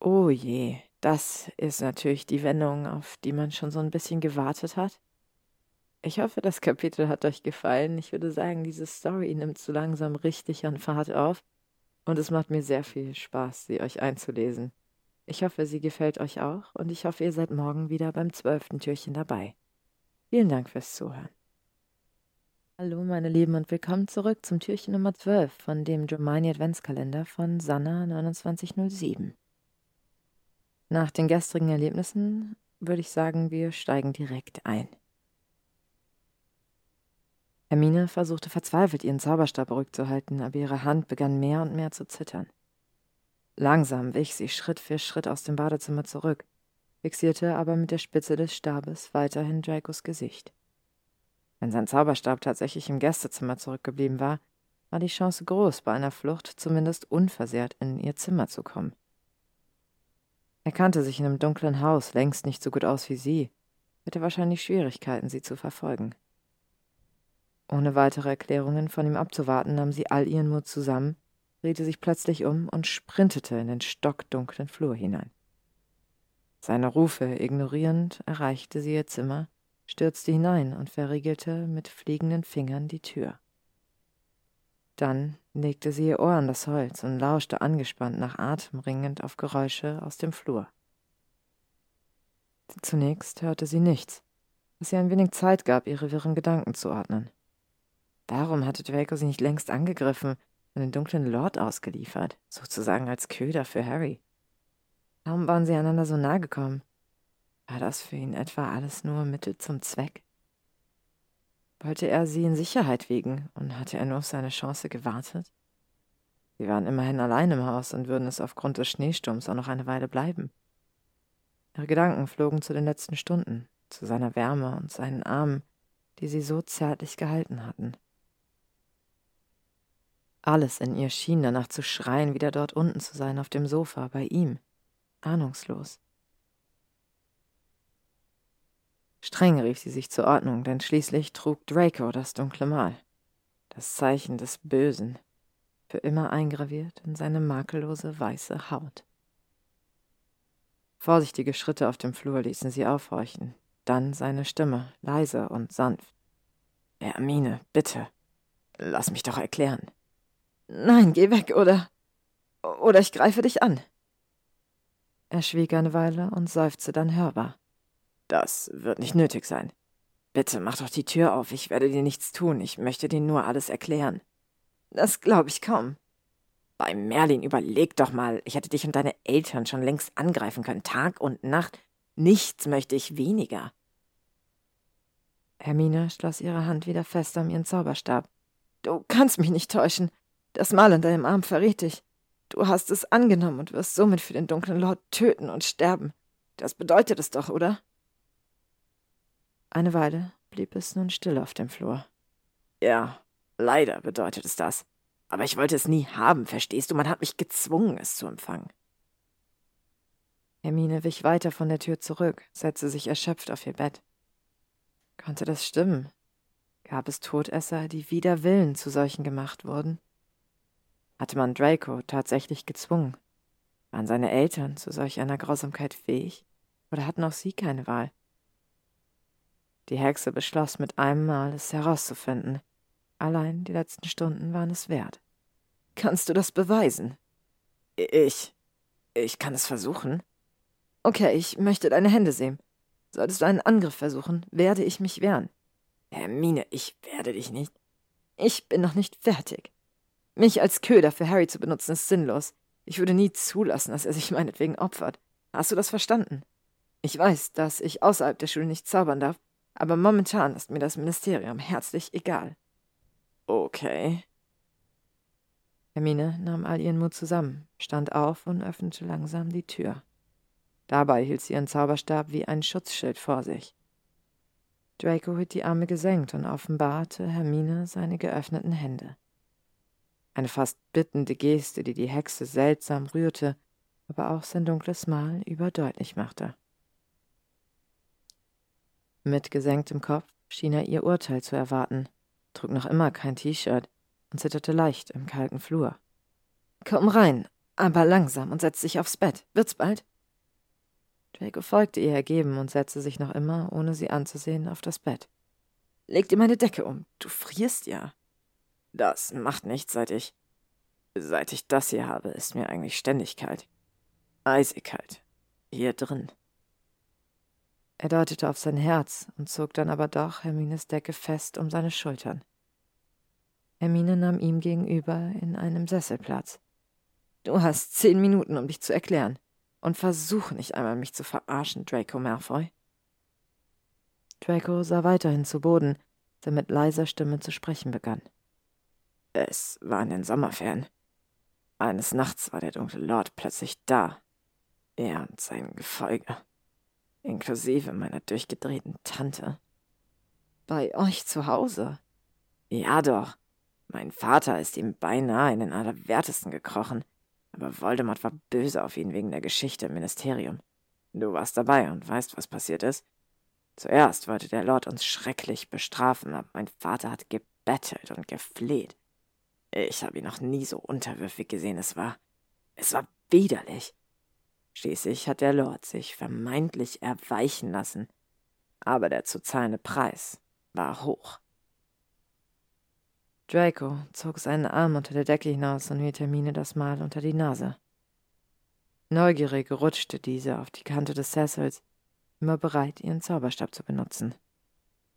Oh je, das ist natürlich die Wendung, auf die man schon so ein bisschen gewartet hat. Ich hoffe, das Kapitel hat euch gefallen. Ich würde sagen, diese Story nimmt so langsam richtig an Fahrt auf und es macht mir sehr viel Spaß, sie euch einzulesen. Ich hoffe, sie gefällt euch auch und ich hoffe, ihr seid morgen wieder beim zwölften Türchen dabei. Vielen Dank fürs Zuhören. Hallo meine Lieben und willkommen zurück zum Türchen Nummer 12 von dem Germani Adventskalender von Sanna 2907. Nach den gestrigen Erlebnissen würde ich sagen, wir steigen direkt ein. Hermine versuchte verzweifelt, ihren Zauberstab rückzuhalten, aber ihre Hand begann mehr und mehr zu zittern. Langsam wich sie Schritt für Schritt aus dem Badezimmer zurück, fixierte aber mit der Spitze des Stabes weiterhin Dracos Gesicht. Wenn sein Zauberstab tatsächlich im Gästezimmer zurückgeblieben war, war die Chance groß, bei einer Flucht zumindest unversehrt in ihr Zimmer zu kommen. Er kannte sich in einem dunklen Haus längst nicht so gut aus wie sie, hätte wahrscheinlich Schwierigkeiten, sie zu verfolgen. Ohne weitere Erklärungen von ihm abzuwarten, nahm sie all ihren Mut zusammen, drehte sich plötzlich um und sprintete in den stockdunklen Flur hinein. Seine Rufe ignorierend erreichte sie ihr Zimmer, stürzte hinein und verriegelte mit fliegenden Fingern die Tür. Dann legte sie ihr Ohr an das Holz und lauschte angespannt nach Atem ringend auf Geräusche aus dem Flur. Zunächst hörte sie nichts, was ihr ein wenig Zeit gab, ihre wirren Gedanken zu ordnen. Warum hatte Draco sie nicht längst angegriffen und den dunklen Lord ausgeliefert, sozusagen als Köder für Harry? Warum waren sie einander so nahe gekommen? War das für ihn etwa alles nur Mittel zum Zweck? Wollte er sie in Sicherheit wiegen und hatte er nur auf seine Chance gewartet? Sie waren immerhin allein im Haus und würden es aufgrund des Schneesturms auch noch eine Weile bleiben. Ihre Gedanken flogen zu den letzten Stunden, zu seiner Wärme und seinen Armen, die sie so zärtlich gehalten hatten. Alles in ihr schien danach zu schreien, wieder dort unten zu sein, auf dem Sofa, bei ihm, ahnungslos. Streng rief sie sich zur Ordnung, denn schließlich trug Draco das dunkle Mal, das Zeichen des Bösen, für immer eingraviert in seine makellose weiße Haut. Vorsichtige Schritte auf dem Flur ließen sie aufhorchen, dann seine Stimme, leise und sanft. Hermine, bitte, lass mich doch erklären. Nein, geh weg, oder. oder ich greife dich an. Er schwieg eine Weile und seufzte dann hörbar. Das wird nicht nötig sein. Bitte mach doch die Tür auf, ich werde dir nichts tun, ich möchte dir nur alles erklären. Das glaube ich kaum. Bei Merlin, überleg doch mal, ich hätte dich und deine Eltern schon längst angreifen können, Tag und Nacht. Nichts möchte ich weniger. Hermine schloss ihre Hand wieder fest um ihren Zauberstab. Du kannst mich nicht täuschen. Das Mal an deinem Arm verrät dich. Du hast es angenommen und wirst somit für den dunklen Lord töten und sterben. Das bedeutet es doch, oder? Eine Weile blieb es nun still auf dem Flur. Ja, leider bedeutet es das. Aber ich wollte es nie haben, verstehst du? Man hat mich gezwungen, es zu empfangen. Hermine wich weiter von der Tür zurück, setzte sich erschöpft auf ihr Bett. Konnte das stimmen? Gab es Todesser, die wider Willen zu solchen gemacht wurden? Hatte man Draco tatsächlich gezwungen? Waren seine Eltern zu solch einer Grausamkeit fähig? Oder hatten auch sie keine Wahl? Die Hexe beschloss mit einem Mal, es herauszufinden. Allein die letzten Stunden waren es wert. Kannst du das beweisen? Ich. Ich kann es versuchen. Okay, ich möchte deine Hände sehen. Solltest du einen Angriff versuchen, werde ich mich wehren. Hermine, ich werde dich nicht. Ich bin noch nicht fertig. Mich als Köder für Harry zu benutzen ist sinnlos. Ich würde nie zulassen, dass er sich meinetwegen opfert. Hast du das verstanden? Ich weiß, dass ich außerhalb der Schule nicht zaubern darf, aber momentan ist mir das Ministerium herzlich egal. Okay. Hermine nahm all ihren Mut zusammen, stand auf und öffnete langsam die Tür. Dabei hielt sie ihren Zauberstab wie ein Schutzschild vor sich. Draco hielt die Arme gesenkt und offenbarte Hermine seine geöffneten Hände. Eine fast bittende Geste, die die Hexe seltsam rührte, aber auch sein dunkles Mal überdeutlich machte. Mit gesenktem Kopf schien er ihr Urteil zu erwarten, trug noch immer kein T-Shirt und zitterte leicht im kalten Flur. Komm rein, aber langsam und setz dich aufs Bett. Wird's bald? Draco folgte ihr ergeben und setzte sich noch immer, ohne sie anzusehen, auf das Bett. Leg dir meine Decke um, du frierst ja. Das macht nichts, seit ich. Seit ich das hier habe, ist mir eigentlich ständig kalt. Eisig kalt. Hier drin. Er deutete auf sein Herz und zog dann aber doch Hermines Decke fest um seine Schultern. Hermine nahm ihm gegenüber in einem Sessel Platz. Du hast zehn Minuten, um dich zu erklären. Und versuche nicht einmal, mich zu verarschen, Draco Malfoy. Draco sah weiterhin zu Boden, der mit leiser Stimme zu sprechen begann. Es war in den Sommerferien. Eines Nachts war der dunkle Lord plötzlich da. Er und sein Gefolge. Inklusive meiner durchgedrehten Tante. Bei euch zu Hause? Ja doch. Mein Vater ist ihm beinahe in den Allerwertesten gekrochen. Aber Voldemort war böse auf ihn wegen der Geschichte im Ministerium. Du warst dabei und weißt, was passiert ist. Zuerst wollte der Lord uns schrecklich bestrafen, aber mein Vater hat gebettelt und gefleht. Ich habe ihn noch nie so unterwürfig gesehen. Es war. Es war widerlich. Schließlich hat der Lord sich vermeintlich erweichen lassen. Aber der zu zahlende Preis war hoch. Draco zog seinen Arm unter der Decke hinaus und hielt Hermine das Mal unter die Nase. Neugierig rutschte diese auf die Kante des Sessels, immer bereit, ihren Zauberstab zu benutzen.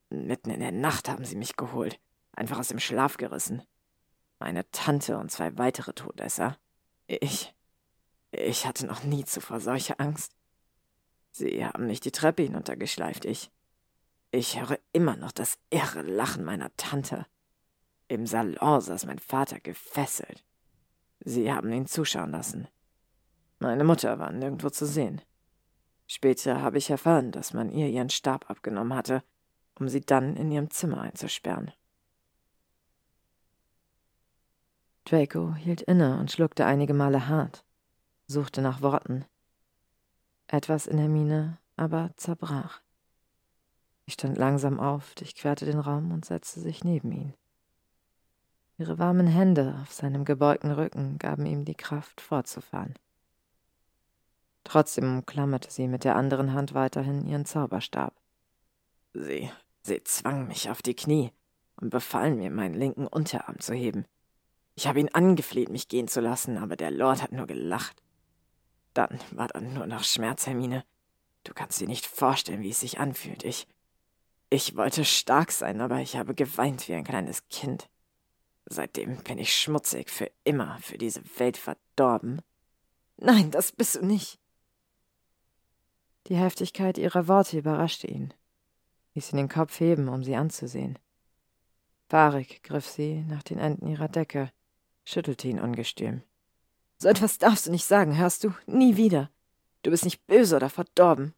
Mitten in der Nacht haben sie mich geholt, einfach aus dem Schlaf gerissen. Meine Tante und zwei weitere Todesser. Ich. Ich hatte noch nie zuvor solche Angst. Sie haben mich die Treppe hinuntergeschleift. Ich. Ich höre immer noch das irre Lachen meiner Tante. Im Salon saß mein Vater gefesselt. Sie haben ihn zuschauen lassen. Meine Mutter war nirgendwo zu sehen. Später habe ich erfahren, dass man ihr ihren Stab abgenommen hatte, um sie dann in ihrem Zimmer einzusperren. Draco hielt inne und schluckte einige Male hart, suchte nach Worten. Etwas in Hermine aber zerbrach. Sie stand langsam auf, durchquerte den Raum und setzte sich neben ihn. Ihre warmen Hände auf seinem gebeugten Rücken gaben ihm die Kraft, fortzufahren. Trotzdem umklammerte sie mit der anderen Hand weiterhin ihren Zauberstab. Sie, sie zwang mich auf die Knie und befahl mir, meinen linken Unterarm zu heben. Ich habe ihn angefleht, mich gehen zu lassen, aber der Lord hat nur gelacht. Dann war da nur noch Schmerz, Hermine. Du kannst dir nicht vorstellen, wie es sich anfühlt. Ich. Ich wollte stark sein, aber ich habe geweint wie ein kleines Kind. Seitdem bin ich schmutzig, für immer, für diese Welt verdorben. Nein, das bist du nicht. Die Heftigkeit ihrer Worte überraschte ihn, ließ ihn den Kopf heben, um sie anzusehen. Fahrig griff sie nach den Enden ihrer Decke, schüttelte ihn ungestüm. So etwas darfst du nicht sagen, hörst du? Nie wieder. Du bist nicht böse oder verdorben.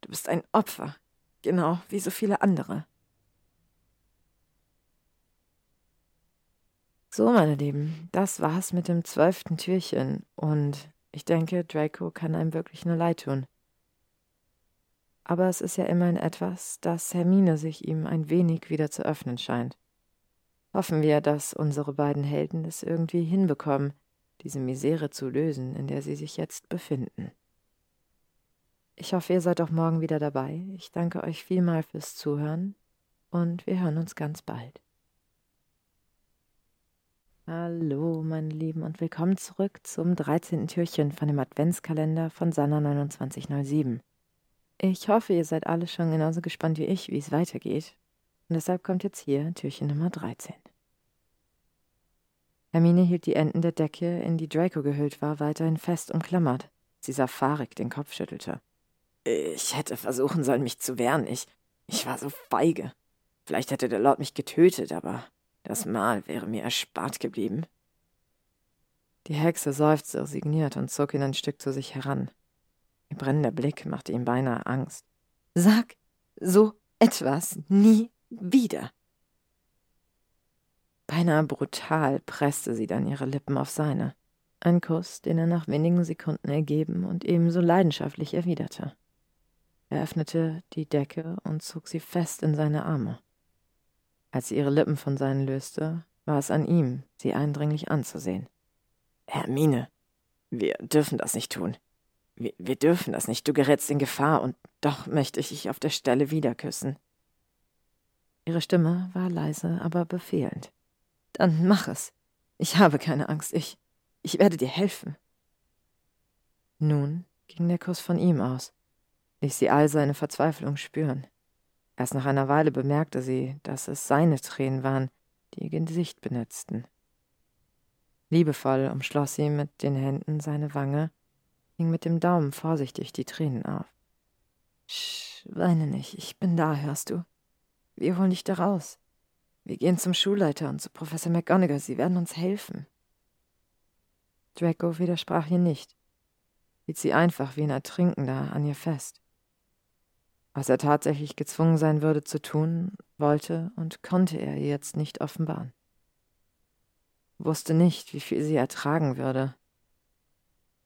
Du bist ein Opfer, genau wie so viele andere. So, meine Lieben, das war's mit dem zwölften Türchen und ich denke, Draco kann einem wirklich nur leid tun. Aber es ist ja immerhin etwas, dass Hermine sich ihm ein wenig wieder zu öffnen scheint. Hoffen wir, dass unsere beiden Helden es irgendwie hinbekommen, diese Misere zu lösen, in der sie sich jetzt befinden. Ich hoffe, ihr seid auch morgen wieder dabei. Ich danke euch vielmal fürs Zuhören und wir hören uns ganz bald. Hallo, meine Lieben, und willkommen zurück zum 13. Türchen von dem Adventskalender von Sanna 2907. Ich hoffe, ihr seid alle schon genauso gespannt wie ich, wie es weitergeht. Und deshalb kommt jetzt hier Türchen Nummer 13. Hermine hielt die Enden der Decke, in die Draco gehüllt war, weiterhin fest umklammert. Sie sah fahrig den Kopf schüttelte. Ich hätte versuchen sollen, mich zu wehren. Ich, ich war so feige. Vielleicht hätte der Lord mich getötet, aber das Mal wäre mir erspart geblieben. Die Hexe seufzte resigniert und zog ihn ein Stück zu sich heran. Ihr brennender Blick machte ihm beinahe Angst. Sag so etwas nie wieder. Beinahe brutal presste sie dann ihre Lippen auf seine. Ein Kuss, den er nach wenigen Sekunden ergeben und ebenso leidenschaftlich erwiderte. Er öffnete die Decke und zog sie fest in seine Arme. Als sie ihre Lippen von seinen löste, war es an ihm, sie eindringlich anzusehen. Hermine, wir dürfen das nicht tun. Wir, wir dürfen das nicht. Du gerätst in Gefahr, und doch möchte ich dich auf der Stelle wieder küssen. Ihre Stimme war leise, aber befehlend. Dann mach es. Ich habe keine Angst. Ich. Ich werde dir helfen. Nun ging der Kuss von ihm aus, ließ sie all seine Verzweiflung spüren. Erst nach einer Weile bemerkte sie, dass es seine Tränen waren, die ihr Gesicht benetzten. Liebevoll umschloss sie mit den Händen seine Wange, hing mit dem Daumen vorsichtig die Tränen auf. Sch, weine nicht, ich bin da, hörst du? Wir holen dich da raus. Wir gehen zum Schulleiter und zu Professor McGonagall, sie werden uns helfen. Draco widersprach ihr nicht, hielt sie einfach wie ein Ertrinkender an ihr fest. Was er tatsächlich gezwungen sein würde zu tun, wollte und konnte er ihr jetzt nicht offenbaren. Wusste nicht, wie viel sie ertragen würde.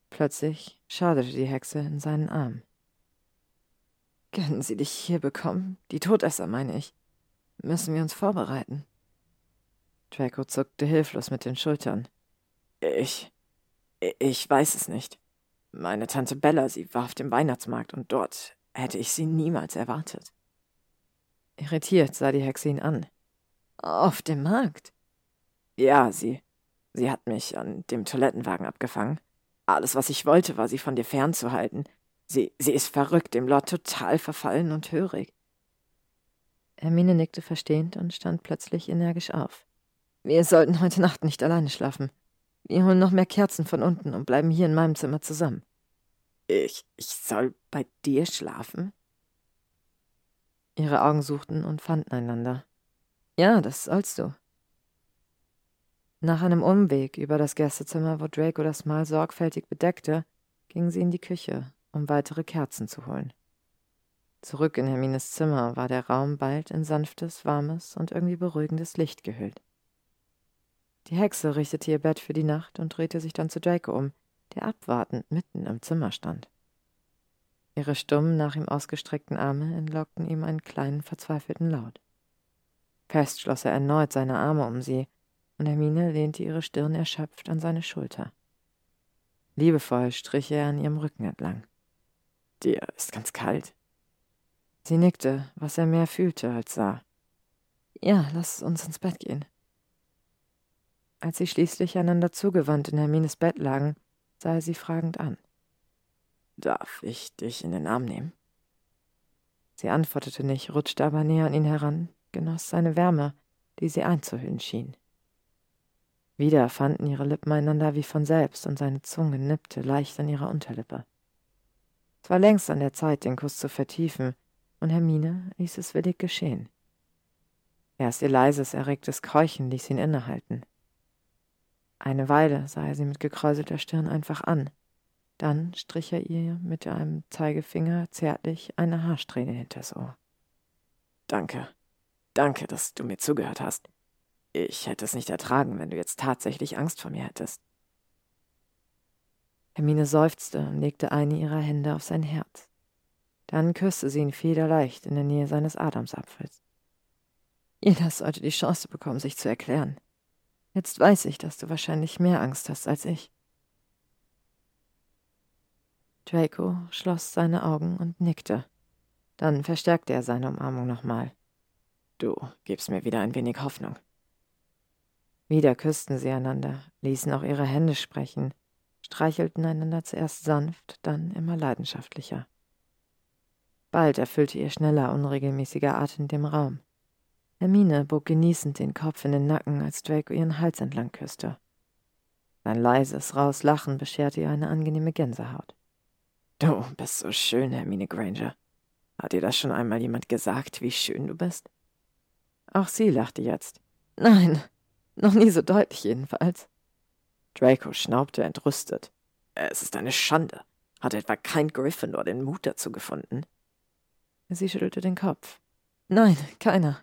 Plötzlich schauderte die Hexe in seinen Arm. Können Sie dich hier bekommen? Die Todesser, meine ich. Müssen wir uns vorbereiten? Draco zuckte hilflos mit den Schultern. Ich. Ich weiß es nicht. Meine Tante Bella, sie war auf dem Weihnachtsmarkt und dort hätte ich sie niemals erwartet. Irritiert sah die Hexe ihn an. Auf dem Markt? Ja, sie. Sie hat mich an dem Toilettenwagen abgefangen. Alles, was ich wollte, war, sie von dir fernzuhalten. Sie, sie ist verrückt, dem Lord total verfallen und hörig. Hermine nickte verstehend und stand plötzlich energisch auf. Wir sollten heute Nacht nicht alleine schlafen. Wir holen noch mehr Kerzen von unten und bleiben hier in meinem Zimmer zusammen. Ich, ich soll bei dir schlafen? Ihre Augen suchten und fanden einander. Ja, das sollst du. Nach einem Umweg über das Gästezimmer, wo Draco das Mahl sorgfältig bedeckte, ging sie in die Küche, um weitere Kerzen zu holen. Zurück in Hermines Zimmer war der Raum bald in sanftes, warmes und irgendwie beruhigendes Licht gehüllt. Die Hexe richtete ihr Bett für die Nacht und drehte sich dann zu Draco um, der abwartend mitten im Zimmer stand. Ihre stummen, nach ihm ausgestreckten Arme entlockten ihm einen kleinen, verzweifelten Laut. Fest schloss er erneut seine Arme um sie, und Hermine lehnte ihre Stirn erschöpft an seine Schulter. Liebevoll strich er an ihrem Rücken entlang. Dir ist ganz kalt. Sie nickte, was er mehr fühlte als sah. Ja, lass uns ins Bett gehen. Als sie schließlich einander zugewandt in Hermines Bett lagen, sah er sie fragend an. Darf ich dich in den Arm nehmen? Sie antwortete nicht, rutschte aber näher an ihn heran, genoss seine Wärme, die sie einzuhüllen schien. Wieder fanden ihre Lippen einander wie von selbst, und seine Zunge nippte leicht an ihrer Unterlippe. Es war längst an der Zeit, den Kuss zu vertiefen, und Hermine ließ es willig geschehen. Erst ihr leises, erregtes Keuchen ließ ihn innehalten. Eine Weile sah er sie mit gekräuselter Stirn einfach an. Dann strich er ihr mit einem Zeigefinger zärtlich eine Haarsträhne hinters Ohr. Danke. Danke, dass du mir zugehört hast. Ich hätte es nicht ertragen, wenn du jetzt tatsächlich Angst vor mir hättest. Hermine seufzte und legte eine ihrer Hände auf sein Herz. Dann küsste sie ihn federleicht in der Nähe seines Adamsapfels. Jeder sollte die Chance bekommen, sich zu erklären. Jetzt weiß ich, dass du wahrscheinlich mehr Angst hast als ich. Draco schloss seine Augen und nickte. Dann verstärkte er seine Umarmung nochmal. Du gibst mir wieder ein wenig Hoffnung. Wieder küssten sie einander, ließen auch ihre Hände sprechen, streichelten einander zuerst sanft, dann immer leidenschaftlicher. Bald erfüllte ihr schneller, unregelmäßiger Atem den Raum. Hermine bog genießend den Kopf in den Nacken, als Draco ihren Hals entlang küsste. Sein leises, raues Lachen bescherte ihr eine angenehme Gänsehaut. Du bist so schön, Hermine Granger. Hat dir das schon einmal jemand gesagt, wie schön du bist? Auch sie lachte jetzt. Nein, noch nie so deutlich jedenfalls. Draco schnaubte entrüstet. Es ist eine Schande. Hat etwa kein Gryffindor den Mut dazu gefunden? Sie schüttelte den Kopf. Nein, keiner.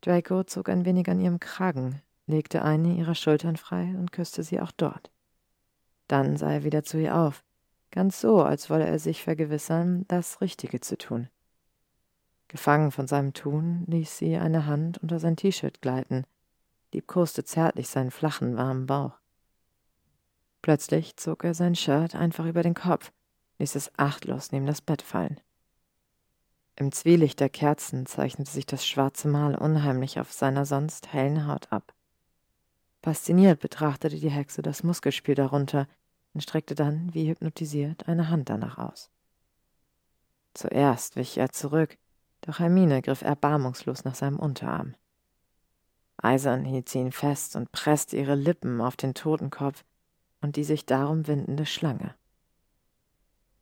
Draco zog ein wenig an ihrem Kragen, legte eine ihrer Schultern frei und küsste sie auch dort. Dann sah er wieder zu ihr auf, ganz so, als wolle er sich vergewissern, das Richtige zu tun. Gefangen von seinem Tun, ließ sie eine Hand unter sein T-Shirt gleiten, liebkoste zärtlich seinen flachen, warmen Bauch. Plötzlich zog er sein Shirt einfach über den Kopf, ließ es achtlos neben das Bett fallen. Im Zwielicht der Kerzen zeichnete sich das schwarze Mal unheimlich auf seiner sonst hellen Haut ab. Fasziniert betrachtete die Hexe das Muskelspiel darunter und streckte dann, wie hypnotisiert, eine Hand danach aus. Zuerst wich er zurück, doch Hermine griff erbarmungslos nach seinem Unterarm. Eisern hielt sie ihn fest und presste ihre Lippen auf den Totenkopf und die sich darum windende Schlange.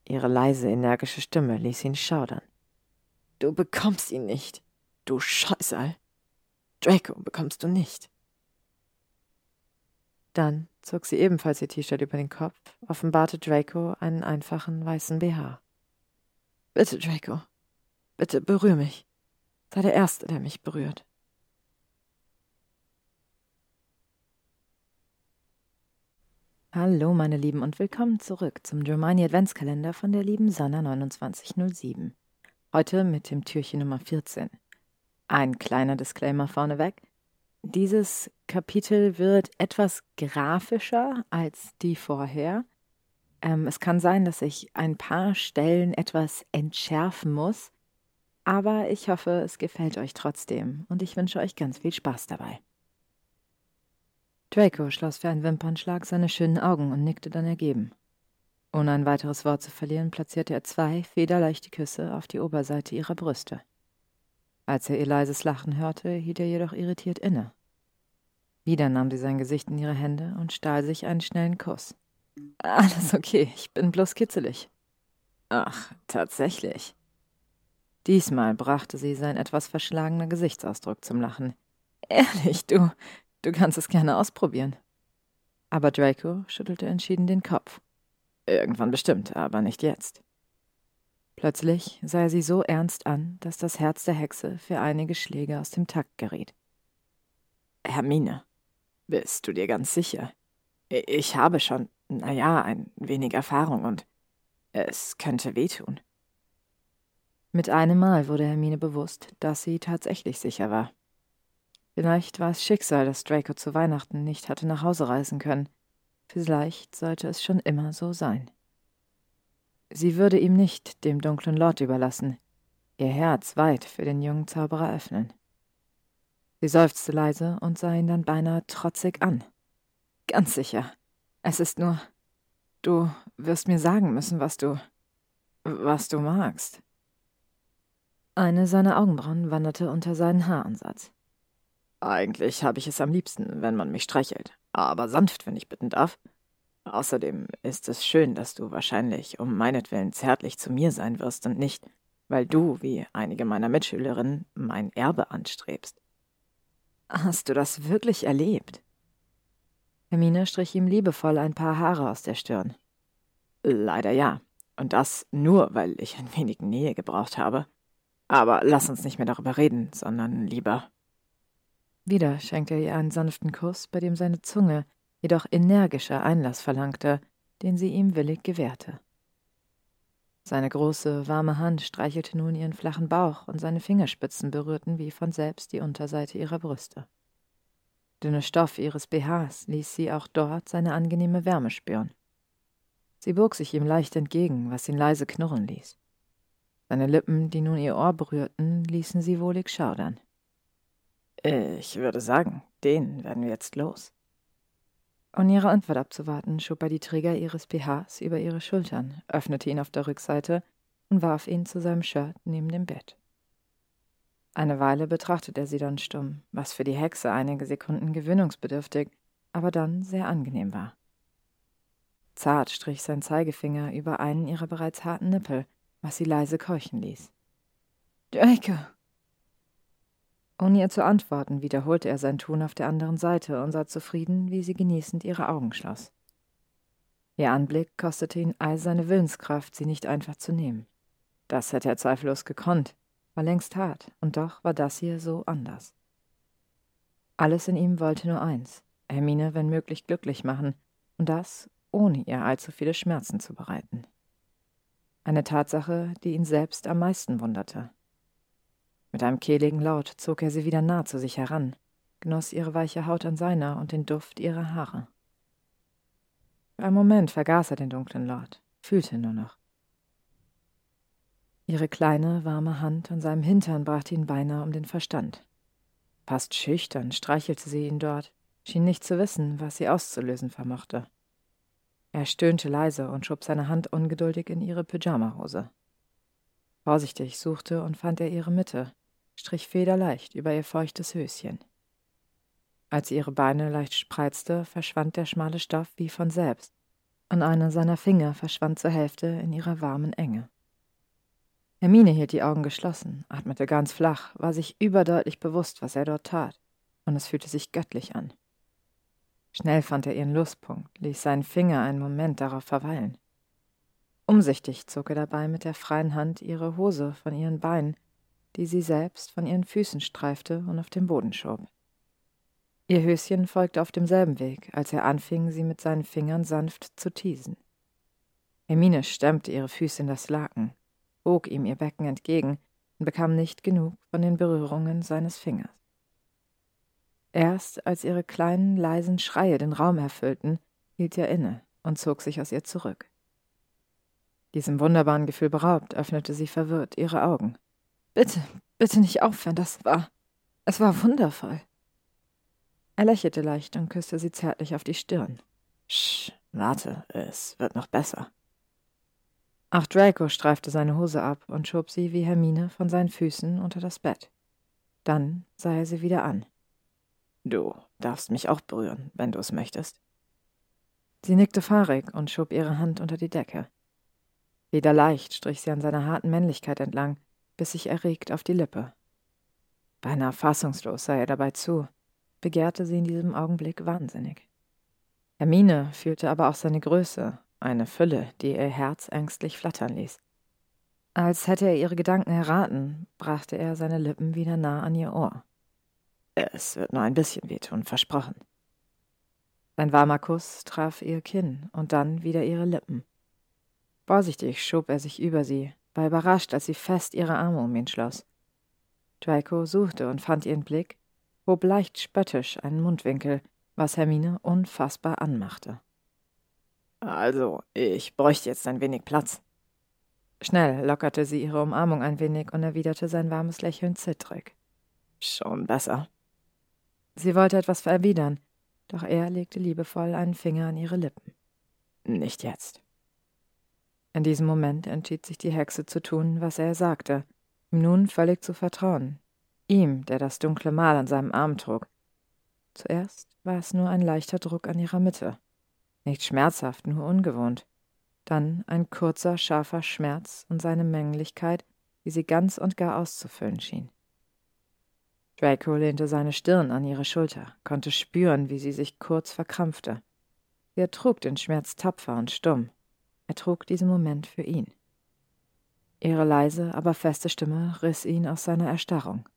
Ihre leise, energische Stimme ließ ihn schaudern. Du bekommst ihn nicht, du Scheusal. Draco bekommst du nicht. Dann zog sie ebenfalls ihr T-Shirt über den Kopf, offenbarte Draco einen einfachen weißen BH. Bitte, Draco, bitte berühr mich. Sei der Erste, der mich berührt. Hallo, meine Lieben, und willkommen zurück zum Germani Adventskalender von der lieben Sanna 2907. Heute mit dem Türchen Nummer 14. Ein kleiner Disclaimer vorneweg. Dieses Kapitel wird etwas grafischer als die vorher. Ähm, es kann sein, dass ich ein paar Stellen etwas entschärfen muss, aber ich hoffe, es gefällt euch trotzdem und ich wünsche euch ganz viel Spaß dabei. Draco schloss für einen Wimpernschlag seine schönen Augen und nickte dann ergeben. Ohne ein weiteres Wort zu verlieren, platzierte er zwei federleichte Küsse auf die Oberseite ihrer Brüste. Als er ihr leises Lachen hörte, hielt er jedoch irritiert inne. Wieder nahm sie sein Gesicht in ihre Hände und stahl sich einen schnellen Kuss. Alles okay, ich bin bloß kitzelig. Ach, tatsächlich. Diesmal brachte sie sein etwas verschlagener Gesichtsausdruck zum Lachen. Ehrlich, du, Du kannst es gerne ausprobieren. Aber Draco schüttelte entschieden den Kopf. Irgendwann bestimmt, aber nicht jetzt. Plötzlich sah er sie so ernst an, dass das Herz der Hexe für einige Schläge aus dem Takt geriet. Hermine, bist du dir ganz sicher? Ich habe schon, naja, ein wenig Erfahrung und es könnte wehtun. Mit einem Mal wurde Hermine bewusst, dass sie tatsächlich sicher war. Vielleicht war es Schicksal, dass Draco zu Weihnachten nicht hatte nach Hause reisen können. Vielleicht sollte es schon immer so sein. Sie würde ihm nicht dem dunklen Lord überlassen, ihr Herz weit für den jungen Zauberer öffnen. Sie seufzte leise und sah ihn dann beinahe trotzig an. Ganz sicher. Es ist nur. Du wirst mir sagen müssen, was du. was du magst. Eine seiner Augenbrauen wanderte unter seinen Haaransatz. Eigentlich habe ich es am liebsten, wenn man mich streichelt, aber sanft, wenn ich bitten darf. Außerdem ist es schön, dass du wahrscheinlich um meinetwillen zärtlich zu mir sein wirst und nicht, weil du, wie einige meiner Mitschülerinnen, mein Erbe anstrebst. Hast du das wirklich erlebt? Hermine strich ihm liebevoll ein paar Haare aus der Stirn. Leider ja. Und das nur, weil ich ein wenig Nähe gebraucht habe. Aber lass uns nicht mehr darüber reden, sondern lieber. Wieder schenkte er ihr einen sanften Kuss, bei dem seine Zunge jedoch energischer Einlass verlangte, den sie ihm willig gewährte. Seine große, warme Hand streichelte nun ihren flachen Bauch und seine Fingerspitzen berührten wie von selbst die Unterseite ihrer Brüste. Dünne Stoff ihres BHs ließ sie auch dort seine angenehme Wärme spüren. Sie bog sich ihm leicht entgegen, was ihn leise knurren ließ. Seine Lippen, die nun ihr Ohr berührten, ließen sie wohlig schaudern. Ich würde sagen, den werden wir jetzt los. Ohne ihre Antwort abzuwarten, schob er die Träger ihres BHs über ihre Schultern, öffnete ihn auf der Rückseite und warf ihn zu seinem Shirt neben dem Bett. Eine Weile betrachtete er sie dann stumm, was für die Hexe einige Sekunden gewöhnungsbedürftig, aber dann sehr angenehm war. Zart strich sein Zeigefinger über einen ihrer bereits harten Nippel, was sie leise keuchen ließ. Draco! Ohne ihr zu antworten, wiederholte er sein Tun auf der anderen Seite und sah zufrieden, wie sie genießend ihre Augen schloss. Ihr Anblick kostete ihn all seine Willenskraft, sie nicht einfach zu nehmen. Das hätte er zweifellos gekonnt, war längst hart, und doch war das hier so anders. Alles in ihm wollte nur eins, Hermine wenn möglich glücklich machen, und das ohne ihr allzu viele Schmerzen zu bereiten. Eine Tatsache, die ihn selbst am meisten wunderte. Mit einem kehligen Laut zog er sie wieder nah zu sich heran, genoss ihre weiche Haut an seiner und den Duft ihrer Haare. Für einen Moment vergaß er den dunklen Lord, fühlte nur noch. Ihre kleine, warme Hand an seinem Hintern brachte ihn beinahe um den Verstand. Fast schüchtern streichelte sie ihn dort, schien nicht zu wissen, was sie auszulösen vermochte. Er stöhnte leise und schob seine Hand ungeduldig in ihre Pyjamahose. Vorsichtig suchte und fand er ihre Mitte, strich federleicht über ihr feuchtes Höschen. Als sie ihre Beine leicht spreizte, verschwand der schmale Stoff wie von selbst, und einer seiner Finger verschwand zur Hälfte in ihrer warmen Enge. Hermine hielt die Augen geschlossen, atmete ganz flach, war sich überdeutlich bewusst, was er dort tat, und es fühlte sich göttlich an. Schnell fand er ihren Lustpunkt, ließ seinen Finger einen Moment darauf verweilen. Umsichtig zog er dabei mit der freien Hand ihre Hose von ihren Beinen, die sie selbst von ihren Füßen streifte und auf den Boden schob. Ihr Höschen folgte auf demselben Weg, als er anfing, sie mit seinen Fingern sanft zu teasen. Hermine stemmte ihre Füße in das Laken, bog ihm ihr Becken entgegen und bekam nicht genug von den Berührungen seines Fingers. Erst als ihre kleinen, leisen Schreie den Raum erfüllten, hielt er inne und zog sich aus ihr zurück. Diesem wunderbaren Gefühl beraubt, öffnete sie verwirrt ihre Augen. Bitte, bitte nicht aufhören, das war. Es war wundervoll. Er lächelte leicht und küsste sie zärtlich auf die Stirn. Sch, warte, es wird noch besser. Auch Draco streifte seine Hose ab und schob sie wie Hermine von seinen Füßen unter das Bett. Dann sah er sie wieder an. Du darfst mich auch berühren, wenn du es möchtest. Sie nickte fahrig und schob ihre Hand unter die Decke. Wieder leicht strich sie an seiner harten Männlichkeit entlang, biss sich erregt auf die Lippe. Beinahe fassungslos sah er dabei zu, begehrte sie in diesem Augenblick wahnsinnig. Hermine fühlte aber auch seine Größe, eine Fülle, die ihr Herz ängstlich flattern ließ. Als hätte er ihre Gedanken erraten, brachte er seine Lippen wieder nah an ihr Ohr. Es wird nur ein bisschen wehtun, versprochen. Sein warmer Kuss traf ihr Kinn und dann wieder ihre Lippen. Vorsichtig schob er sich über sie, war überrascht, als sie fest ihre Arme um ihn schloss. Draco suchte und fand ihren Blick, hob leicht spöttisch einen Mundwinkel, was Hermine unfassbar anmachte. Also, ich bräuchte jetzt ein wenig Platz. Schnell lockerte sie ihre Umarmung ein wenig und erwiderte sein warmes Lächeln zittrig. Schon besser. Sie wollte etwas erwidern, doch er legte liebevoll einen Finger an ihre Lippen. Nicht jetzt. In diesem Moment entschied sich die Hexe zu tun, was er sagte, ihm nun völlig zu vertrauen. Ihm, der das dunkle Mal an seinem Arm trug. Zuerst war es nur ein leichter Druck an ihrer Mitte. Nicht schmerzhaft, nur ungewohnt. Dann ein kurzer, scharfer Schmerz und seine Mänglichkeit, die sie ganz und gar auszufüllen schien. Draco lehnte seine Stirn an ihre Schulter, konnte spüren, wie sie sich kurz verkrampfte. Sie ertrug den Schmerz tapfer und stumm. Er trug diesen Moment für ihn. Ihre leise, aber feste Stimme riss ihn aus seiner Erstarrung.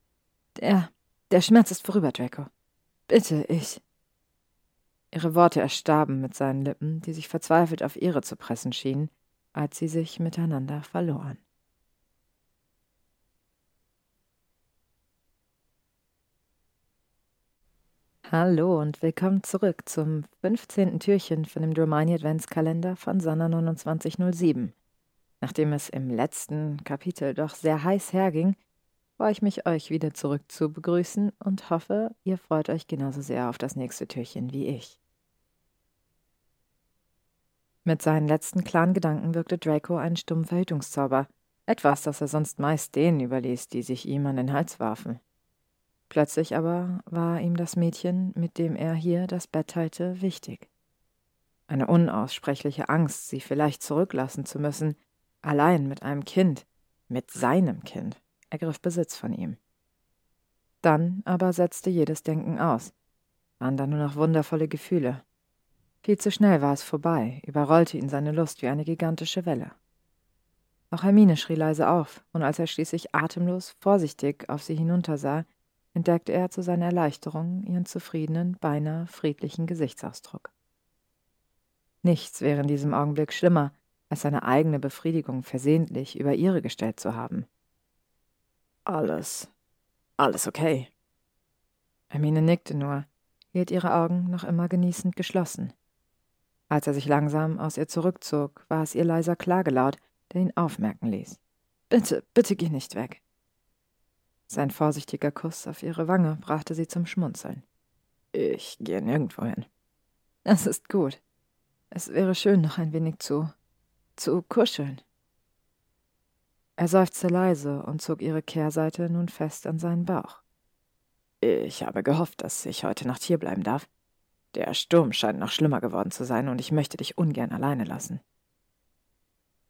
Der, der Schmerz ist vorüber, Draco. Bitte, ich. Ihre Worte erstarben mit seinen Lippen, die sich verzweifelt auf ihre zu pressen schienen, als sie sich miteinander verloren. Hallo und willkommen zurück zum 15. Türchen von dem Dromani Adventskalender von Sanna 2907. Nachdem es im letzten Kapitel doch sehr heiß herging, freue ich mich, euch wieder zurück zu begrüßen und hoffe, ihr freut euch genauso sehr auf das nächste Türchen wie ich. Mit seinen letzten klaren Gedanken wirkte Draco einen stummen Verhütungszauber, etwas, das er sonst meist denen überließ, die sich ihm an den Hals warfen. Plötzlich aber war ihm das Mädchen, mit dem er hier das Bett teilte, wichtig. Eine unaussprechliche Angst, sie vielleicht zurücklassen zu müssen, allein mit einem Kind, mit seinem Kind, ergriff Besitz von ihm. Dann aber setzte jedes Denken aus, waren da nur noch wundervolle Gefühle. Viel zu schnell war es vorbei, überrollte ihn seine Lust wie eine gigantische Welle. Auch Hermine schrie leise auf, und als er schließlich atemlos, vorsichtig auf sie hinuntersah, entdeckte er zu seiner Erleichterung ihren zufriedenen, beinahe friedlichen Gesichtsausdruck. Nichts wäre in diesem Augenblick schlimmer, als seine eigene Befriedigung versehentlich über ihre gestellt zu haben. Alles, alles okay. Hermine nickte nur, hielt ihre Augen noch immer genießend geschlossen. Als er sich langsam aus ihr zurückzog, war es ihr leiser Klagelaut, der ihn aufmerken ließ. Bitte, bitte geh nicht weg. Sein vorsichtiger Kuss auf ihre Wange brachte sie zum Schmunzeln. Ich gehe nirgendwo hin. Das ist gut. Es wäre schön, noch ein wenig zu. zu kuscheln. Er seufzte leise und zog ihre Kehrseite nun fest an seinen Bauch. Ich habe gehofft, dass ich heute Nacht hierbleiben darf. Der Sturm scheint noch schlimmer geworden zu sein, und ich möchte dich ungern alleine lassen.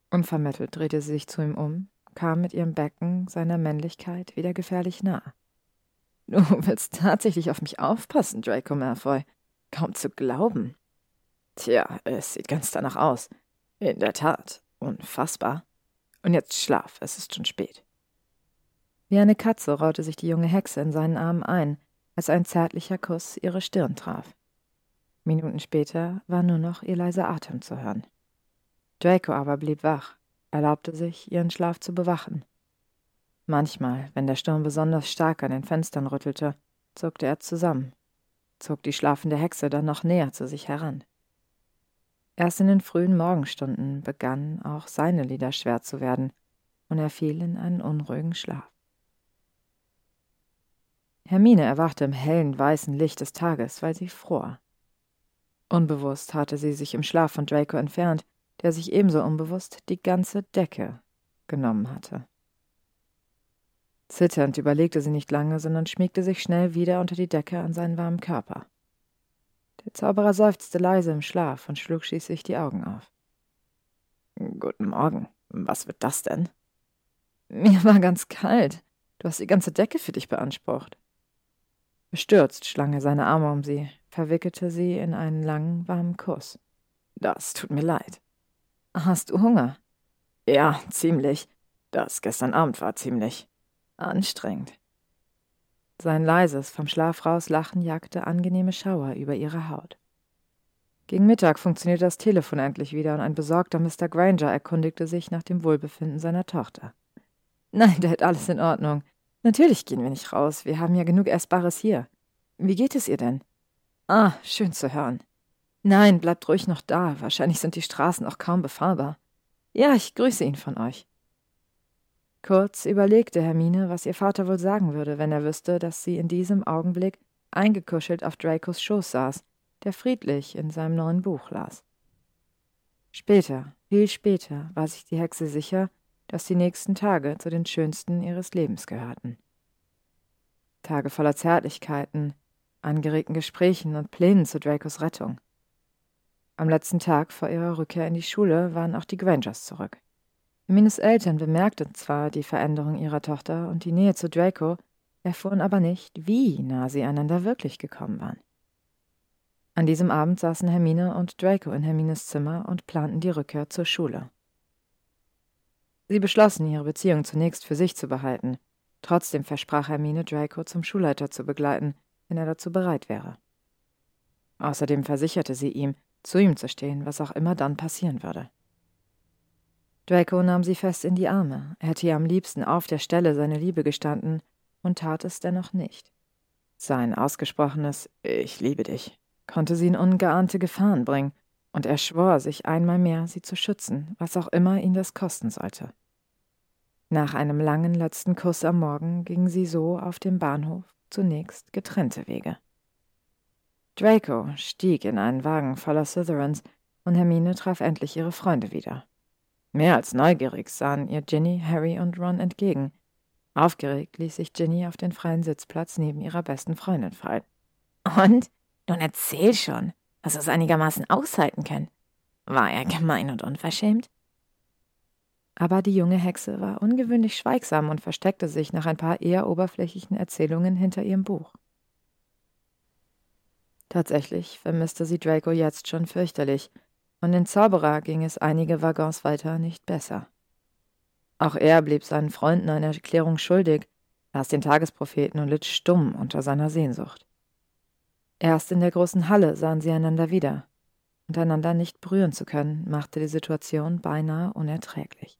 Unvermittelt drehte sie sich zu ihm um, kam mit ihrem Becken seiner Männlichkeit wieder gefährlich nah. Du willst tatsächlich auf mich aufpassen, Draco Malfoy. Kaum zu glauben. Tja, es sieht ganz danach aus. In der Tat. Unfassbar. Und jetzt schlaf, es ist schon spät. Wie eine Katze raute sich die junge Hexe in seinen Armen ein, als ein zärtlicher Kuss ihre Stirn traf. Minuten später war nur noch ihr leiser Atem zu hören. Draco aber blieb wach, erlaubte sich, ihren Schlaf zu bewachen. Manchmal, wenn der Sturm besonders stark an den Fenstern rüttelte, zuckte er zusammen, zog die schlafende Hexe dann noch näher zu sich heran. Erst in den frühen Morgenstunden begannen auch seine Lieder schwer zu werden, und er fiel in einen unruhigen Schlaf. Hermine erwachte im hellen, weißen Licht des Tages, weil sie fror. Unbewusst hatte sie sich im Schlaf von Draco entfernt der sich ebenso unbewusst die ganze Decke genommen hatte. Zitternd überlegte sie nicht lange, sondern schmiegte sich schnell wieder unter die Decke an seinen warmen Körper. Der Zauberer seufzte leise im Schlaf und schlug schließlich die Augen auf. Guten Morgen. Was wird das denn? Mir war ganz kalt. Du hast die ganze Decke für dich beansprucht. Bestürzt schlang er seine Arme um sie, verwickelte sie in einen langen, warmen Kuss. Das tut mir leid. Hast du Hunger? Ja, ziemlich. Das gestern Abend war ziemlich anstrengend. Sein leises, vom Schlaf raus Lachen jagte angenehme Schauer über ihre Haut. Gegen Mittag funktionierte das Telefon endlich wieder und ein besorgter Mr. Granger erkundigte sich nach dem Wohlbefinden seiner Tochter. Nein, Dad, alles in Ordnung. Natürlich gehen wir nicht raus. Wir haben ja genug Essbares hier. Wie geht es ihr denn? Ah, schön zu hören. Nein, bleibt ruhig noch da. Wahrscheinlich sind die Straßen auch kaum befahrbar. Ja, ich grüße ihn von euch. Kurz überlegte Hermine, was ihr Vater wohl sagen würde, wenn er wüsste, dass sie in diesem Augenblick eingekuschelt auf Dracos Schoß saß, der friedlich in seinem neuen Buch las. Später, viel später, war sich die Hexe sicher, dass die nächsten Tage zu den schönsten ihres Lebens gehörten. Tage voller Zärtlichkeiten, angeregten Gesprächen und Plänen zu Dracos Rettung. Am letzten Tag vor ihrer Rückkehr in die Schule waren auch die Grangers zurück. Hermines Eltern bemerkten zwar die Veränderung ihrer Tochter und die Nähe zu Draco, erfuhren aber nicht, wie nah sie einander wirklich gekommen waren. An diesem Abend saßen Hermine und Draco in Hermines Zimmer und planten die Rückkehr zur Schule. Sie beschlossen, ihre Beziehung zunächst für sich zu behalten. Trotzdem versprach Hermine, Draco zum Schulleiter zu begleiten, wenn er dazu bereit wäre. Außerdem versicherte sie ihm, zu ihm zu stehen, was auch immer dann passieren würde. Draco nahm sie fest in die Arme, er hätte ihr am liebsten auf der Stelle seine Liebe gestanden und tat es dennoch nicht. Sein ausgesprochenes Ich liebe dich konnte sie in ungeahnte Gefahren bringen, und er schwor sich einmal mehr, sie zu schützen, was auch immer ihn das kosten sollte. Nach einem langen letzten Kuss am Morgen gingen sie so auf dem Bahnhof zunächst getrennte Wege. Draco stieg in einen Wagen voller Slytherins und Hermine traf endlich ihre Freunde wieder. Mehr als neugierig sahen ihr Ginny, Harry und Ron entgegen. Aufgeregt ließ sich Ginny auf den freien Sitzplatz neben ihrer besten Freundin fallen. Und? Nun erzähl schon, dass du es einigermaßen aushalten können. War er gemein und unverschämt? Aber die junge Hexe war ungewöhnlich schweigsam und versteckte sich nach ein paar eher oberflächlichen Erzählungen hinter ihrem Buch. Tatsächlich vermisste sie Draco jetzt schon fürchterlich, und den Zauberer ging es einige Waggons weiter nicht besser. Auch er blieb seinen Freunden eine Erklärung schuldig, las den Tagespropheten und litt stumm unter seiner Sehnsucht. Erst in der großen Halle sahen sie einander wieder, und einander nicht berühren zu können, machte die Situation beinahe unerträglich.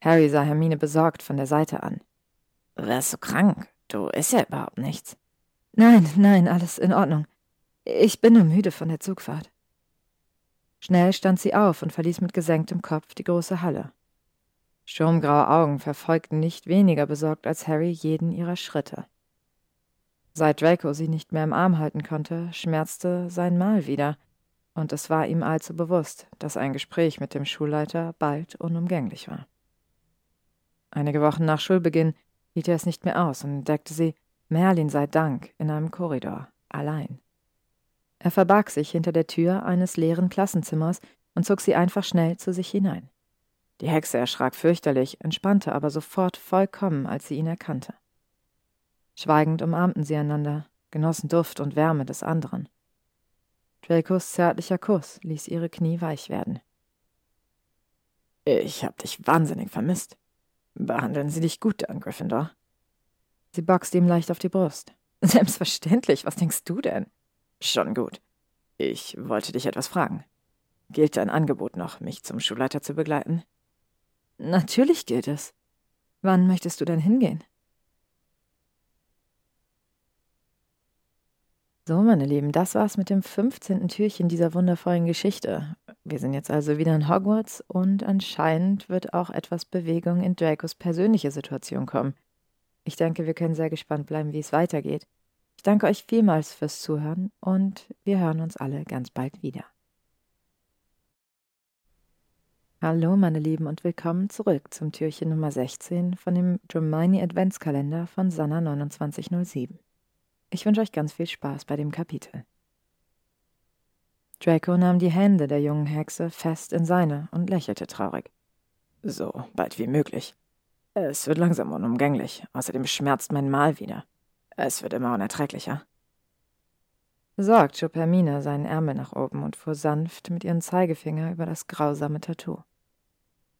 Harry sah Hermine besorgt von der Seite an. Wärst du krank? Du isst ja überhaupt nichts. Nein, nein, alles in Ordnung. Ich bin nur müde von der Zugfahrt. Schnell stand sie auf und verließ mit gesenktem Kopf die große Halle. Sturmgraue Augen verfolgten nicht weniger besorgt als Harry jeden ihrer Schritte. Seit Draco sie nicht mehr im Arm halten konnte, schmerzte sein Mal wieder, und es war ihm allzu bewusst, dass ein Gespräch mit dem Schulleiter bald unumgänglich war. Einige Wochen nach Schulbeginn hielt er es nicht mehr aus und entdeckte sie, Merlin sei Dank, in einem Korridor, allein. Er verbarg sich hinter der Tür eines leeren Klassenzimmers und zog sie einfach schnell zu sich hinein. Die Hexe erschrak fürchterlich, entspannte aber sofort vollkommen, als sie ihn erkannte. Schweigend umarmten sie einander, genossen Duft und Wärme des anderen. Dracos zärtlicher Kuss ließ ihre Knie weich werden. Ich hab dich wahnsinnig vermisst. Behandeln Sie dich gut an Gryffindor. Sie boxte ihm leicht auf die Brust. Selbstverständlich, was denkst du denn? Schon gut. Ich wollte dich etwas fragen. Gilt dein Angebot noch, mich zum Schulleiter zu begleiten? Natürlich gilt es. Wann möchtest du denn hingehen? So, meine Lieben, das war's mit dem 15. Türchen dieser wundervollen Geschichte. Wir sind jetzt also wieder in Hogwarts und anscheinend wird auch etwas Bewegung in Dracos persönliche Situation kommen. Ich denke, wir können sehr gespannt bleiben, wie es weitergeht. Ich danke euch vielmals fürs Zuhören und wir hören uns alle ganz bald wieder. Hallo, meine Lieben, und willkommen zurück zum Türchen Nummer 16 von dem Dramini Adventskalender von Sanna 2907. Ich wünsche euch ganz viel Spaß bei dem Kapitel. Draco nahm die Hände der jungen Hexe fest in seine und lächelte traurig. So bald wie möglich. Es wird langsam unumgänglich. Außerdem schmerzt mein Mal wieder. Es wird immer unerträglicher. Besorgt schob Hermine seinen Ärmel nach oben und fuhr sanft mit ihrem Zeigefinger über das grausame Tattoo.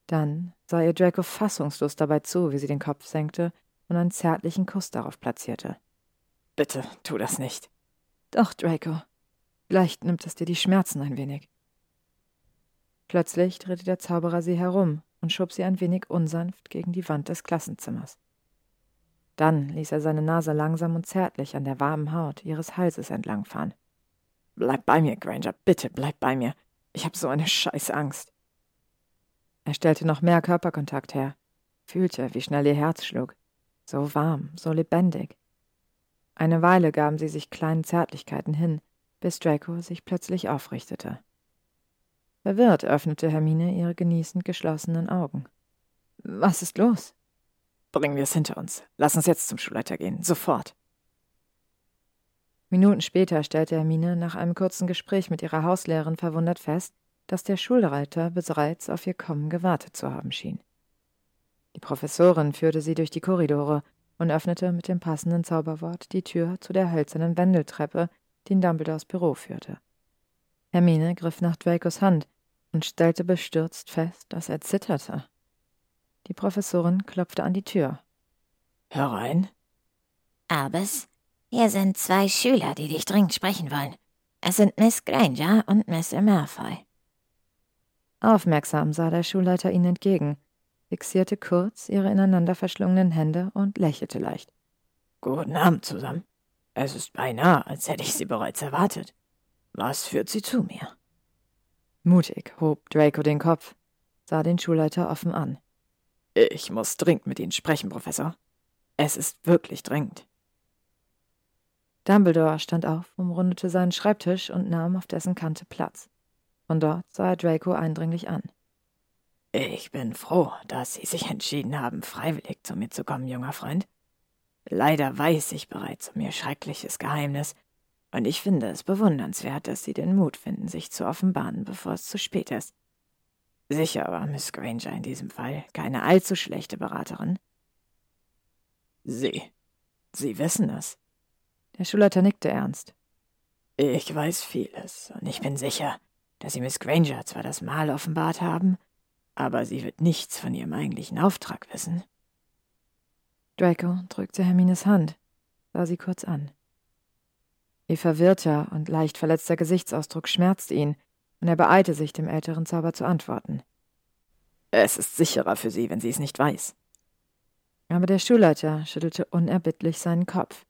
Dann sah ihr Draco fassungslos dabei zu, wie sie den Kopf senkte und einen zärtlichen Kuss darauf platzierte. Bitte, tu das nicht. Doch, Draco. Vielleicht nimmt es dir die Schmerzen ein wenig. Plötzlich drehte der Zauberer sie herum und schob sie ein wenig unsanft gegen die Wand des Klassenzimmers. Dann ließ er seine Nase langsam und zärtlich an der warmen Haut ihres Halses entlangfahren. Bleib bei mir, Granger, bitte bleib bei mir. Ich habe so eine scheiß Angst. Er stellte noch mehr Körperkontakt her, fühlte, wie schnell ihr Herz schlug. So warm, so lebendig. Eine Weile gaben sie sich kleinen Zärtlichkeiten hin, bis Draco sich plötzlich aufrichtete. Verwirrt öffnete Hermine ihre genießend geschlossenen Augen. Was ist los? Bringen wir es hinter uns. Lass uns jetzt zum Schulleiter gehen. Sofort. Minuten später stellte Hermine nach einem kurzen Gespräch mit ihrer Hauslehrerin verwundert fest, dass der Schulleiter bereits auf ihr Kommen gewartet zu haben schien. Die Professorin führte sie durch die Korridore und öffnete mit dem passenden Zauberwort die Tür zu der hölzernen Wendeltreppe, die in Dumbledores Büro führte. Hermine griff nach Dracos Hand und stellte bestürzt fest, dass er zitterte. Die Professorin klopfte an die Tür. Herein. Albus, hier sind zwei Schüler, die dich dringend sprechen wollen. Es sind Miss Granger und Mr. Malfoy. Aufmerksam sah der Schulleiter ihnen entgegen, fixierte kurz ihre ineinander verschlungenen Hände und lächelte leicht. Guten Abend zusammen. Es ist beinahe, als hätte ich Sie bereits erwartet. Was führt Sie zu mir? Mutig hob Draco den Kopf, sah den Schulleiter offen an. Ich muss dringend mit Ihnen sprechen, Professor. Es ist wirklich dringend. Dumbledore stand auf, umrundete seinen Schreibtisch und nahm auf dessen Kante Platz. Von dort sah er Draco eindringlich an. Ich bin froh, dass Sie sich entschieden haben, freiwillig zu mir zu kommen, junger Freund. Leider weiß ich bereits um Ihr schreckliches Geheimnis, und ich finde es bewundernswert, dass Sie den Mut finden, sich zu offenbaren, bevor es zu spät ist. Sicher war Miss Granger in diesem Fall keine allzu schlechte Beraterin. Sie. Sie wissen es. Der Schulleiter nickte ernst. Ich weiß vieles, und ich bin sicher, dass Sie Miss Granger zwar das Mal offenbart haben, aber sie wird nichts von ihrem eigentlichen Auftrag wissen. Draco drückte Hermines Hand, sah sie kurz an. Ihr verwirrter und leicht verletzter Gesichtsausdruck schmerzte ihn, und er beeilte sich, dem älteren Zauber zu antworten. Es ist sicherer für sie, wenn sie es nicht weiß. Aber der Schulleiter schüttelte unerbittlich seinen Kopf.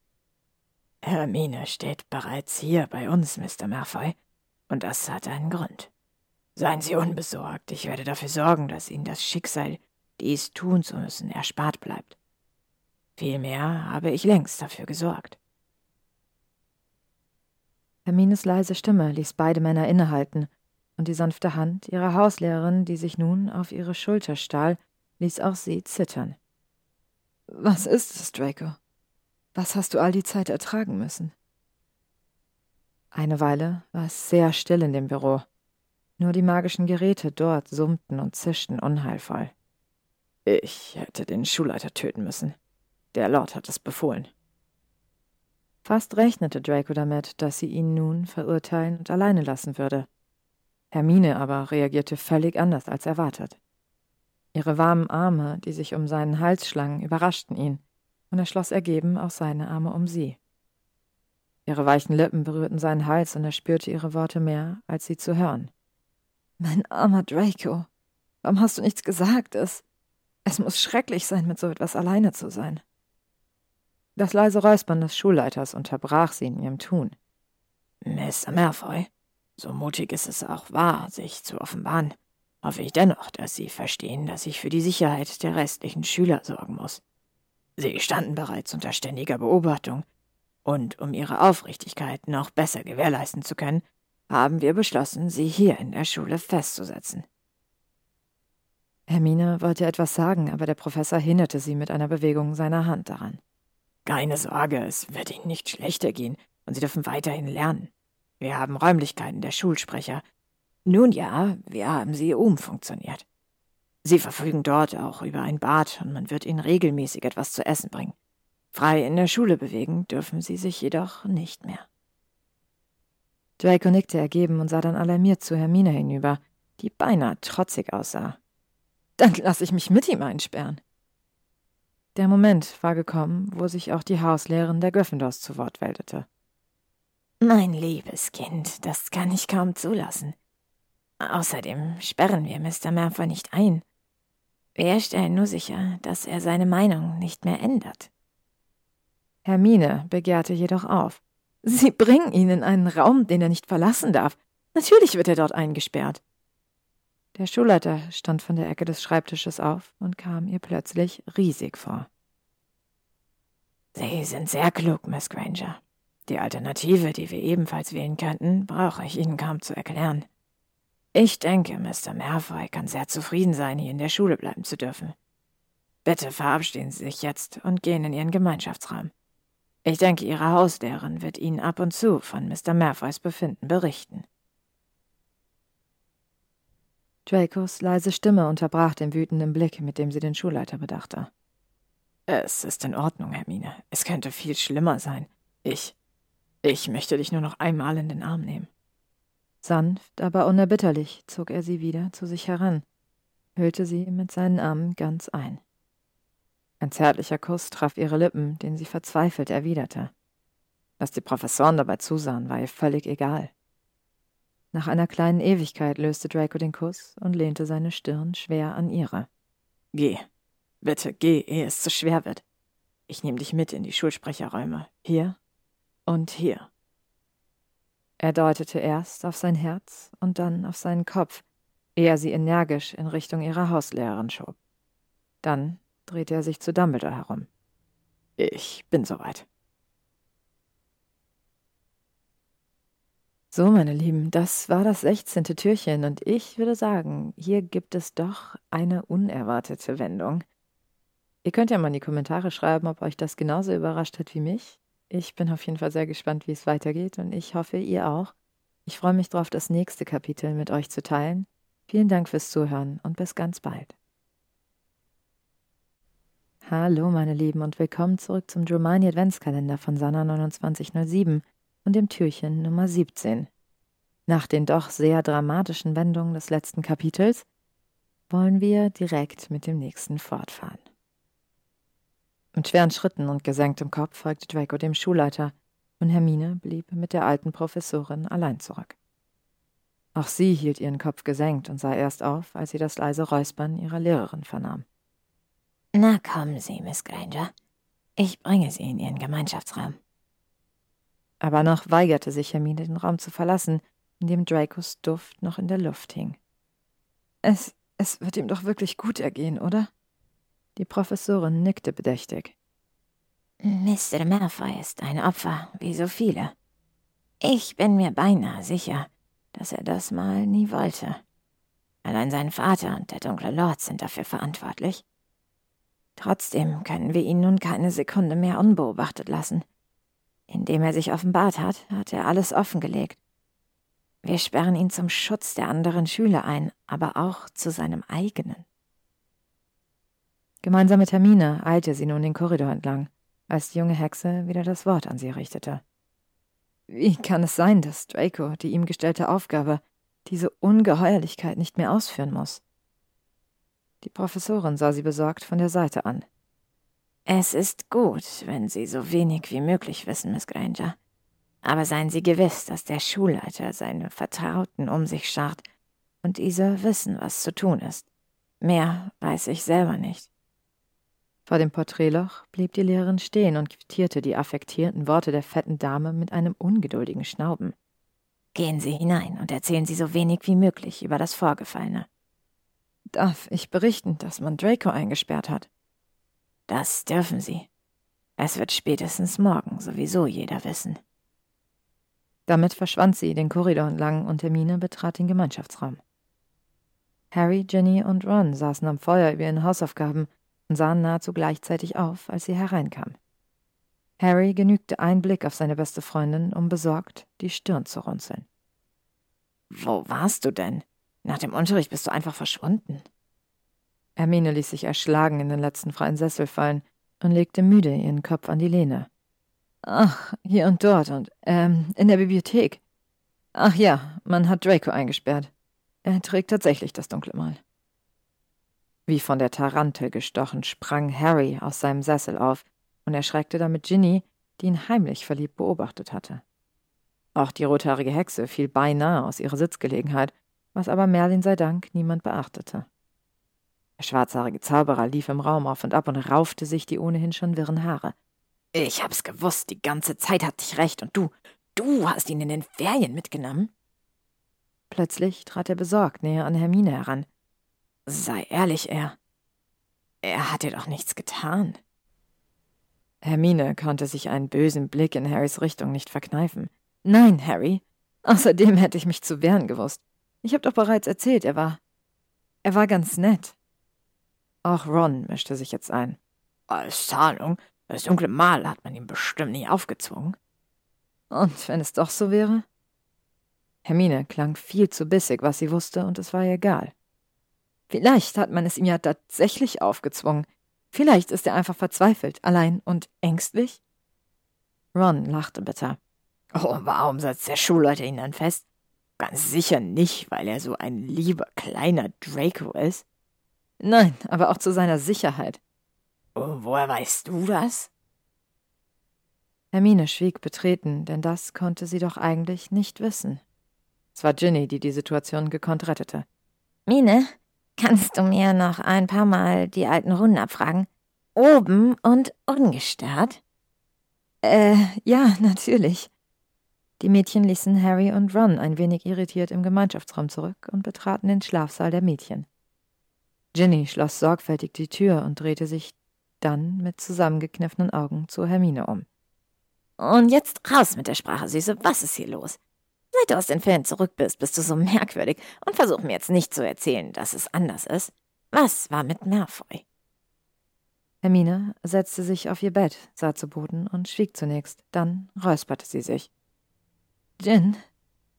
Hermine steht bereits hier bei uns, Mr. Malfoy, und das hat einen Grund. Seien Sie unbesorgt, ich werde dafür sorgen, dass Ihnen das Schicksal, dies tun zu müssen, erspart bleibt. Vielmehr habe ich längst dafür gesorgt. Hermines leise Stimme ließ beide Männer innehalten, und die sanfte Hand ihrer Hauslehrerin, die sich nun auf ihre Schulter stahl, ließ auch sie zittern. Was ist es, Draco? Was hast du all die Zeit ertragen müssen? Eine Weile war es sehr still in dem Büro. Nur die magischen Geräte dort summten und zischten unheilvoll. Ich hätte den Schulleiter töten müssen. Der Lord hat es befohlen. Fast rechnete Draco damit, dass sie ihn nun verurteilen und alleine lassen würde. Hermine aber reagierte völlig anders als erwartet. Ihre warmen Arme, die sich um seinen Hals schlangen, überraschten ihn, und er schloss ergeben auch seine Arme um sie. Ihre weichen Lippen berührten seinen Hals, und er spürte ihre Worte mehr, als sie zu hören. Mein armer Draco, warum hast du nichts gesagt? Es, es muss schrecklich sein, mit so etwas alleine zu sein. Das leise Räuspern des Schulleiters unterbrach sie in ihrem Tun. Mr. Malfoy, so mutig ist es auch wahr, sich zu offenbaren, hoffe ich dennoch, dass Sie verstehen, dass ich für die Sicherheit der restlichen Schüler sorgen muss. Sie standen bereits unter ständiger Beobachtung, und um ihre Aufrichtigkeit noch besser gewährleisten zu können, haben wir beschlossen, sie hier in der Schule festzusetzen. Hermine wollte etwas sagen, aber der Professor hinderte sie mit einer Bewegung seiner Hand daran. Keine Sorge, es wird Ihnen nicht schlechter gehen und Sie dürfen weiterhin lernen. Wir haben Räumlichkeiten der Schulsprecher. Nun ja, wir haben sie umfunktioniert. Sie verfügen dort auch über ein Bad und man wird Ihnen regelmäßig etwas zu essen bringen. Frei in der Schule bewegen dürfen Sie sich jedoch nicht mehr. Draco nickte ergeben und sah dann alarmiert zu Hermine hinüber, die beinahe trotzig aussah. Dann lass ich mich mit ihm einsperren. Der Moment war gekommen, wo sich auch die Hauslehrerin der Gryffindors zu Wort meldete. Mein liebes Kind, das kann ich kaum zulassen. Außerdem sperren wir Mr. Malfoy nicht ein. Wir stellen nur sicher, dass er seine Meinung nicht mehr ändert. Hermine begehrte jedoch auf. Sie bringen ihn in einen Raum, den er nicht verlassen darf. Natürlich wird er dort eingesperrt. Der Schulleiter stand von der Ecke des Schreibtisches auf und kam ihr plötzlich riesig vor. Sie sind sehr klug, Miss Granger. Die Alternative, die wir ebenfalls wählen könnten, brauche ich Ihnen kaum zu erklären. Ich denke, Mr. Malfoy kann sehr zufrieden sein, hier in der Schule bleiben zu dürfen. Bitte verabschieden Sie sich jetzt und gehen in Ihren Gemeinschaftsraum. Ich denke, Ihre Hauslehrerin wird Ihnen ab und zu von Mr. Malfoys Befinden berichten. Dracos leise Stimme unterbrach den wütenden Blick, mit dem sie den Schulleiter bedachte. Es ist in Ordnung, Hermine. Es könnte viel schlimmer sein. Ich. Ich möchte dich nur noch einmal in den Arm nehmen. Sanft, aber unerbitterlich zog er sie wieder zu sich heran, hüllte sie mit seinen Armen ganz ein. Ein zärtlicher Kuss traf ihre Lippen, den sie verzweifelt erwiderte. Dass die Professoren dabei zusahen, war ihr völlig egal. Nach einer kleinen Ewigkeit löste Draco den Kuss und lehnte seine Stirn schwer an ihre. Geh, bitte geh, ehe es zu schwer wird. Ich nehme dich mit in die Schulsprecherräume. Hier und hier. Er deutete erst auf sein Herz und dann auf seinen Kopf, ehe er sie energisch in Richtung ihrer Hauslehrerin schob. Dann drehte er sich zu Dumbledore herum. Ich bin soweit. So, meine Lieben, das war das sechzehnte Türchen und ich würde sagen, hier gibt es doch eine unerwartete Wendung. Ihr könnt ja mal in die Kommentare schreiben, ob euch das genauso überrascht hat wie mich. Ich bin auf jeden Fall sehr gespannt, wie es weitergeht und ich hoffe, ihr auch. Ich freue mich darauf, das nächste Kapitel mit euch zu teilen. Vielen Dank fürs Zuhören und bis ganz bald. Hallo, meine Lieben, und willkommen zurück zum Dromani Adventskalender von Sanna 2907 und dem Türchen Nummer 17. Nach den doch sehr dramatischen Wendungen des letzten Kapitels wollen wir direkt mit dem nächsten fortfahren. Mit schweren Schritten und gesenktem Kopf folgte Draco dem Schulleiter, und Hermine blieb mit der alten Professorin allein zurück. Auch sie hielt ihren Kopf gesenkt und sah erst auf, als sie das leise Räuspern ihrer Lehrerin vernahm. Na kommen Sie, Miss Granger. Ich bringe Sie in Ihren Gemeinschaftsraum. Aber noch weigerte sich Hermine, den Raum zu verlassen, in dem Dracos Duft noch in der Luft hing. Es, es wird ihm doch wirklich gut ergehen, oder? Die Professorin nickte bedächtig. Mr. Malfoy ist ein Opfer, wie so viele. Ich bin mir beinahe sicher, dass er das mal nie wollte. Allein sein Vater und der dunkle Lord sind dafür verantwortlich. Trotzdem können wir ihn nun keine Sekunde mehr unbeobachtet lassen. Indem er sich offenbart hat, hat er alles offengelegt. Wir sperren ihn zum Schutz der anderen Schüler ein, aber auch zu seinem eigenen. Gemeinsam mit Hermine eilte sie nun den Korridor entlang, als die junge Hexe wieder das Wort an sie richtete. Wie kann es sein, dass Draco die ihm gestellte Aufgabe, diese Ungeheuerlichkeit nicht mehr ausführen muss? Die Professorin sah sie besorgt von der Seite an. Es ist gut, wenn Sie so wenig wie möglich wissen, Miss Granger. Aber seien Sie gewiss, dass der Schulleiter seine Vertrauten um sich scharrt und diese wissen, was zu tun ist. Mehr weiß ich selber nicht. Vor dem Porträtloch blieb die Lehrerin stehen und quittierte die affektierten Worte der fetten Dame mit einem ungeduldigen Schnauben. Gehen Sie hinein und erzählen Sie so wenig wie möglich über das Vorgefallene. Darf ich berichten, dass man Draco eingesperrt hat? Das dürfen Sie. Es wird spätestens morgen sowieso jeder wissen. Damit verschwand sie den Korridor entlang und Hermine betrat den Gemeinschaftsraum. Harry, Ginny und Ron saßen am Feuer über ihren Hausaufgaben und sahen nahezu gleichzeitig auf, als sie hereinkam. Harry genügte ein Blick auf seine beste Freundin, um besorgt die Stirn zu runzeln. Wo warst du denn? Nach dem Unterricht bist du einfach verschwunden. Hermine ließ sich erschlagen in den letzten freien Sessel fallen und legte müde ihren Kopf an die Lehne. Ach, hier und dort und, ähm, in der Bibliothek. Ach ja, man hat Draco eingesperrt. Er trägt tatsächlich das dunkle Mal. Wie von der Tarantel gestochen, sprang Harry aus seinem Sessel auf und erschreckte damit Ginny, die ihn heimlich verliebt beobachtet hatte. Auch die rothaarige Hexe fiel beinahe aus ihrer Sitzgelegenheit, was aber Merlin sei Dank niemand beachtete. Der schwarzhaarige Zauberer lief im Raum auf und ab und raufte sich die ohnehin schon wirren Haare. Ich hab's gewusst, die ganze Zeit hatte ich recht, und du, du hast ihn in den Ferien mitgenommen? Plötzlich trat er besorgt näher an Hermine heran. Sei ehrlich, er. Er hat dir doch nichts getan. Hermine konnte sich einen bösen Blick in Harrys Richtung nicht verkneifen. Nein, Harry. Außerdem hätte ich mich zu wehren gewusst. Ich habe doch bereits erzählt, er war. Er war ganz nett. Auch Ron mischte sich jetzt ein. Als Zahlung? Das dunkle Mal hat man ihm bestimmt nicht aufgezwungen. Und wenn es doch so wäre? Hermine klang viel zu bissig, was sie wusste, und es war ihr egal. Vielleicht hat man es ihm ja tatsächlich aufgezwungen. Vielleicht ist er einfach verzweifelt, allein und ängstlich. Ron lachte bitter. Oh, warum setzt der Schulleiter ihn dann fest? Ganz sicher nicht, weil er so ein lieber kleiner Draco ist. Nein, aber auch zu seiner Sicherheit. Oh, woher weißt du das? Hermine schwieg betreten, denn das konnte sie doch eigentlich nicht wissen. Es war Ginny, die die Situation gekonnt rettete. Mine, kannst du mir noch ein paar Mal die alten Runden abfragen? Oben und ungestört? Äh, ja, natürlich. Die Mädchen ließen Harry und Ron ein wenig irritiert im Gemeinschaftsraum zurück und betraten den Schlafsaal der Mädchen. Ginny schloss sorgfältig die Tür und drehte sich dann mit zusammengekniffenen Augen zu Hermine um. Und jetzt raus mit der Sprache, Süße. Was ist hier los? Seit du aus den Ferien zurück bist, bist du so merkwürdig und versuch mir jetzt nicht zu erzählen, dass es anders ist. Was war mit Malfoy? Hermine setzte sich auf ihr Bett, sah zu Boden und schwieg zunächst, dann räusperte sie sich. Jin,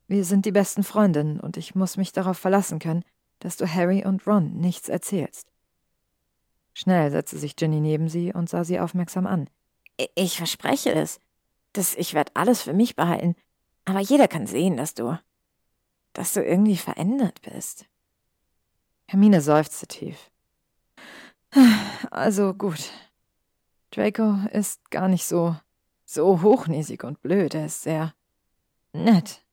wir sind die besten Freundinnen und ich muss mich darauf verlassen können, dass du Harry und Ron nichts erzählst. Schnell setzte sich Ginny neben sie und sah sie aufmerksam an. Ich verspreche es. Dass ich werde alles für mich behalten. Aber jeder kann sehen, dass du. dass du irgendwie verändert bist. Hermine seufzte tief. Also gut. Draco ist gar nicht so. so hochnäsig und blöd. Er ist sehr Nett.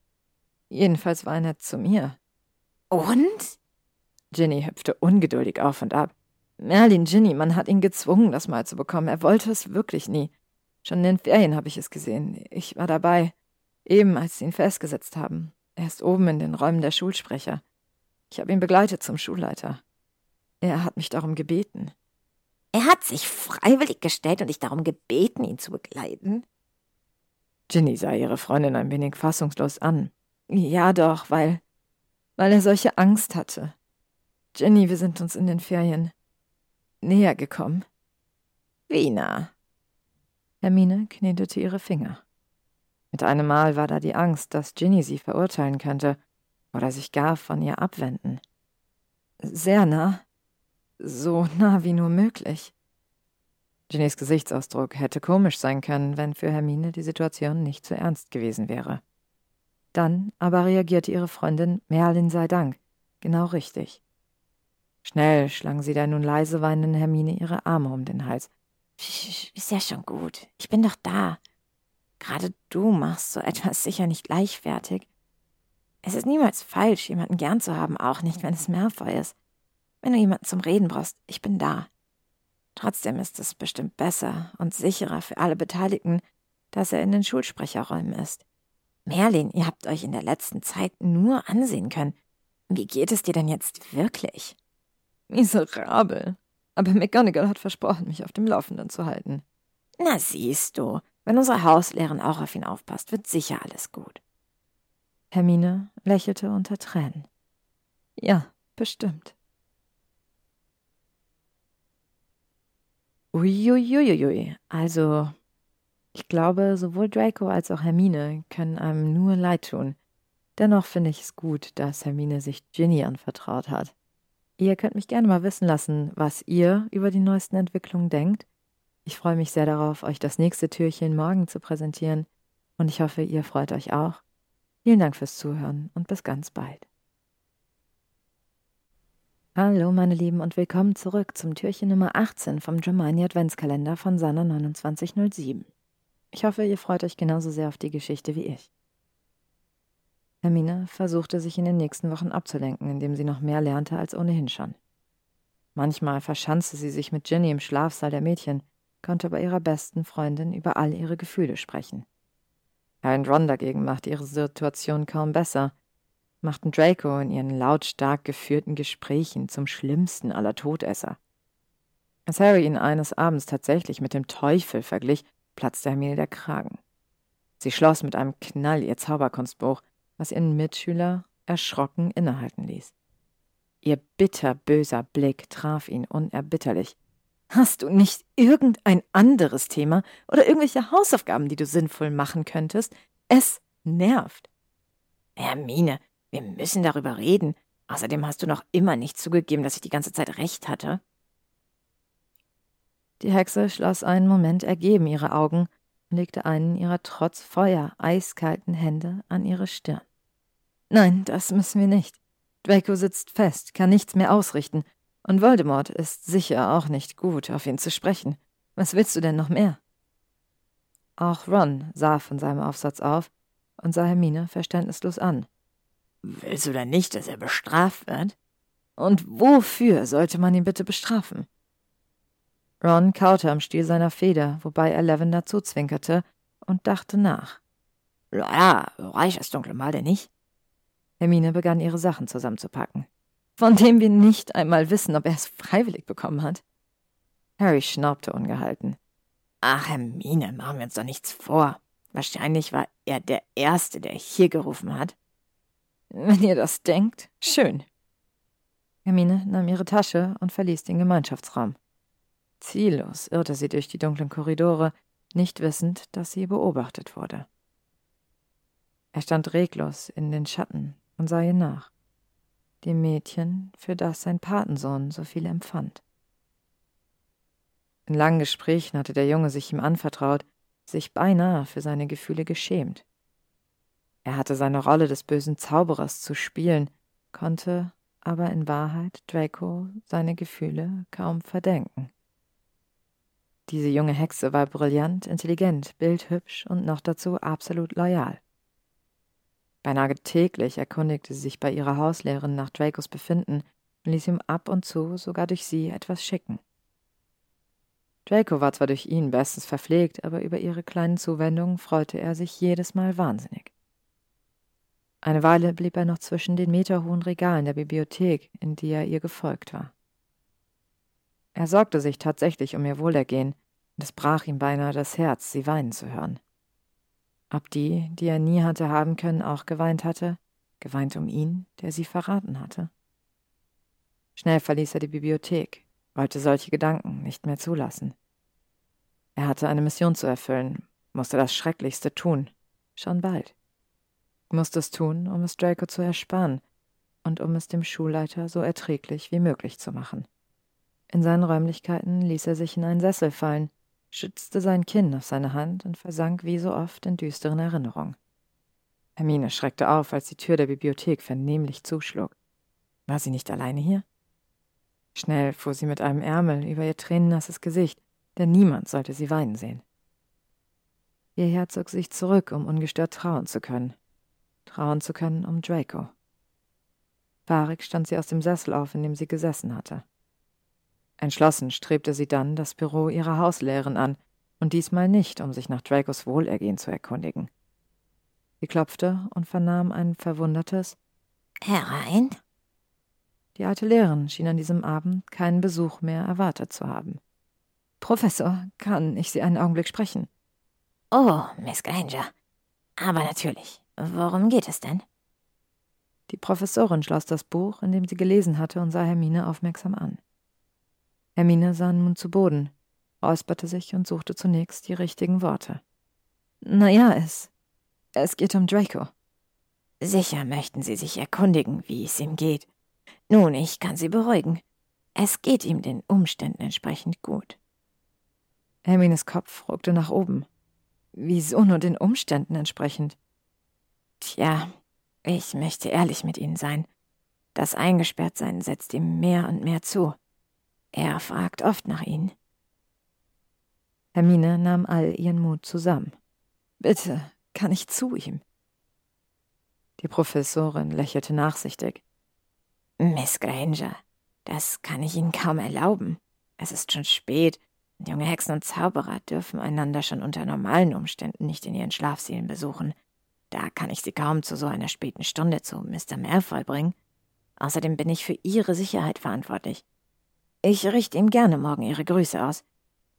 Jedenfalls war er nett zu mir. Und? Ginny hüpfte ungeduldig auf und ab. Merlin, Ginny, man hat ihn gezwungen, das mal zu bekommen. Er wollte es wirklich nie. Schon in den Ferien habe ich es gesehen. Ich war dabei. Eben, als sie ihn festgesetzt haben. Er ist oben in den Räumen der Schulsprecher. Ich habe ihn begleitet zum Schulleiter. Er hat mich darum gebeten. Er hat sich freiwillig gestellt und dich darum gebeten, ihn zu begleiten? Ginny sah ihre Freundin ein wenig fassungslos an. Ja doch, weil. weil er solche Angst hatte. Jenny, wir sind uns in den Ferien näher gekommen. Wie nah? Hermine knetete ihre Finger. Mit einem Mal war da die Angst, dass Ginny sie verurteilen könnte oder sich gar von ihr abwenden. Sehr nah. So nah wie nur möglich. Ginnys Gesichtsausdruck hätte komisch sein können, wenn für Hermine die Situation nicht zu ernst gewesen wäre. Dann aber reagierte ihre Freundin Merlin sei Dank, genau richtig. Schnell schlang sie der nun leise weinenden Hermine ihre Arme um den Hals. Ist ja schon gut. Ich bin doch da. Gerade du machst so etwas sicher nicht gleichwertig. Es ist niemals falsch, jemanden gern zu haben, auch nicht, wenn es Malfoy ist. Wenn du jemanden zum Reden brauchst, ich bin da. Trotzdem ist es bestimmt besser und sicherer für alle Beteiligten, dass er in den Schulsprecherräumen ist. Merlin, ihr habt euch in der letzten Zeit nur ansehen können. Wie geht es dir denn jetzt wirklich? Miserabel. Aber McGonagall hat versprochen, mich auf dem Laufenden zu halten. Na siehst du, wenn unsere Hauslehrerin auch auf ihn aufpasst, wird sicher alles gut. Hermine lächelte unter Tränen. Ja, bestimmt. Uiuiuiui. Also, ich glaube, sowohl Draco als auch Hermine können einem nur leid tun. Dennoch finde ich es gut, dass Hermine sich Ginny anvertraut hat. Ihr könnt mich gerne mal wissen lassen, was ihr über die neuesten Entwicklungen denkt. Ich freue mich sehr darauf, euch das nächste Türchen morgen zu präsentieren und ich hoffe, ihr freut euch auch. Vielen Dank fürs Zuhören und bis ganz bald. Hallo meine Lieben und willkommen zurück zum Türchen Nummer 18 vom Germania Adventskalender von Sanna 2907. Ich hoffe, ihr freut euch genauso sehr auf die Geschichte wie ich. Hermine versuchte sich in den nächsten Wochen abzulenken, indem sie noch mehr lernte als ohnehin schon. Manchmal verschanzte sie sich mit Ginny im Schlafsaal der Mädchen, konnte bei ihrer besten Freundin über all ihre Gefühle sprechen. Herr Ron dagegen machte ihre Situation kaum besser – machten Draco in ihren lautstark geführten Gesprächen zum schlimmsten aller Todesser. Als Harry ihn eines Abends tatsächlich mit dem Teufel verglich, platzte Hermine der Kragen. Sie schloss mit einem Knall ihr Zauberkunstbuch, was ihren Mitschüler erschrocken innehalten ließ. Ihr bitterböser Blick traf ihn unerbitterlich. Hast du nicht irgendein anderes Thema oder irgendwelche Hausaufgaben, die du sinnvoll machen könntest? Es nervt. Hermine, wir müssen darüber reden. Außerdem hast du noch immer nicht zugegeben, dass ich die ganze Zeit recht hatte. Die Hexe schloss einen Moment ergeben ihre Augen und legte einen ihrer trotz Feuer eiskalten Hände an ihre Stirn. Nein, das müssen wir nicht. Draco sitzt fest, kann nichts mehr ausrichten, und Voldemort ist sicher auch nicht gut, auf ihn zu sprechen. Was willst du denn noch mehr? Auch Ron sah von seinem Aufsatz auf und sah Hermine verständnislos an. Willst du denn nicht, dass er bestraft wird? Und wofür sollte man ihn bitte bestrafen? Ron kaute am Stiel seiner Feder, wobei er Lavender zuzwinkerte und dachte nach. Ja, reich das dunkle Mal denn nicht? Hermine begann ihre Sachen zusammenzupacken. Von dem wir nicht einmal wissen, ob er es freiwillig bekommen hat. Harry schnaubte ungehalten. Ach, Hermine, machen wir uns doch nichts vor. Wahrscheinlich war er der Erste, der hier gerufen hat. Wenn ihr das denkt, schön. Hermine nahm ihre Tasche und verließ den Gemeinschaftsraum. Ziellos irrte sie durch die dunklen Korridore, nicht wissend, dass sie beobachtet wurde. Er stand reglos in den Schatten und sah ihr nach, dem Mädchen, für das sein Patensohn so viel empfand. In langen Gesprächen hatte der Junge sich ihm anvertraut, sich beinahe für seine Gefühle geschämt. Er hatte seine Rolle des bösen Zauberers zu spielen, konnte aber in Wahrheit Draco seine Gefühle kaum verdenken. Diese junge Hexe war brillant, intelligent, bildhübsch und noch dazu absolut loyal. Beinahe täglich erkundigte sie sich bei ihrer Hauslehrerin nach Dracos Befinden und ließ ihm ab und zu sogar durch sie etwas schicken. Draco war zwar durch ihn bestens verpflegt, aber über ihre kleinen Zuwendungen freute er sich jedes Mal wahnsinnig. Eine Weile blieb er noch zwischen den meterhohen Regalen der Bibliothek, in die er ihr gefolgt war. Er sorgte sich tatsächlich um ihr Wohlergehen, und es brach ihm beinahe das Herz, sie weinen zu hören. Ob die, die er nie hatte haben können, auch geweint hatte, geweint um ihn, der sie verraten hatte. Schnell verließ er die Bibliothek, wollte solche Gedanken nicht mehr zulassen. Er hatte eine Mission zu erfüllen, musste das Schrecklichste tun, schon bald. Musste es tun, um es Draco zu ersparen und um es dem Schulleiter so erträglich wie möglich zu machen. In seinen Räumlichkeiten ließ er sich in einen Sessel fallen, schützte sein Kinn auf seine Hand und versank wie so oft in düsteren Erinnerungen. Hermine schreckte auf, als die Tür der Bibliothek vernehmlich zuschlug. War sie nicht alleine hier? Schnell fuhr sie mit einem Ärmel über ihr tränennasses Gesicht, denn niemand sollte sie weinen sehen. Ihr Herz zog sich zurück, um ungestört trauen zu können. Trauen zu können um Draco. Fahrig stand sie aus dem Sessel auf, in dem sie gesessen hatte. Entschlossen strebte sie dann das Büro ihrer Hauslehrerin an, und diesmal nicht, um sich nach Dracos Wohlergehen zu erkundigen. Sie klopfte und vernahm ein verwundertes Herein. Die alte Lehrerin schien an diesem Abend keinen Besuch mehr erwartet zu haben. Professor, kann ich Sie einen Augenblick sprechen? Oh, Miss Granger. Aber natürlich. Worum geht es denn? Die Professorin schloss das Buch, in dem sie gelesen hatte, und sah Hermine aufmerksam an. Hermine sah nun zu Boden, räusperte sich und suchte zunächst die richtigen Worte. Na ja, es. Es geht um Draco. Sicher möchten Sie sich erkundigen, wie es ihm geht. Nun, ich kann Sie beruhigen. Es geht ihm den Umständen entsprechend gut. Hermines Kopf ruckte nach oben. Wieso nur den Umständen entsprechend? Tja, ich möchte ehrlich mit Ihnen sein. Das Eingesperrtsein setzt ihm mehr und mehr zu. Er fragt oft nach Ihnen. Hermine nahm all ihren Mut zusammen. Bitte, kann ich zu ihm? Die Professorin lächelte nachsichtig. Miss Granger, das kann ich Ihnen kaum erlauben. Es ist schon spät. Und junge Hexen und Zauberer dürfen einander schon unter normalen Umständen nicht in ihren Schlafsälen besuchen. Da kann ich Sie kaum zu so einer späten Stunde zu Mr. Malfoy bringen. Außerdem bin ich für Ihre Sicherheit verantwortlich. Ich richte ihm gerne morgen Ihre Grüße aus.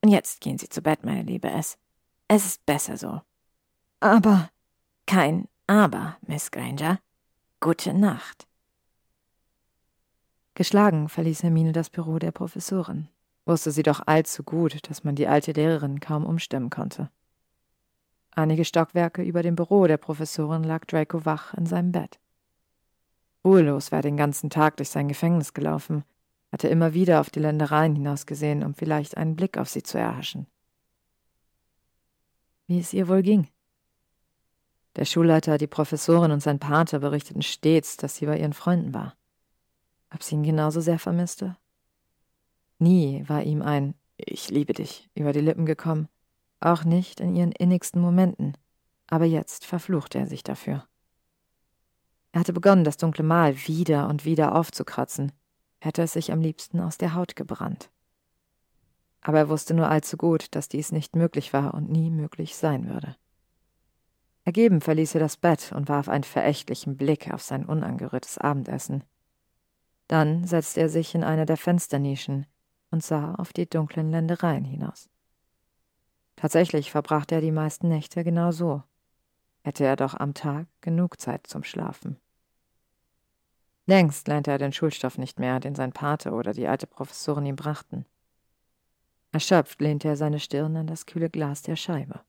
Und jetzt gehen Sie zu Bett, meine liebe S. Es ist besser so. Aber. Kein Aber, Miss Granger. Gute Nacht. Geschlagen verließ Hermine das Büro der Professorin. Wusste sie doch allzu gut, dass man die alte Lehrerin kaum umstimmen konnte. Einige Stockwerke über dem Büro der Professorin lag Draco wach in seinem Bett. Ruhelos war er den ganzen Tag durch sein Gefängnis gelaufen, hatte immer wieder auf die Ländereien hinausgesehen, um vielleicht einen Blick auf sie zu erhaschen. Wie es ihr wohl ging. Der Schulleiter, die Professorin und sein Pater berichteten stets, dass sie bei ihren Freunden war. Ob sie ihn genauso sehr vermisste? Nie war ihm ein Ich liebe dich über die Lippen gekommen, auch nicht in ihren innigsten Momenten, aber jetzt verfluchte er sich dafür. Er hatte begonnen, das dunkle Mal wieder und wieder aufzukratzen, hätte es sich am liebsten aus der Haut gebrannt. Aber er wusste nur allzu gut, dass dies nicht möglich war und nie möglich sein würde. Ergeben verließ er das Bett und warf einen verächtlichen Blick auf sein unangerührtes Abendessen. Dann setzte er sich in eine der Fensternischen und sah auf die dunklen Ländereien hinaus. Tatsächlich verbrachte er die meisten Nächte genau so. Hätte er doch am Tag genug Zeit zum Schlafen. Längst lernte er den Schulstoff nicht mehr, den sein Pate oder die alte Professorin ihm brachten. Erschöpft lehnte er seine Stirn an das kühle Glas der Scheibe.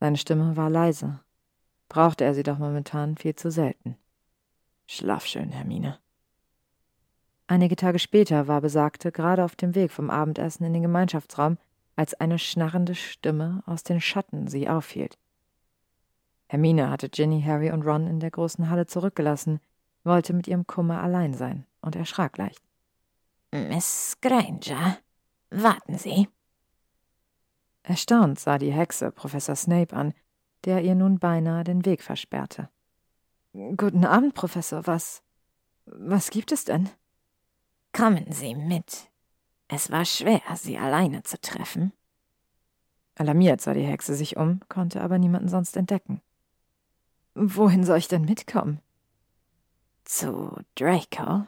Seine Stimme war leise, brauchte er sie doch momentan viel zu selten. Schlaf schön, Hermine. Einige Tage später war Besagte gerade auf dem Weg vom Abendessen in den Gemeinschaftsraum, als eine schnarrende Stimme aus den Schatten sie aufhielt. Hermine hatte Ginny, Harry und Ron in der großen Halle zurückgelassen, wollte mit ihrem Kummer allein sein und erschrak leicht. Miss Granger, warten Sie. Erstaunt sah die Hexe Professor Snape an, der ihr nun beinahe den Weg versperrte. Guten Abend, Professor. Was. Was gibt es denn? Kommen Sie mit. Es war schwer, Sie alleine zu treffen. Alarmiert sah die Hexe sich um, konnte aber niemanden sonst entdecken. Wohin soll ich denn mitkommen? Zu Draco?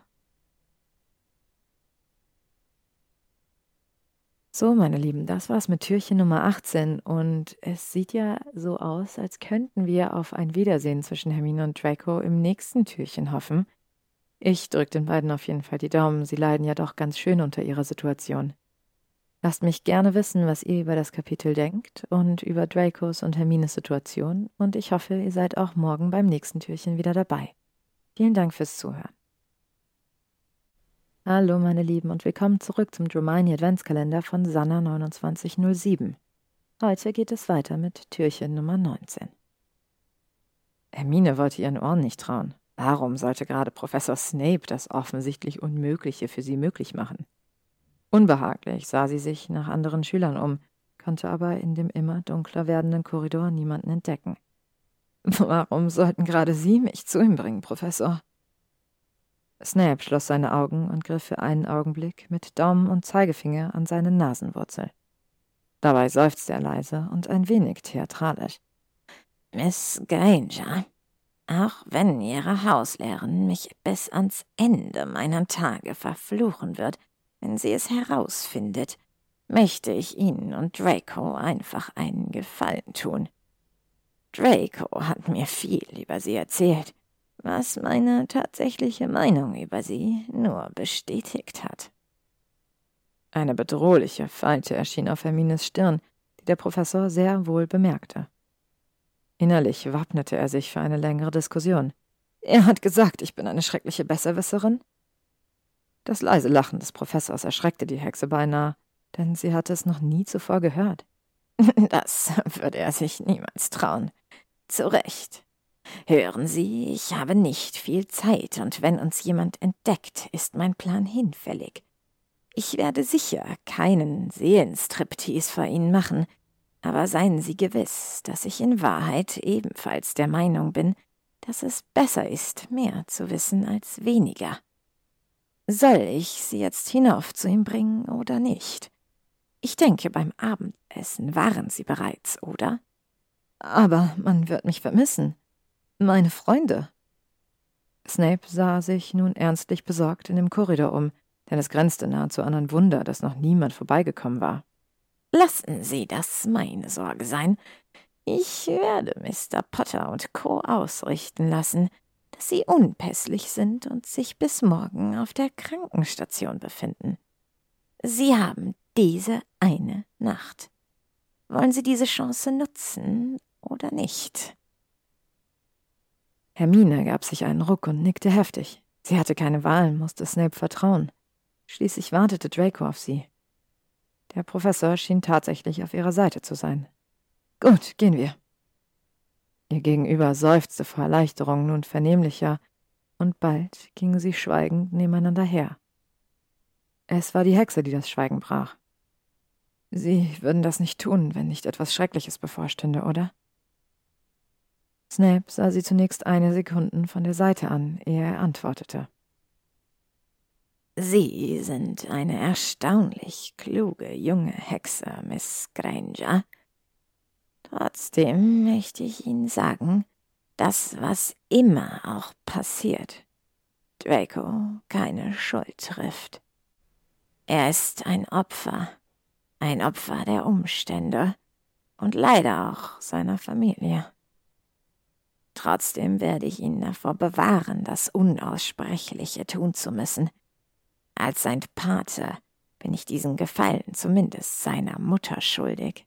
So, meine Lieben, das war's mit Türchen Nummer 18 und es sieht ja so aus, als könnten wir auf ein Wiedersehen zwischen Hermine und Draco im nächsten Türchen hoffen. Ich drück den beiden auf jeden Fall die Daumen, sie leiden ja doch ganz schön unter ihrer Situation. Lasst mich gerne wissen, was ihr über das Kapitel denkt und über Dracos und Hermines Situation und ich hoffe, ihr seid auch morgen beim nächsten Türchen wieder dabei. Vielen Dank fürs Zuhören. Hallo meine Lieben und willkommen zurück zum Dromini Adventskalender von Sanna 2907. Heute geht es weiter mit Türchen Nummer 19. Hermine wollte ihren Ohren nicht trauen. Warum sollte gerade Professor Snape das offensichtlich Unmögliche für sie möglich machen? Unbehaglich sah sie sich nach anderen Schülern um, konnte aber in dem immer dunkler werdenden Korridor niemanden entdecken. Warum sollten gerade Sie mich zu ihm bringen, Professor? Snape schloss seine Augen und griff für einen Augenblick mit Daumen und Zeigefinger an seine Nasenwurzel. Dabei seufzte er leise und ein wenig theatralisch. Miss Granger, auch wenn Ihre Hauslehrerin mich bis ans Ende meiner Tage verfluchen wird, wenn sie es herausfindet, möchte ich Ihnen und Draco einfach einen Gefallen tun. Draco hat mir viel über Sie erzählt, was meine tatsächliche Meinung über sie nur bestätigt hat. Eine bedrohliche Falte erschien auf Hermines Stirn, die der Professor sehr wohl bemerkte. Innerlich wappnete er sich für eine längere Diskussion. Er hat gesagt, ich bin eine schreckliche Besserwisserin? Das leise Lachen des Professors erschreckte die Hexe beinahe, denn sie hatte es noch nie zuvor gehört. Das würde er sich niemals trauen. Zu Recht. Hören Sie, ich habe nicht viel Zeit, und wenn uns jemand entdeckt, ist mein Plan hinfällig. Ich werde sicher keinen Seelenstriptease vor Ihnen machen, aber seien Sie gewiss, dass ich in Wahrheit ebenfalls der Meinung bin, dass es besser ist, mehr zu wissen als weniger. Soll ich Sie jetzt hinauf zu ihm bringen oder nicht? Ich denke, beim Abendessen waren Sie bereits, oder? Aber man wird mich vermissen. Meine Freunde. Snape sah sich nun ernstlich besorgt in dem Korridor um, denn es grenzte nahezu an ein Wunder, dass noch niemand vorbeigekommen war. Lassen Sie das meine Sorge sein. Ich werde Mr. Potter und Co. ausrichten lassen, dass sie unpässlich sind und sich bis morgen auf der Krankenstation befinden. Sie haben diese eine Nacht. Wollen Sie diese Chance nutzen oder nicht? Hermine gab sich einen Ruck und nickte heftig. Sie hatte keine Wahl, musste Snape vertrauen. Schließlich wartete Draco auf sie. Der Professor schien tatsächlich auf ihrer Seite zu sein. Gut, gehen wir. Ihr Gegenüber seufzte vor Erleichterung nun vernehmlicher, und bald gingen sie schweigend nebeneinander her. Es war die Hexe, die das Schweigen brach. Sie würden das nicht tun, wenn nicht etwas Schreckliches bevorstünde, oder? Snape sah sie zunächst eine Sekunden von der Seite an, ehe er antwortete. Sie sind eine erstaunlich kluge junge Hexe, Miss Granger. Trotzdem möchte ich Ihnen sagen, dass was immer auch passiert, Draco keine Schuld trifft. Er ist ein Opfer, ein Opfer der Umstände und leider auch seiner Familie. Trotzdem werde ich ihn davor bewahren, das Unaussprechliche tun zu müssen. Als sein Pate bin ich diesen Gefallen zumindest seiner Mutter schuldig.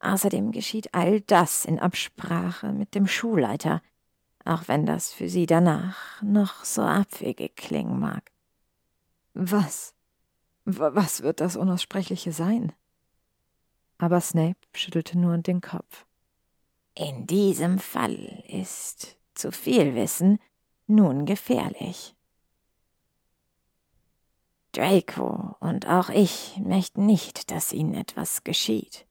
Außerdem geschieht all das in Absprache mit dem Schulleiter, auch wenn das für sie danach noch so abwegig klingen mag. Was? Was wird das Unaussprechliche sein? Aber Snape schüttelte nur den Kopf. In diesem Fall ist zu viel Wissen nun gefährlich. Draco und auch ich möchten nicht, dass ihnen etwas geschieht.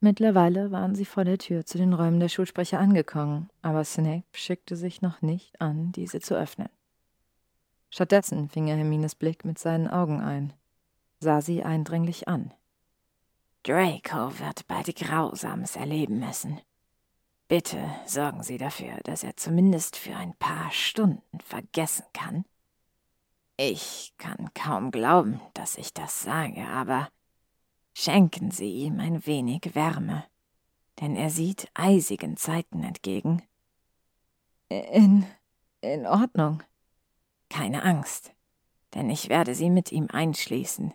Mittlerweile waren sie vor der Tür zu den Räumen der Schulsprecher angekommen, aber Snape schickte sich noch nicht an, diese zu öffnen. Stattdessen fing er Hermines Blick mit seinen Augen ein, sah sie eindringlich an. Draco wird bald Grausames erleben müssen. Bitte sorgen Sie dafür, dass er zumindest für ein paar Stunden vergessen kann. Ich kann kaum glauben, dass ich das sage, aber Schenken Sie ihm ein wenig Wärme, denn er sieht eisigen Zeiten entgegen. In. in Ordnung. Keine Angst, denn ich werde Sie mit ihm einschließen,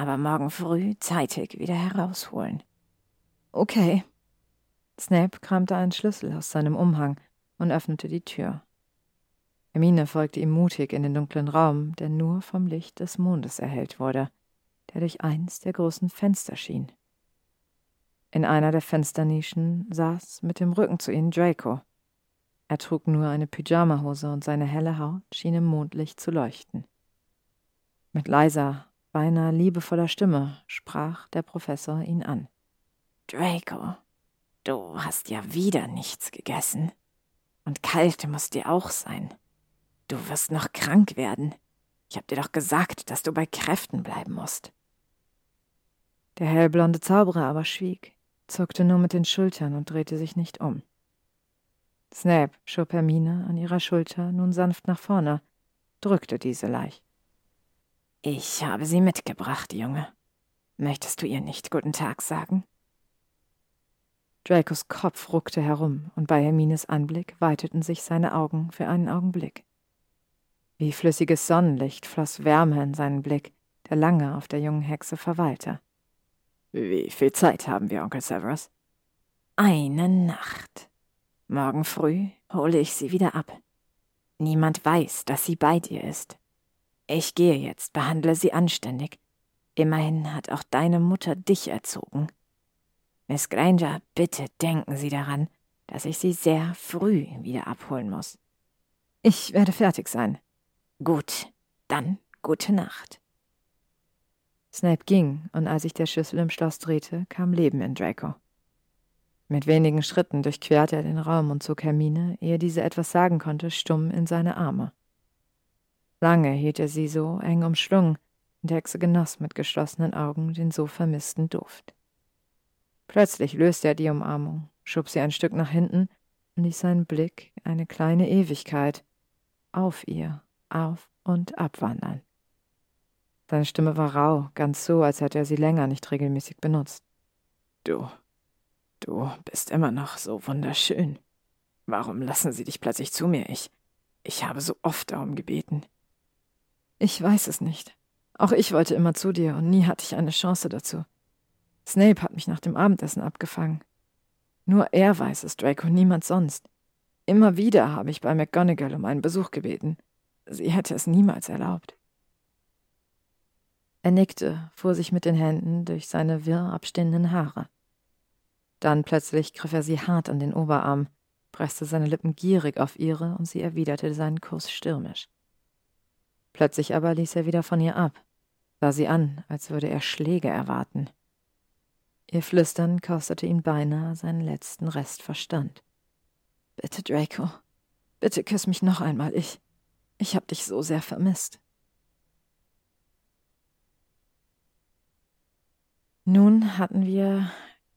aber morgen früh zeitig wieder herausholen. Okay. Snape kramte einen Schlüssel aus seinem Umhang und öffnete die Tür. Hermine folgte ihm mutig in den dunklen Raum, der nur vom Licht des Mondes erhellt wurde der durch eins der großen Fenster schien. In einer der Fensternischen saß mit dem Rücken zu ihnen Draco. Er trug nur eine Pyjamahose und seine helle Haut schien im Mondlicht zu leuchten. Mit leiser, beinahe liebevoller Stimme sprach der Professor ihn an. Draco, du hast ja wieder nichts gegessen. Und kalt muss dir auch sein. Du wirst noch krank werden. Ich hab dir doch gesagt, dass du bei Kräften bleiben musst. Der hellblonde Zauberer aber schwieg, zuckte nur mit den Schultern und drehte sich nicht um. Snape schob Hermine an ihrer Schulter nun sanft nach vorne, drückte diese leicht. Ich habe sie mitgebracht, Junge. Möchtest du ihr nicht guten Tag sagen? Dracos Kopf ruckte herum, und bei Hermines Anblick weiteten sich seine Augen für einen Augenblick. Wie flüssiges Sonnenlicht floss Wärme in seinen Blick, der lange auf der jungen Hexe verweilte. Wie viel Zeit haben wir, Onkel Severus? Eine Nacht. Morgen früh hole ich sie wieder ab. Niemand weiß, dass sie bei dir ist. Ich gehe jetzt, behandle sie anständig. Immerhin hat auch deine Mutter dich erzogen. Miss Granger, bitte denken Sie daran, dass ich Sie sehr früh wieder abholen muss. Ich werde fertig sein. Gut, dann gute Nacht. Snape ging, und als sich der Schlüssel im Schloss drehte, kam Leben in Draco. Mit wenigen Schritten durchquerte er den Raum und zog Hermine, ehe diese etwas sagen konnte, stumm in seine Arme. Lange hielt er sie so eng umschlungen, und Hexe genoss mit geschlossenen Augen den so vermissten Duft. Plötzlich löste er die Umarmung, schob sie ein Stück nach hinten und ließ seinen Blick eine kleine Ewigkeit auf ihr auf und abwandern. Seine Stimme war rau, ganz so, als hätte er sie länger nicht regelmäßig benutzt. Du, du bist immer noch so wunderschön. Warum lassen Sie dich plötzlich zu mir? Ich. Ich habe so oft darum gebeten. Ich weiß es nicht. Auch ich wollte immer zu dir und nie hatte ich eine Chance dazu. Snape hat mich nach dem Abendessen abgefangen. Nur er weiß es, Draco, niemand sonst. Immer wieder habe ich bei McGonagall um einen Besuch gebeten. Sie hätte es niemals erlaubt. Er nickte, fuhr sich mit den Händen durch seine wirr abstehenden Haare. Dann plötzlich griff er sie hart an den Oberarm, presste seine Lippen gierig auf ihre und sie erwiderte seinen Kuss stürmisch. Plötzlich aber ließ er wieder von ihr ab, sah sie an, als würde er Schläge erwarten. Ihr Flüstern kostete ihn beinahe seinen letzten Rest Verstand. Bitte, Draco, bitte küss mich noch einmal, ich. Ich hab dich so sehr vermisst. Nun hatten wir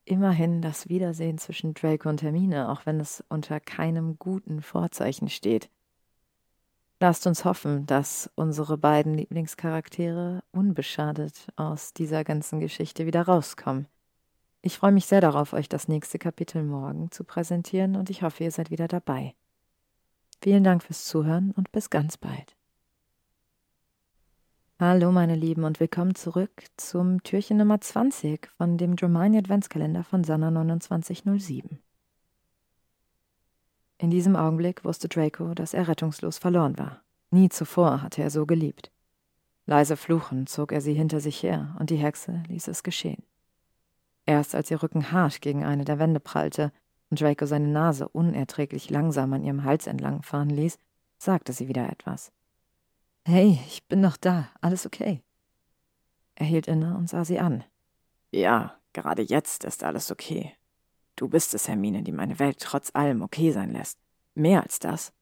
immerhin das Wiedersehen zwischen Draco und Hermine, auch wenn es unter keinem guten Vorzeichen steht. Lasst uns hoffen, dass unsere beiden Lieblingscharaktere unbeschadet aus dieser ganzen Geschichte wieder rauskommen. Ich freue mich sehr darauf, euch das nächste Kapitel morgen zu präsentieren und ich hoffe, ihr seid wieder dabei. Vielen Dank fürs Zuhören und bis ganz bald. Hallo meine Lieben und willkommen zurück zum Türchen Nummer 20 von dem Dramani Adventskalender von Sanna 2907. In diesem Augenblick wusste Draco, dass er rettungslos verloren war. Nie zuvor hatte er so geliebt. Leise fluchend zog er sie hinter sich her, und die Hexe ließ es geschehen. Erst als ihr Rücken hart gegen eine der Wände prallte und Draco seine Nase unerträglich langsam an ihrem Hals entlang fahren ließ, sagte sie wieder etwas. Hey, ich bin noch da, alles okay. Er hielt inne und sah sie an. Ja, gerade jetzt ist alles okay. Du bist es, Hermine, die meine Welt trotz allem okay sein lässt. Mehr als das.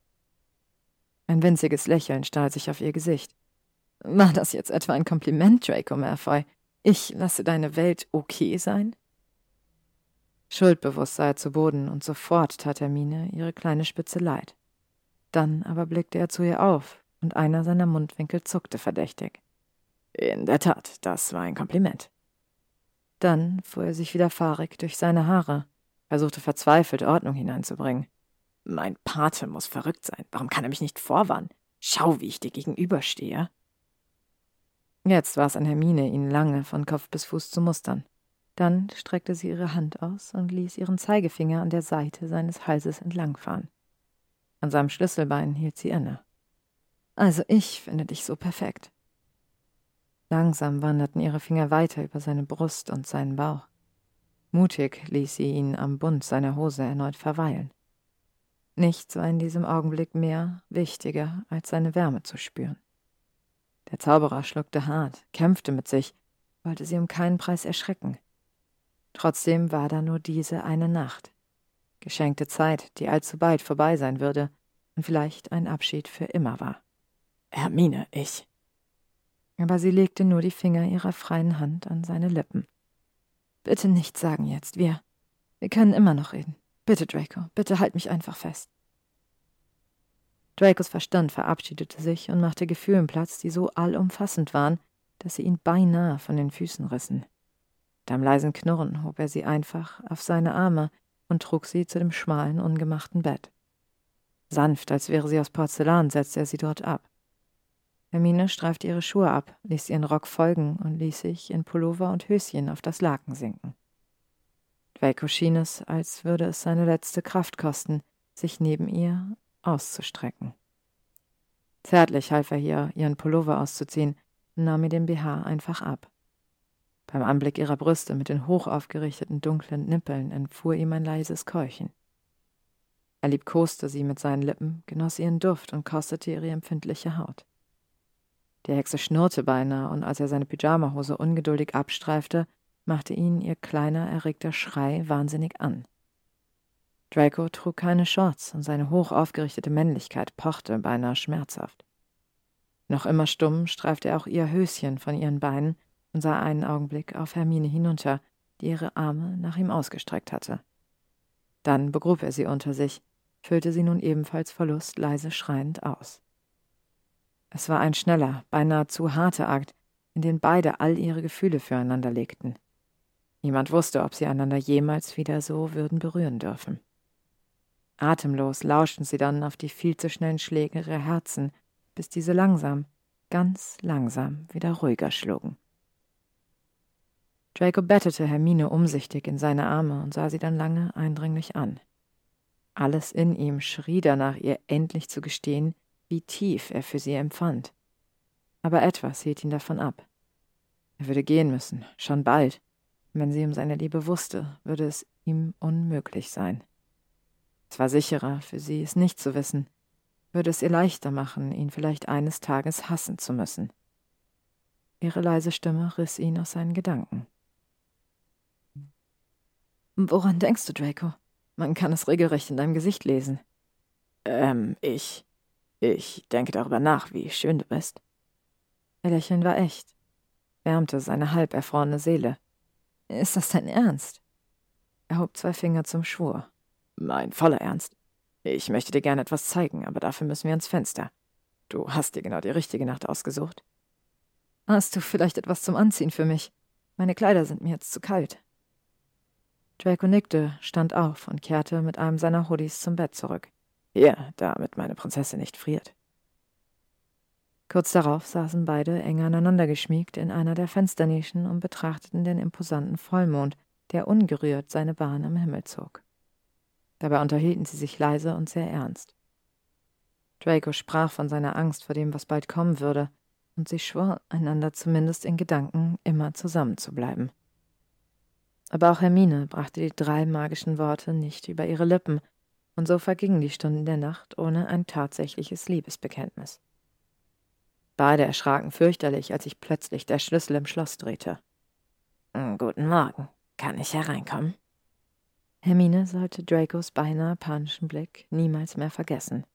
Ein winziges Lächeln stahl sich auf ihr Gesicht. War das jetzt etwa ein Kompliment, Draco Malfoy? Ich lasse deine Welt okay sein? Schuldbewusst sah er zu Boden und sofort tat Hermine ihre kleine Spitze leid. Dann aber blickte er zu ihr auf und einer seiner Mundwinkel zuckte verdächtig. In der Tat, das war ein Kompliment. Dann fuhr er sich wieder fahrig durch seine Haare, versuchte verzweifelt Ordnung hineinzubringen. Mein Pate muss verrückt sein. Warum kann er mich nicht vorwarnen? Schau, wie ich dir gegenüberstehe. Jetzt war es an Hermine, ihn lange von Kopf bis Fuß zu mustern. Dann streckte sie ihre Hand aus und ließ ihren Zeigefinger an der Seite seines Halses entlangfahren. An seinem Schlüsselbein hielt sie inne. Also ich finde dich so perfekt. Langsam wanderten ihre Finger weiter über seine Brust und seinen Bauch. Mutig ließ sie ihn am Bund seiner Hose erneut verweilen. Nichts war in diesem Augenblick mehr wichtiger, als seine Wärme zu spüren. Der Zauberer schluckte hart, kämpfte mit sich, wollte sie um keinen Preis erschrecken. Trotzdem war da nur diese eine Nacht. Geschenkte Zeit, die allzu bald vorbei sein würde und vielleicht ein Abschied für immer war. Hermine, ich. Aber sie legte nur die Finger ihrer freien Hand an seine Lippen. Bitte nichts sagen jetzt, wir. Wir können immer noch reden. Bitte, Draco, bitte halt mich einfach fest. Dracos Verstand verabschiedete sich und machte Gefühlen Platz, die so allumfassend waren, dass sie ihn beinahe von den Füßen rissen. Einem leisen Knurren hob er sie einfach auf seine Arme und trug sie zu dem schmalen, ungemachten Bett. Sanft, als wäre sie aus Porzellan, setzte er sie dort ab. Hermine streifte ihre Schuhe ab, ließ ihren Rock folgen und ließ sich in Pullover und Höschen auf das Laken sinken. Draco schien es, als würde es seine letzte Kraft kosten, sich neben ihr auszustrecken. Zärtlich half er ihr, ihren Pullover auszuziehen und nahm ihr den BH einfach ab. Beim Anblick ihrer Brüste mit den hoch aufgerichteten dunklen Nippeln entfuhr ihm ein leises Keuchen. Er liebkoste sie mit seinen Lippen, genoss ihren Duft und kostete ihre empfindliche Haut. Die Hexe schnurrte beinahe, und als er seine Pyjamahose ungeduldig abstreifte, machte ihn ihr kleiner, erregter Schrei wahnsinnig an. Draco trug keine Shorts und seine hoch aufgerichtete Männlichkeit pochte beinahe schmerzhaft. Noch immer stumm streifte er auch ihr Höschen von ihren Beinen und sah einen Augenblick auf Hermine hinunter, die ihre Arme nach ihm ausgestreckt hatte. Dann begrub er sie unter sich, füllte sie nun ebenfalls vor Lust leise schreiend aus. Es war ein schneller, beinahe zu harter Akt, in den beide all ihre Gefühle füreinander legten. Niemand wusste, ob sie einander jemals wieder so würden berühren dürfen. Atemlos lauschten sie dann auf die viel zu schnellen Schläge ihrer Herzen, bis diese langsam, ganz langsam wieder ruhiger schlugen. Draco bettete Hermine umsichtig in seine Arme und sah sie dann lange eindringlich an. Alles in ihm schrie danach, ihr endlich zu gestehen, wie tief er für sie empfand. Aber etwas hielt ihn davon ab. Er würde gehen müssen, schon bald. Wenn sie um seine Liebe wusste, würde es ihm unmöglich sein. Es war sicherer für sie, es nicht zu wissen, würde es ihr leichter machen, ihn vielleicht eines Tages hassen zu müssen. Ihre leise Stimme riss ihn aus seinen Gedanken. Woran denkst du, Draco? Man kann es regelrecht in deinem Gesicht lesen. Ähm, ich. Ich denke darüber nach, wie schön du bist. Ihr Lächeln war echt, wärmte seine halb erfrorene Seele. Ist das dein Ernst? Er hob zwei Finger zum Schwur. Mein voller Ernst. Ich möchte dir gerne etwas zeigen, aber dafür müssen wir ans Fenster. Du hast dir genau die richtige Nacht ausgesucht. Hast du vielleicht etwas zum Anziehen für mich? Meine Kleider sind mir jetzt zu kalt. Draco nickte, stand auf und kehrte mit einem seiner Hoodies zum Bett zurück. Hier, damit meine Prinzessin nicht friert. Kurz darauf saßen beide eng aneinander geschmiegt in einer der Fensternischen und betrachteten den imposanten Vollmond, der ungerührt seine Bahn am Himmel zog. Dabei unterhielten sie sich leise und sehr ernst. Draco sprach von seiner Angst vor dem, was bald kommen würde, und sie schwor, einander zumindest in Gedanken immer zusammenzubleiben. Aber auch Hermine brachte die drei magischen Worte nicht über ihre Lippen, und so vergingen die Stunden der Nacht ohne ein tatsächliches Liebesbekenntnis. Beide erschraken fürchterlich, als sich plötzlich der Schlüssel im Schloss drehte. Hm, guten Morgen. Kann ich hereinkommen? Hermine sollte Dracos beinahe panischen Blick niemals mehr vergessen.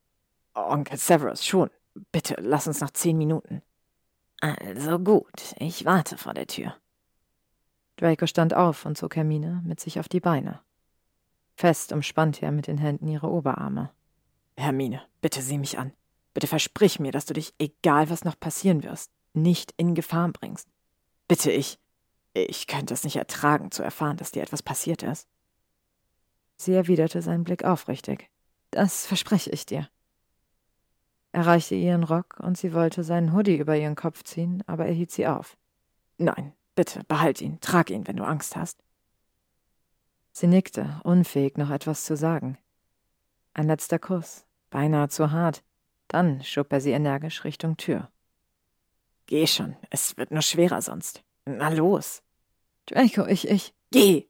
Onkel Severus, schon. Bitte, lass uns nach zehn Minuten. Also gut, ich warte vor der Tür. Draco stand auf und zog Hermine mit sich auf die Beine. Fest umspannte er mit den Händen ihre Oberarme. Hermine, bitte sieh mich an. Bitte versprich mir, dass du dich, egal was noch passieren wirst, nicht in Gefahr bringst. Bitte ich. Ich könnte es nicht ertragen, zu erfahren, dass dir etwas passiert ist. Sie erwiderte seinen Blick aufrichtig. Das verspreche ich dir. Er reichte ihr ihren Rock und sie wollte seinen Hoodie über ihren Kopf ziehen, aber er hielt sie auf. Nein, Bitte, behalt ihn, trag ihn, wenn du Angst hast. Sie nickte, unfähig, noch etwas zu sagen. Ein letzter Kuss, beinahe zu hart. Dann schob er sie energisch Richtung Tür. Geh schon, es wird nur schwerer sonst. Na los. Draco, ich, ich. Geh!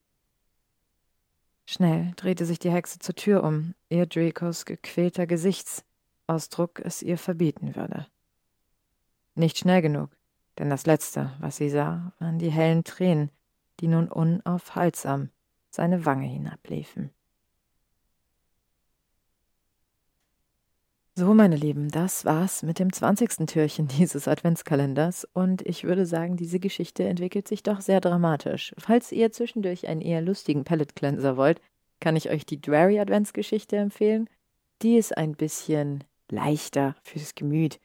Schnell drehte sich die Hexe zur Tür um, ehe Dracos gequälter Gesichtsausdruck es ihr verbieten würde. Nicht schnell genug. Denn das Letzte, was sie sah, waren die hellen Tränen, die nun unaufhaltsam seine Wange hinabliefen. So, meine Lieben, das war's mit dem 20. Türchen dieses Adventskalenders und ich würde sagen, diese Geschichte entwickelt sich doch sehr dramatisch. Falls ihr zwischendurch einen eher lustigen Palette Cleanser wollt, kann ich euch die Drary Adventsgeschichte empfehlen. Die ist ein bisschen leichter fürs Gemüt.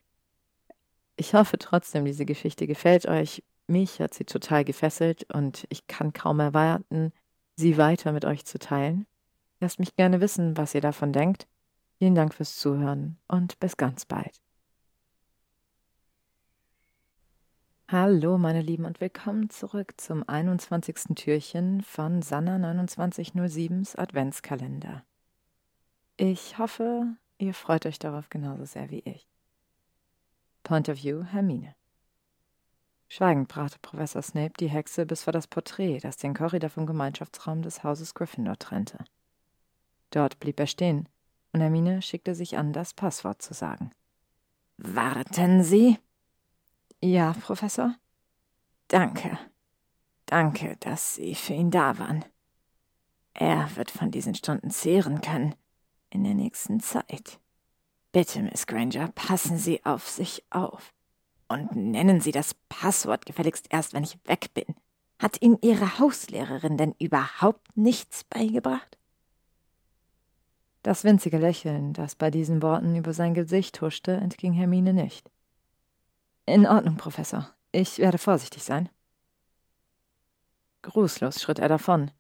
Ich hoffe trotzdem, diese Geschichte gefällt euch. Mich hat sie total gefesselt und ich kann kaum erwarten, sie weiter mit euch zu teilen. Lasst mich gerne wissen, was ihr davon denkt. Vielen Dank fürs Zuhören und bis ganz bald. Hallo, meine Lieben, und willkommen zurück zum 21. Türchen von Sanna 2907s Adventskalender. Ich hoffe, ihr freut euch darauf genauso sehr wie ich. Point of View Hermine. Schweigend brachte Professor Snape die Hexe bis vor das Porträt, das den Korridor vom Gemeinschaftsraum des Hauses Gryffindor trennte. Dort blieb er stehen, und Hermine schickte sich an, das Passwort zu sagen. Warten Sie? Ja, Professor? Danke. Danke, dass Sie für ihn da waren. Er wird von diesen Stunden zehren können in der nächsten Zeit. Bitte, Miss Granger, passen Sie auf sich auf. Und nennen Sie das Passwort gefälligst erst, wenn ich weg bin. Hat Ihnen Ihre Hauslehrerin denn überhaupt nichts beigebracht? Das winzige Lächeln, das bei diesen Worten über sein Gesicht huschte, entging Hermine nicht. In Ordnung, Professor. Ich werde vorsichtig sein. Grußlos schritt er davon,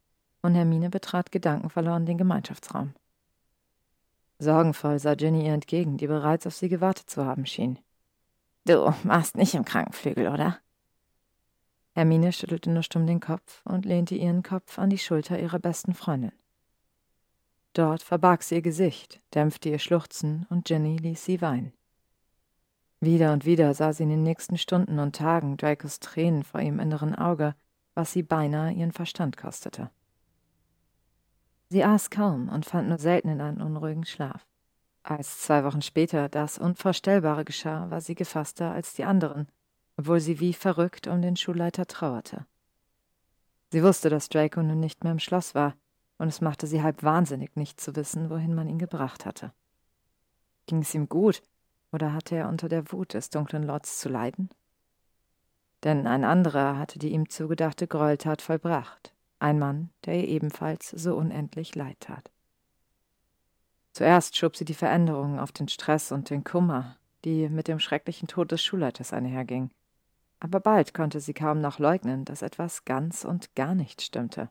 und Hermine betrat gedankenverloren den Gemeinschaftsraum. Sorgenvoll sah Ginny ihr entgegen, die bereits auf sie gewartet zu haben schien. Du warst nicht im Krankenflügel, oder? Hermine schüttelte nur stumm den Kopf und lehnte ihren Kopf an die Schulter ihrer besten Freundin. Dort verbarg sie ihr Gesicht, dämpfte ihr Schluchzen und Ginny ließ sie weinen. Wieder und wieder sah sie in den nächsten Stunden und Tagen Dracos Tränen vor ihrem inneren Auge, was sie beinahe ihren Verstand kostete. Sie aß kaum und fand nur selten in einen unruhigen Schlaf. Als zwei Wochen später das Unvorstellbare geschah, war sie gefasster als die anderen, obwohl sie wie verrückt um den Schulleiter trauerte. Sie wusste, dass Draco nun nicht mehr im Schloss war, und es machte sie halb wahnsinnig, nicht zu wissen, wohin man ihn gebracht hatte. Ging es ihm gut, oder hatte er unter der Wut des dunklen Lords zu leiden? Denn ein anderer hatte die ihm zugedachte Gräueltat vollbracht, ein Mann, der ihr ebenfalls so unendlich leid tat. Zuerst schob sie die Veränderungen auf den Stress und den Kummer, die mit dem schrecklichen Tod des Schulleiters einherging. Aber bald konnte sie kaum noch leugnen, dass etwas ganz und gar nicht stimmte.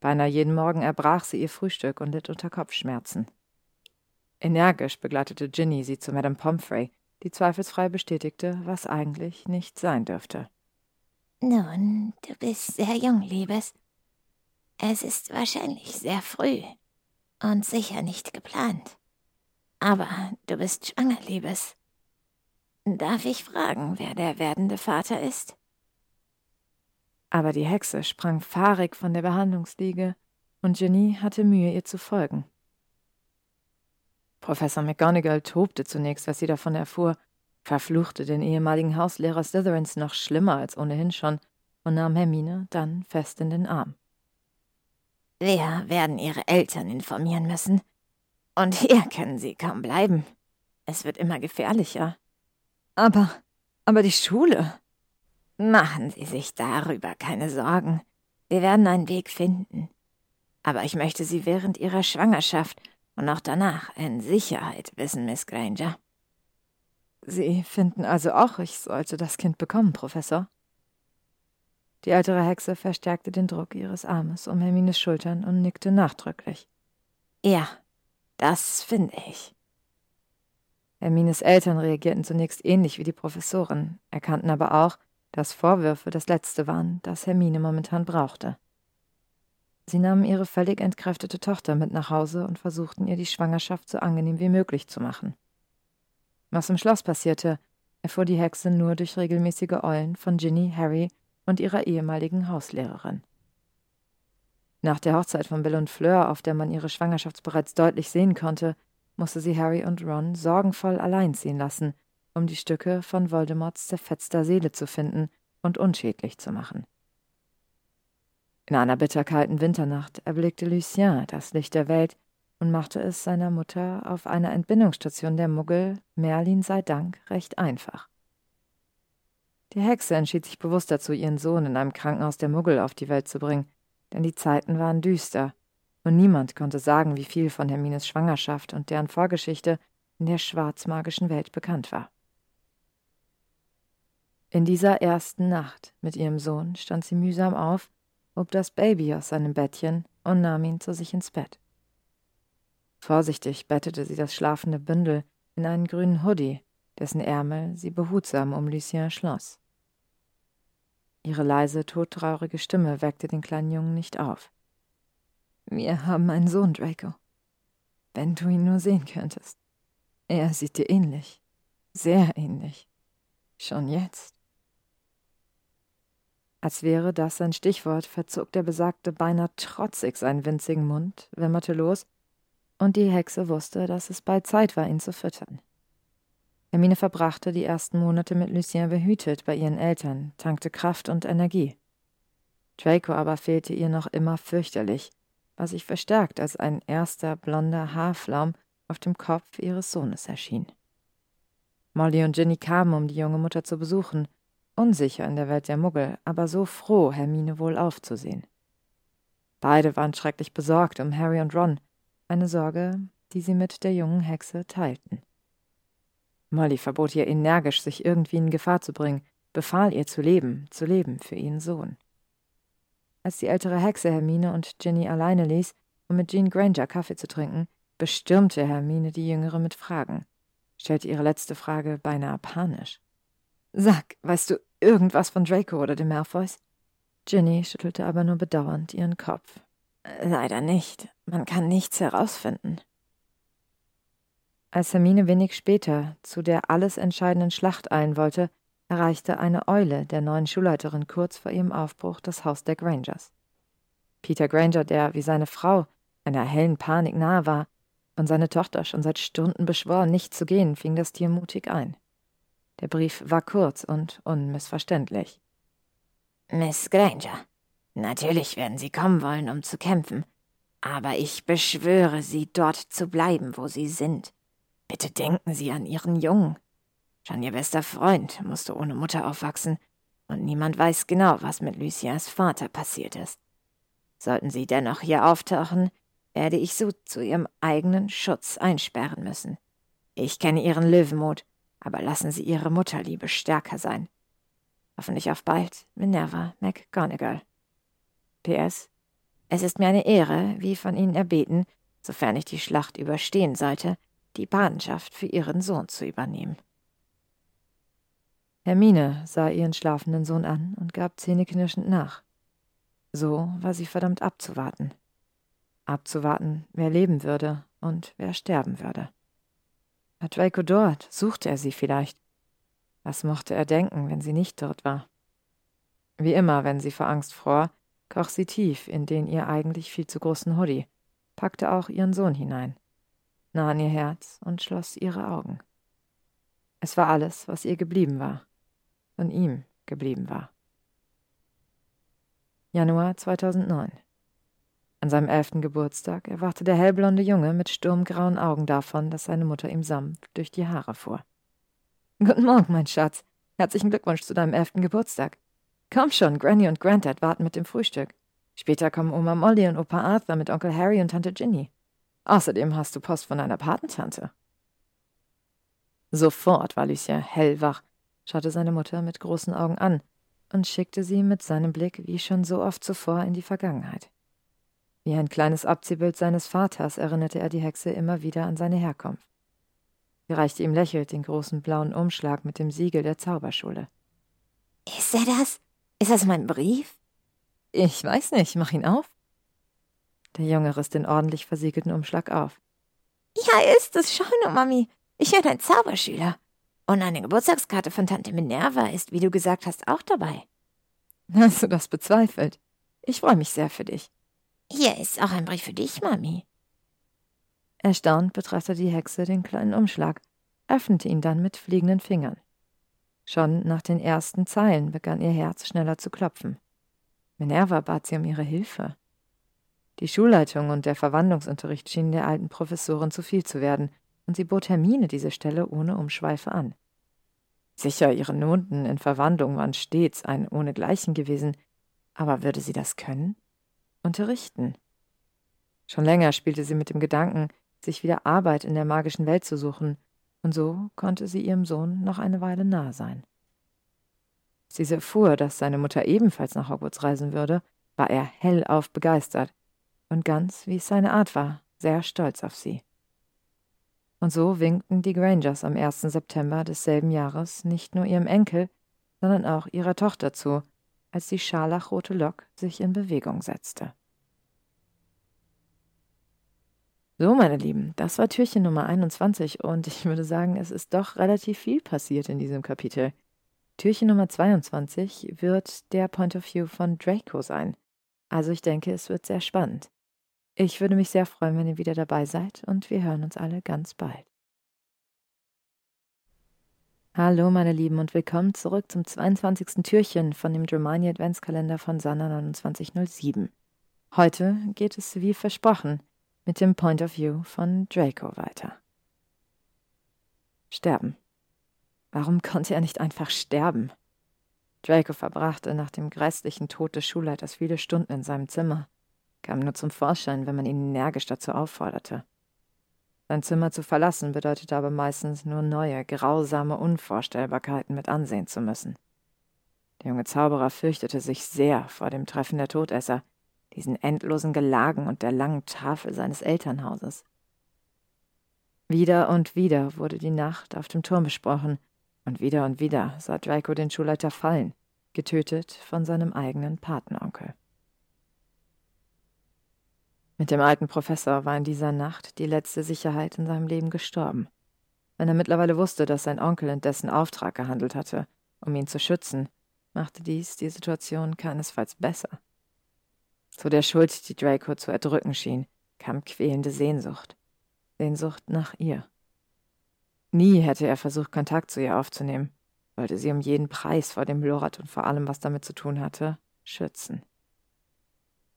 Beinahe jeden Morgen erbrach sie ihr Frühstück und litt unter Kopfschmerzen. Energisch begleitete Ginny sie zu Madame Pomfrey, die zweifelsfrei bestätigte, was eigentlich nicht sein dürfte. Nun, du bist sehr jung, Liebes. Es ist wahrscheinlich sehr früh und sicher nicht geplant. Aber du bist schwanger, Liebes. Darf ich fragen, wer der werdende Vater ist? Aber die Hexe sprang fahrig von der Behandlungsliege, und Jenny hatte Mühe, ihr zu folgen. Professor McGonagall tobte zunächst, als sie davon erfuhr, verfluchte den ehemaligen Hauslehrer Slytherins noch schlimmer als ohnehin schon und nahm Hermine dann fest in den Arm. Wir werden Ihre Eltern informieren müssen. Und hier können Sie kaum bleiben. Es wird immer gefährlicher. Aber, aber die Schule. Machen Sie sich darüber keine Sorgen. Wir werden einen Weg finden. Aber ich möchte Sie während Ihrer Schwangerschaft und auch danach in Sicherheit wissen, Miss Granger. Sie finden also auch, ich sollte das Kind bekommen, Professor? Die ältere Hexe verstärkte den Druck ihres Armes um Hermines Schultern und nickte nachdrücklich. Ja, das finde ich. Hermines Eltern reagierten zunächst ähnlich wie die Professorin, erkannten aber auch, dass Vorwürfe das Letzte waren, das Hermine momentan brauchte. Sie nahmen ihre völlig entkräftete Tochter mit nach Hause und versuchten ihr die Schwangerschaft so angenehm wie möglich zu machen. Was im Schloss passierte, erfuhr die Hexe nur durch regelmäßige Eulen von Ginny, Harry und ihrer ehemaligen Hauslehrerin. Nach der Hochzeit von Bill und Fleur, auf der man ihre Schwangerschaft bereits deutlich sehen konnte, musste sie Harry und Ron sorgenvoll allein ziehen lassen, um die Stücke von Voldemorts zerfetzter Seele zu finden und unschädlich zu machen. In einer bitterkalten Winternacht erblickte Lucien das Licht der Welt und machte es seiner Mutter auf einer Entbindungsstation der Muggel, Merlin sei Dank, recht einfach. Die Hexe entschied sich bewusst dazu, ihren Sohn in einem Krankenhaus der Muggel auf die Welt zu bringen, denn die Zeiten waren düster, und niemand konnte sagen, wie viel von Hermines Schwangerschaft und deren Vorgeschichte in der schwarzmagischen Welt bekannt war. In dieser ersten Nacht mit ihrem Sohn stand sie mühsam auf, hob das Baby aus seinem Bettchen und nahm ihn zu sich ins Bett. Vorsichtig bettete sie das schlafende Bündel in einen grünen Hoodie, dessen Ärmel sie behutsam um Lucien schloss. Ihre leise, todtraurige Stimme weckte den kleinen Jungen nicht auf. Wir haben einen Sohn, Draco. Wenn du ihn nur sehen könntest. Er sieht dir ähnlich. Sehr ähnlich. Schon jetzt. Als wäre das ein Stichwort, verzog der Besagte beinahe trotzig seinen winzigen Mund, wimmerte los, und die Hexe wusste, dass es bald Zeit war, ihn zu füttern. Hermine verbrachte die ersten Monate mit Lucien behütet bei ihren Eltern, tankte Kraft und Energie. Draco aber fehlte ihr noch immer fürchterlich, was sich verstärkt als ein erster blonder Haarflaum auf dem Kopf ihres Sohnes erschien. Molly und Ginny kamen, um die junge Mutter zu besuchen, unsicher in der Welt der Muggel, aber so froh, Hermine wohl aufzusehen. Beide waren schrecklich besorgt um Harry und Ron, eine Sorge, die sie mit der jungen Hexe teilten. Molly verbot ihr energisch, sich irgendwie in Gefahr zu bringen, befahl ihr zu leben, zu leben für ihren Sohn. Als die ältere Hexe Hermine und Ginny alleine ließ, um mit Jean Granger Kaffee zu trinken, bestürmte Hermine die Jüngere mit Fragen, stellte ihre letzte Frage beinahe panisch. Sag, weißt du irgendwas von Draco oder den Malfoys? Ginny schüttelte aber nur bedauernd ihren Kopf. Leider nicht. Man kann nichts herausfinden. Als Hermine wenig später zu der alles entscheidenden Schlacht eilen wollte, erreichte eine Eule der neuen Schulleiterin kurz vor ihrem Aufbruch das Haus der Grangers. Peter Granger, der wie seine Frau einer hellen Panik nahe war und seine Tochter schon seit Stunden beschwor, nicht zu gehen, fing das Tier mutig ein. Der Brief war kurz und unmissverständlich. Miss Granger, natürlich werden Sie kommen wollen, um zu kämpfen, aber ich beschwöre Sie, dort zu bleiben, wo Sie sind. Bitte denken Sie an Ihren Jungen. Schon Ihr bester Freund musste ohne Mutter aufwachsen, und niemand weiß genau, was mit Luciens Vater passiert ist. Sollten Sie dennoch hier auftauchen, werde ich Sie zu Ihrem eigenen Schutz einsperren müssen. Ich kenne Ihren Löwenmut, aber lassen Sie Ihre Mutterliebe stärker sein. Hoffentlich auf bald, Minerva McGonagall. PS. Es ist mir eine Ehre, wie von Ihnen erbeten, sofern ich die Schlacht überstehen sollte, die Patenschaft für Ihren Sohn zu übernehmen. Hermine sah ihren schlafenden Sohn an und gab zähneknirschend nach. So war sie verdammt abzuwarten. Abzuwarten, wer leben würde und wer sterben würde. War Draco dort? Suchte er sie vielleicht? Was mochte er denken, wenn sie nicht dort war? Wie immer, wenn sie vor Angst fror, kroch sie tief in den ihr eigentlich viel zu großen Hoodie, packte auch ihren Sohn hinein, nah an ihr Herz und schloss ihre Augen. Es war alles, was ihr geblieben war, von ihm geblieben war. Januar 2009 An seinem elften Geburtstag erwachte der hellblonde Junge mit sturmgrauen Augen davon, dass seine Mutter ihm sanft durch die Haare fuhr. Guten Morgen, mein Schatz. Herzlichen Glückwunsch zu deinem elften Geburtstag. Komm schon, Granny und Granddad warten mit dem Frühstück. Später kommen Oma Molly und Opa Arthur mit Onkel Harry und Tante Ginny. Außerdem hast du Post von deiner Patentante. Sofort war Lucien hellwach, schaute seine Mutter mit großen Augen an und schickte sie mit seinem Blick wie schon so oft zuvor in die Vergangenheit. Wie ein kleines Abziehbild seines Vaters erinnerte er die Hexe immer wieder an seine Herkunft. Sie reichte ihm lächelnd den großen blauen Umschlag mit dem Siegel der Zauberschule. Ist er das? Ist das mein Brief? Ich weiß nicht, mach ihn auf. Der Junge riss den ordentlich versiegelten Umschlag auf. Ja, ist es. Schau nur, Mami. Ich bin ein Zauberschüler. Und eine Geburtstagskarte von Tante Minerva ist, wie du gesagt hast, auch dabei. Hast du das bezweifelt? Ich freue mich sehr für dich. Hier ist auch ein Brief für dich, Mami. Erstaunt betrachtete die Hexe den kleinen Umschlag, öffnete ihn dann mit fliegenden Fingern. Schon nach den ersten Zeilen begann ihr Herz schneller zu klopfen. Minerva bat sie um ihre Hilfe. Die Schulleitung und der Verwandlungsunterricht schienen der alten Professorin zu viel zu werden, und sie bot Hermine diese Stelle ohne Umschweife an. Sicher, ihre Noten in Verwandlung waren stets ein ohnegleichen gewesen, aber würde sie das können? Unterrichten? Schon länger spielte sie mit dem Gedanken, sich wieder Arbeit in der magischen Welt zu suchen, und so konnte sie ihrem Sohn noch eine Weile nahe sein. Als sie erfuhr, dass seine Mutter ebenfalls nach Hogwarts reisen würde, war er hellauf begeistert und ganz, wie es seine Art war, sehr stolz auf sie. Und so winkten die Grangers am 1. September desselben Jahres nicht nur ihrem Enkel, sondern auch ihrer Tochter zu, als die scharlachrote Lok sich in Bewegung setzte. So, meine Lieben, das war Türchen Nummer 21 und ich würde sagen, es ist doch relativ viel passiert in diesem Kapitel. Türchen Nummer 22 wird der Point of View von Draco sein. Also ich denke, es wird sehr spannend. Ich würde mich sehr freuen, wenn ihr wieder dabei seid und wir hören uns alle ganz bald. Hallo meine Lieben und willkommen zurück zum 22. Türchen von dem Dramani Adventskalender von Sanna 2907. Heute geht es wie versprochen mit dem Point of View von Draco weiter. Sterben. Warum konnte er nicht einfach sterben? Draco verbrachte nach dem grässlichen Tod des Schulleiters viele Stunden in seinem Zimmer, kam nur zum Vorschein, wenn man ihn energisch dazu aufforderte. Sein Zimmer zu verlassen bedeutete aber meistens nur neue, grausame Unvorstellbarkeiten mit ansehen zu müssen. Der junge Zauberer fürchtete sich sehr vor dem Treffen der Todesser, diesen endlosen Gelagen und der langen Tafel seines Elternhauses. Wieder und wieder wurde die Nacht auf dem Turm besprochen, und wieder und wieder sah Draco den Schulleiter fallen, getötet von seinem eigenen Patenonkel. Mit dem alten Professor war in dieser Nacht die letzte Sicherheit in seinem Leben gestorben. Wenn er mittlerweile wusste, dass sein Onkel in dessen Auftrag gehandelt hatte, um ihn zu schützen, machte dies die Situation keinesfalls besser. Zu der Schuld, die Draco zu erdrücken schien, kam quälende Sehnsucht. Sehnsucht nach ihr. Nie hätte er versucht, Kontakt zu ihr aufzunehmen, wollte sie um jeden Preis vor dem Lorat und vor allem, was damit zu tun hatte, schützen.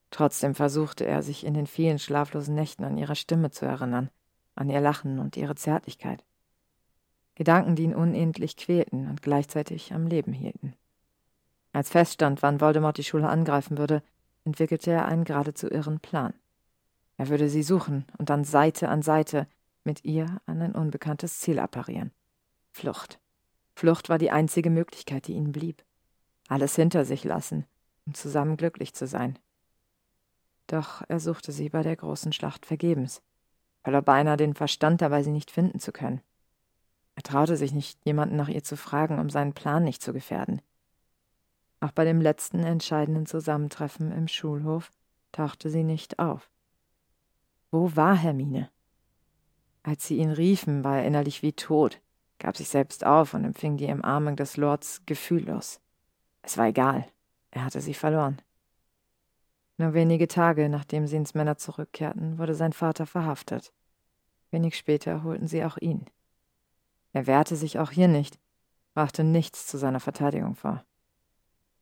Trotzdem versuchte er, sich in den vielen schlaflosen Nächten an ihre Stimme zu erinnern, an ihr Lachen und ihre Zärtlichkeit. Gedanken, die ihn unendlich quälten und gleichzeitig am Leben hielten. Als feststand, wann Voldemort die Schule angreifen würde, entwickelte er einen geradezu irren Plan. Er würde sie suchen und dann Seite an Seite mit ihr an ein unbekanntes Ziel apparieren. Flucht. Flucht war die einzige Möglichkeit, die ihnen blieb. Alles hinter sich lassen, um zusammen glücklich zu sein. Doch er suchte sie bei der großen Schlacht vergebens, verlor beinahe den Verstand dabei, sie nicht finden zu können. Er traute sich nicht, jemanden nach ihr zu fragen, um seinen Plan nicht zu gefährden. Auch bei dem letzten entscheidenden Zusammentreffen im Schulhof tauchte sie nicht auf. Wo war Hermine? Als sie ihn riefen, war er innerlich wie tot, gab sich selbst auf und empfing die Umarmung des Lords gefühllos. Es war egal, er hatte sie verloren. Nur wenige Tage nachdem sie ins Männer zurückkehrten, wurde sein Vater verhaftet. Wenig später holten sie auch ihn. Er wehrte sich auch hier nicht, brachte nichts zu seiner Verteidigung vor.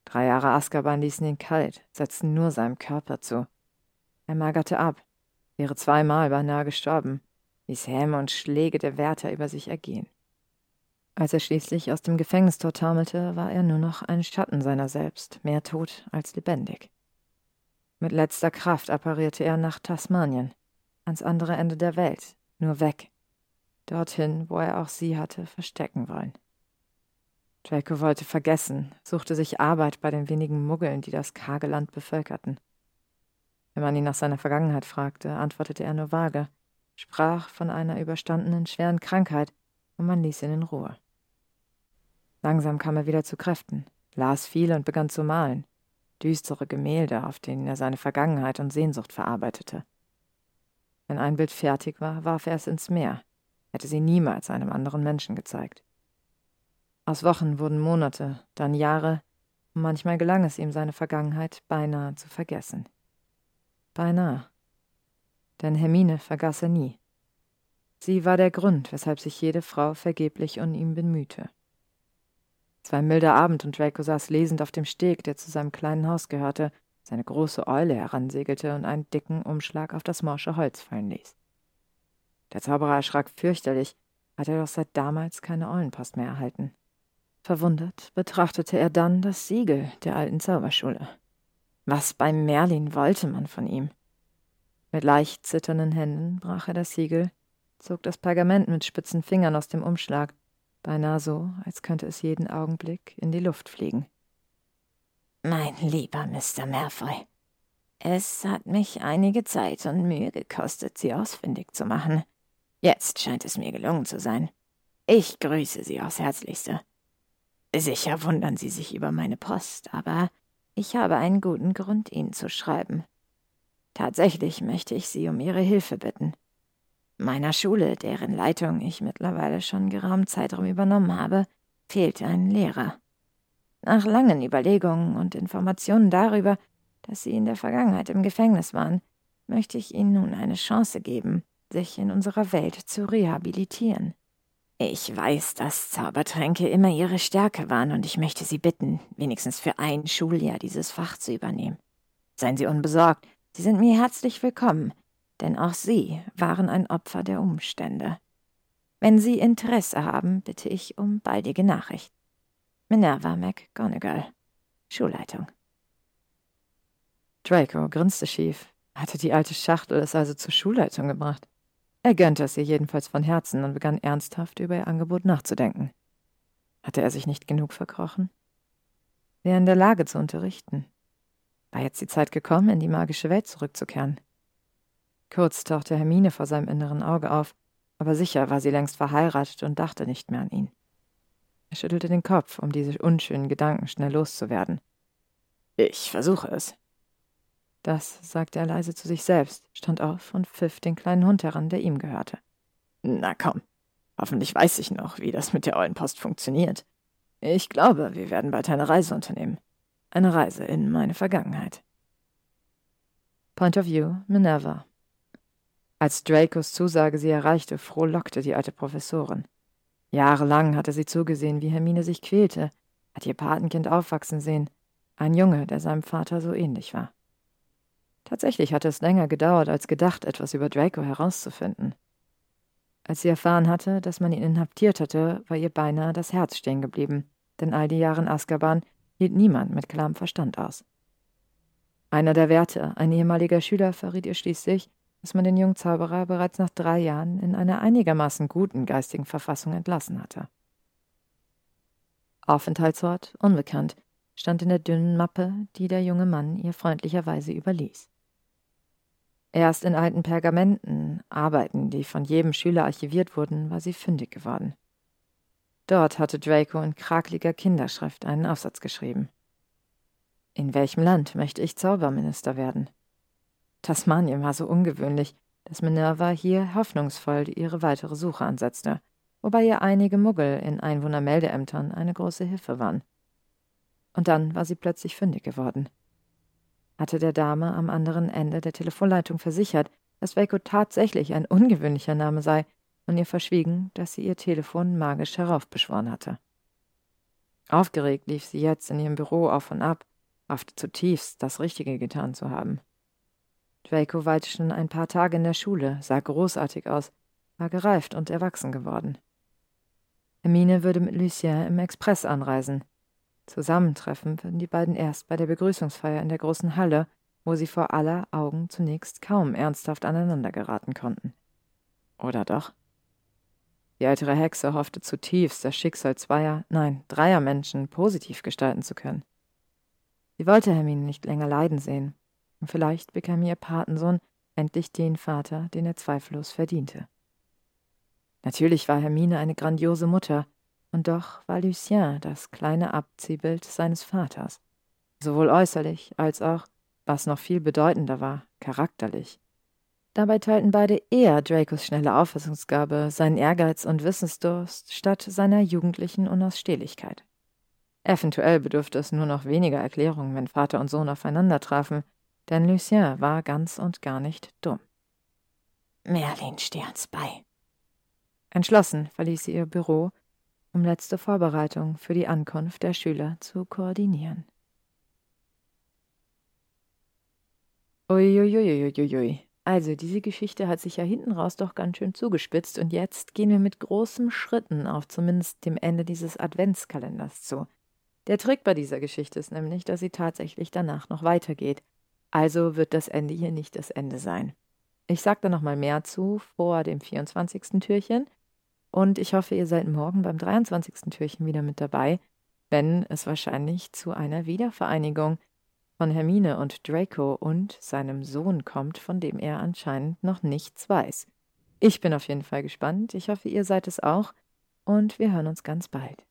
Drei Jahre Azkaban ließen ihn kalt, setzten nur seinem Körper zu. Er magerte ab, wäre zweimal beinahe gestorben, ließ Häme und Schläge der Wärter über sich ergehen. Als er schließlich aus dem Gefängnistor taumelte, war er nur noch ein Schatten seiner selbst, mehr tot als lebendig. Mit letzter Kraft apparierte er nach Tasmanien, ans andere Ende der Welt, nur weg, dorthin, wo er auch sie hatte verstecken wollen. Draco wollte vergessen, suchte sich Arbeit bei den wenigen Muggeln, die das karge Land bevölkerten. Wenn man ihn nach seiner Vergangenheit fragte, antwortete er nur vage, sprach von einer überstandenen schweren Krankheit, und man ließ ihn in Ruhe. Langsam kam er wieder zu Kräften, las viel und begann zu malen, düstere Gemälde, auf denen er seine Vergangenheit und Sehnsucht verarbeitete. Wenn ein Bild fertig war, warf er es ins Meer, hätte sie niemals einem anderen Menschen gezeigt. Aus Wochen wurden Monate, dann Jahre, und manchmal gelang es ihm, seine Vergangenheit beinahe zu vergessen. Beinahe. Denn Hermine vergaß er nie. Sie war der Grund, weshalb sich jede Frau vergeblich um ihn bemühte. Es war ein milder Abend und Draco saß lesend auf dem Steg, der zu seinem kleinen Haus gehörte, seine große Eule heransegelte und einen dicken Umschlag auf das morsche Holz fallen ließ. Der Zauberer erschrak fürchterlich, hatte er doch seit damals keine Eulenpost mehr erhalten. Verwundert betrachtete er dann das Siegel der alten Zauberschule. Was beim Merlin wollte man von ihm? Mit leicht zitternden Händen brach er das Siegel, zog das Pergament mit spitzen Fingern aus dem Umschlag, beinahe so, als könnte es jeden Augenblick in die Luft fliegen. Mein lieber Mr. Malfoy, es hat mich einige Zeit und Mühe gekostet, Sie ausfindig zu machen. Jetzt scheint es mir gelungen zu sein. Ich grüße Sie aufs Herzlichste. Sicher wundern Sie sich über meine Post, aber ich habe einen guten Grund, Ihnen zu schreiben. Tatsächlich möchte ich Sie um Ihre Hilfe bitten. Meiner Schule, deren Leitung ich mittlerweile schon geraumen Zeitraum übernommen habe, fehlt ein Lehrer. Nach langen Überlegungen und Informationen darüber, dass Sie in der Vergangenheit im Gefängnis waren, möchte ich Ihnen nun eine Chance geben, sich in unserer Welt zu rehabilitieren. Ich weiß, dass Zaubertränke immer ihre Stärke waren und ich möchte Sie bitten, wenigstens für ein Schuljahr dieses Fach zu übernehmen. Seien Sie unbesorgt, Sie sind mir herzlich willkommen, denn auch Sie waren ein Opfer der Umstände. Wenn Sie Interesse haben, bitte ich um baldige Nachricht. Minerva McGonagall, Schulleitung. Draco grinste schief. Hatte die alte Schachtel es also zur Schulleitung gebracht? Er gönnte es ihr jedenfalls von Herzen und begann ernsthaft über ihr Angebot nachzudenken. Hatte er sich nicht genug verkrochen? Wäre in der Lage zu unterrichten. War jetzt die Zeit gekommen, in die magische Welt zurückzukehren? Kurz tauchte Hermine vor seinem inneren Auge auf, aber sicher war sie längst verheiratet und dachte nicht mehr an ihn. Er schüttelte den Kopf, um diese unschönen Gedanken schnell loszuwerden. Ich versuche es. Das sagte er leise zu sich selbst, stand auf und pfiff den kleinen Hund heran, der ihm gehörte. Na komm, hoffentlich weiß ich noch, wie das mit der Eulenpost funktioniert. Ich glaube, wir werden bald eine Reise unternehmen. Eine Reise in meine Vergangenheit. Point of View, Minerva. Als Dracos Zusage sie erreichte, frohlockte die alte Professorin. Jahrelang hatte sie zugesehen, wie Hermine sich quälte, hat ihr Patenkind aufwachsen sehen, ein Junge, der seinem Vater so ähnlich war. Tatsächlich hatte es länger gedauert als gedacht, etwas über Draco herauszufinden. Als sie erfahren hatte, dass man ihn inhaftiert hatte, war ihr beinahe das Herz stehen geblieben, denn all die Jahre in Azkaban hielt niemand mit klarem Verstand aus. Einer der Wärter, ein ehemaliger Schüler, verriet ihr schließlich, dass man den jungen Zauberer bereits nach drei Jahren in einer einigermaßen guten geistigen Verfassung entlassen hatte. Aufenthaltsort unbekannt stand in der dünnen Mappe, die der junge Mann ihr freundlicherweise überließ. Erst in alten Pergamenten, Arbeiten, die von jedem Schüler archiviert wurden, war sie fündig geworden. Dort hatte Draco in krakeliger Kinderschrift einen Aufsatz geschrieben. In welchem Land möchte ich Zauberminister werden? Tasmanien war so ungewöhnlich, dass Minerva hier hoffnungsvoll ihre weitere Suche ansetzte, wobei ihr einige Muggel in Einwohnermeldeämtern eine große Hilfe waren. Und dann war sie plötzlich fündig geworden. Hatte der Dame am anderen Ende der Telefonleitung versichert, dass Waco tatsächlich ein ungewöhnlicher Name sei und ihr verschwiegen, dass sie ihr Telefon magisch heraufbeschworen hatte. Aufgeregt lief sie jetzt in ihrem Büro auf und ab, hoffte zutiefst, das Richtige getan zu haben. Draco weilte schon ein paar Tage in der Schule, sah großartig aus, war gereift und erwachsen geworden. Hermine würde mit Lucien im Express anreisen. Zusammentreffen würden die beiden erst bei der Begrüßungsfeier in der großen Halle, wo sie vor aller Augen zunächst kaum ernsthaft aneinander geraten konnten. Oder doch? Die ältere Hexe hoffte zutiefst, das Schicksal zweier, nein, dreier Menschen positiv gestalten zu können. Sie wollte Hermine nicht länger leiden sehen, und vielleicht bekam ihr Patensohn endlich den Vater, den er zweifellos verdiente. Natürlich war Hermine eine grandiose Mutter, und doch war Lucien das kleine Abziehbild seines Vaters, sowohl äußerlich als auch, was noch viel bedeutender war, charakterlich. Dabei teilten beide eher Dracos schnelle Auffassungsgabe, seinen Ehrgeiz und Wissensdurst statt seiner jugendlichen Unausstehlichkeit. Eventuell bedurfte es nur noch weniger Erklärungen, wenn Vater und Sohn aufeinander trafen, denn Lucien war ganz und gar nicht dumm. Merlin, steh uns bei. Entschlossen verließ sie ihr Büro, um letzte Vorbereitungen für die Ankunft der Schüler zu koordinieren. Uiuiuiuiui. Also, diese Geschichte hat sich ja hinten raus doch ganz schön zugespitzt und jetzt gehen wir mit großen Schritten auf zumindest dem Ende dieses Adventskalenders zu. Der Trick bei dieser Geschichte ist nämlich, dass sie tatsächlich danach noch weitergeht also wird das Ende hier nicht das Ende sein. Ich sage da nochmal mehr zu vor dem 24. Türchen. Und ich hoffe, ihr seid morgen beim 23. Türchen wieder mit dabei, wenn es wahrscheinlich zu einer Wiedervereinigung von Hermine und Draco und seinem Sohn kommt, von dem er anscheinend noch nichts weiß. Ich bin auf jeden Fall gespannt. Ich hoffe, ihr seid es auch. Und wir hören uns ganz bald.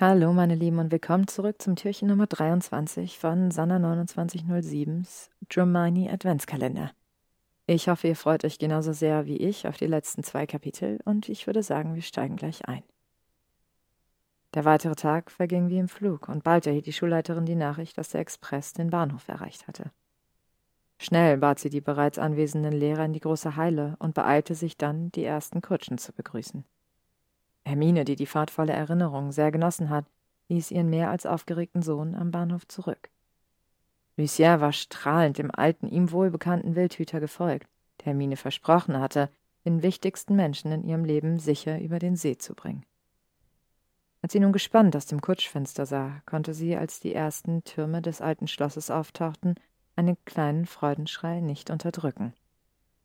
Hallo, meine Lieben, und willkommen zurück zum Türchen Nummer 23 von Sanna 2907s Dromini Adventskalender. Ich hoffe, ihr freut euch genauso sehr wie ich auf die letzten zwei Kapitel und ich würde sagen, wir steigen gleich ein. Der weitere Tag verging wie im Flug und bald erhielt die Schulleiterin die Nachricht, dass der Express den Bahnhof erreicht hatte. Schnell bat sie die bereits anwesenden Lehrer in die große Heile und beeilte sich dann, die ersten Kutschen zu begrüßen. Hermine, die die fahrtvolle Erinnerung sehr genossen hat, ließ ihren mehr als aufgeregten Sohn am Bahnhof zurück. Lucien war strahlend dem alten, ihm wohlbekannten Wildhüter gefolgt, der Hermine versprochen hatte, den wichtigsten Menschen in ihrem Leben sicher über den See zu bringen. Als sie nun gespannt aus dem Kutschfenster sah, konnte sie, als die ersten Türme des alten Schlosses auftauchten, einen kleinen Freudenschrei nicht unterdrücken.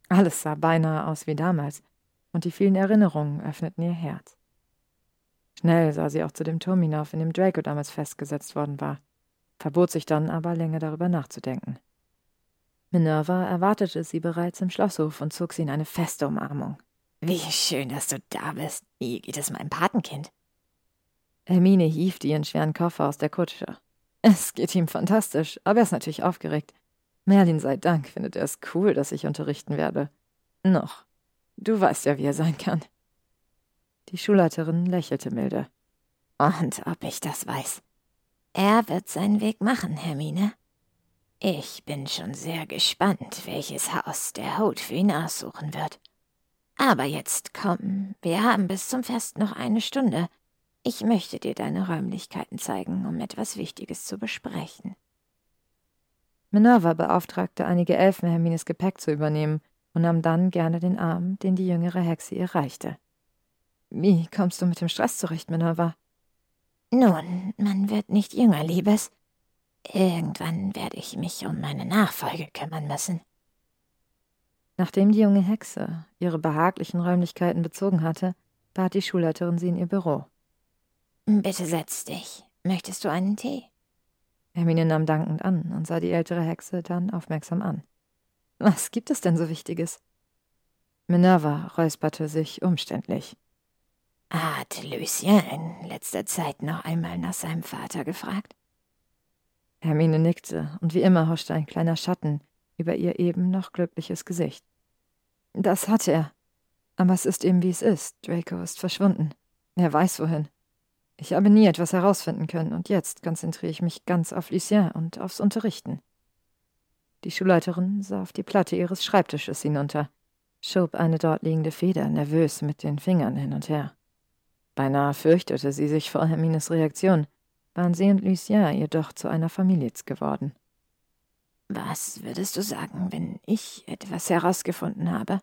Alles sah beinahe aus wie damals, und die vielen Erinnerungen öffneten ihr Herz. Schnell sah sie auch zu dem Turm hinauf, in dem Draco damals festgesetzt worden war, verbot sich dann aber länger darüber nachzudenken. Minerva erwartete sie bereits im Schlosshof und zog sie in eine feste Umarmung. Wie schön, dass du da bist. Wie geht es meinem Patenkind? Hermine hieft ihren schweren Koffer aus der Kutsche. Es geht ihm fantastisch, aber er ist natürlich aufgeregt. Merlin sei Dank findet er es cool, dass ich unterrichten werde. Noch. Du weißt ja, wie er sein kann. Die Schulleiterin lächelte milde. Und ob ich das weiß. Er wird seinen Weg machen, Hermine. Ich bin schon sehr gespannt, welches Haus der Holt für ihn aussuchen wird. Aber jetzt komm, wir haben bis zum Fest noch eine Stunde. Ich möchte dir deine Räumlichkeiten zeigen, um etwas Wichtiges zu besprechen. Minerva beauftragte einige Elfen, Hermines Gepäck zu übernehmen und nahm dann gerne den Arm, den die jüngere Hexe ihr reichte. Wie kommst du mit dem Stress zurecht, Minerva? Nun, man wird nicht jünger, Liebes. Irgendwann werde ich mich um meine Nachfolge kümmern müssen. Nachdem die junge Hexe ihre behaglichen Räumlichkeiten bezogen hatte, bat die Schulleiterin sie in ihr Büro. Bitte setz dich. Möchtest du einen Tee? Hermine nahm dankend an und sah die ältere Hexe dann aufmerksam an. Was gibt es denn so Wichtiges? Minerva räusperte sich umständlich. Hat Lucien in letzter Zeit noch einmal nach seinem Vater gefragt? Hermine nickte, und wie immer huschte ein kleiner Schatten über ihr eben noch glückliches Gesicht. Das hat er. Aber es ist eben wie es ist. Draco ist verschwunden. Er weiß wohin. Ich habe nie etwas herausfinden können, und jetzt konzentriere ich mich ganz auf Lucien und aufs Unterrichten. Die Schulleiterin sah auf die Platte ihres Schreibtisches hinunter, schob eine dort liegende Feder nervös mit den Fingern hin und her. Beinahe fürchtete sie sich vor Hermines Reaktion, waren sie und Lucien jedoch zu einer Familie geworden. Was würdest du sagen, wenn ich etwas herausgefunden habe?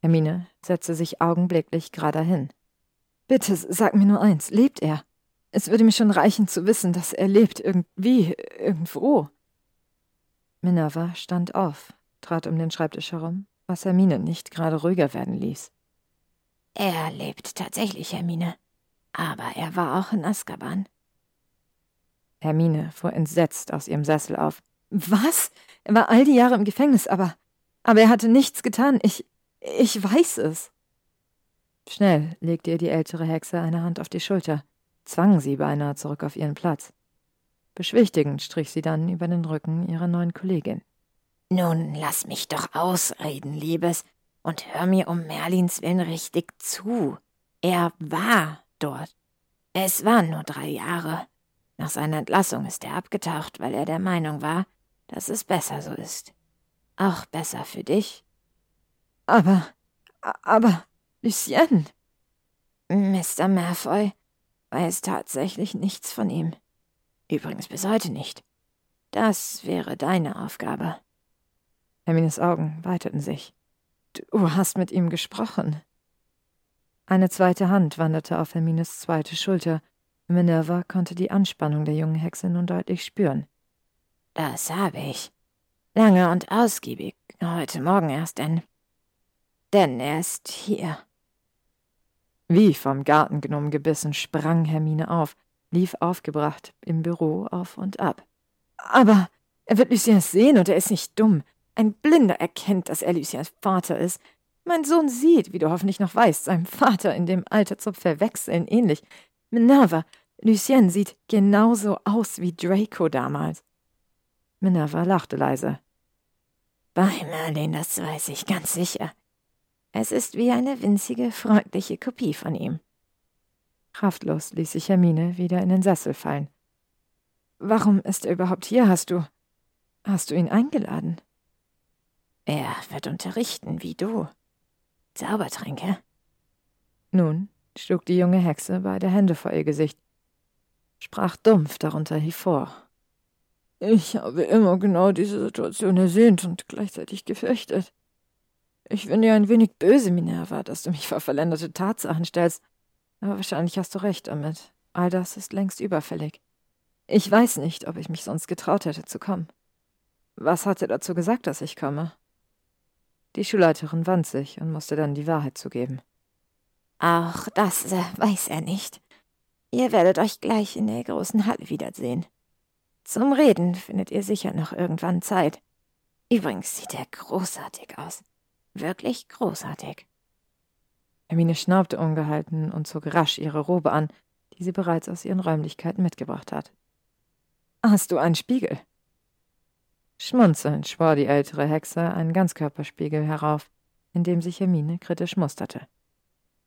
Hermine setzte sich augenblicklich gerade hin. Bitte sag mir nur eins, lebt er? Es würde mir schon reichen zu wissen, dass er lebt irgendwie, irgendwo. Minerva stand auf, trat um den Schreibtisch herum, was Hermine nicht gerade ruhiger werden ließ. Er lebt tatsächlich, Hermine. Aber er war auch in Azkaban. Hermine fuhr entsetzt aus ihrem Sessel auf. Was? Er war all die Jahre im Gefängnis, aber. Aber er hatte nichts getan. Ich. Ich weiß es. Schnell legte ihr die ältere Hexe eine Hand auf die Schulter, zwang sie beinahe zurück auf ihren Platz. Beschwichtigend strich sie dann über den Rücken ihrer neuen Kollegin. Nun lass mich doch ausreden, Liebes und hör mir um Merlins Willen richtig zu. Er war dort. Es waren nur drei Jahre. Nach seiner Entlassung ist er abgetaucht, weil er der Meinung war, dass es besser so ist. Auch besser für dich. Aber, aber, Lucien. Mr. Malfoy weiß tatsächlich nichts von ihm. Übrigens bis heute nicht. Das wäre deine Aufgabe. Hermines Augen weiteten sich. Du hast mit ihm gesprochen. Eine zweite Hand wanderte auf Hermines zweite Schulter. Minerva konnte die Anspannung der jungen Hexe nun deutlich spüren. Das habe ich. Lange und ausgiebig. Heute Morgen erst denn. Denn er ist hier. Wie vom Gartengnom gebissen sprang Hermine auf, lief aufgebracht im Büro auf und ab. Aber er wird Lucien sehen und er ist nicht dumm. Ein Blinder erkennt, dass er Luciens Vater ist. Mein Sohn sieht, wie du hoffentlich noch weißt, seinem Vater in dem Alter zu verwechseln ähnlich. Minerva, Lucien sieht genauso aus wie Draco damals. Minerva lachte leise. Bei Merlin, das weiß ich ganz sicher. Es ist wie eine winzige, freundliche Kopie von ihm. Kraftlos ließ sich Hermine wieder in den Sessel fallen. Warum ist er überhaupt hier, hast du? Hast du ihn eingeladen? Er wird unterrichten, wie du. Zaubertränke. Nun schlug die junge Hexe beide Hände vor ihr Gesicht, sprach dumpf darunter hervor. Ich habe immer genau diese Situation ersehnt und gleichzeitig gefürchtet. Ich bin dir ein wenig böse, Minerva, dass du mich vor verländerte Tatsachen stellst, aber wahrscheinlich hast du recht damit. All das ist längst überfällig. Ich weiß nicht, ob ich mich sonst getraut hätte zu kommen. Was hat er dazu gesagt, dass ich komme? Die Schulleiterin wand sich und musste dann die Wahrheit zugeben. Auch das äh, weiß er nicht. Ihr werdet euch gleich in der großen Halle wiedersehen. Zum Reden findet ihr sicher noch irgendwann Zeit. Übrigens sieht er großartig aus. Wirklich großartig. Hermine schnaubte ungehalten und zog rasch ihre Robe an, die sie bereits aus ihren Räumlichkeiten mitgebracht hat. Hast du einen Spiegel? Schmunzelnd schwor die ältere Hexe einen Ganzkörperspiegel herauf, in dem sich Hermine kritisch musterte.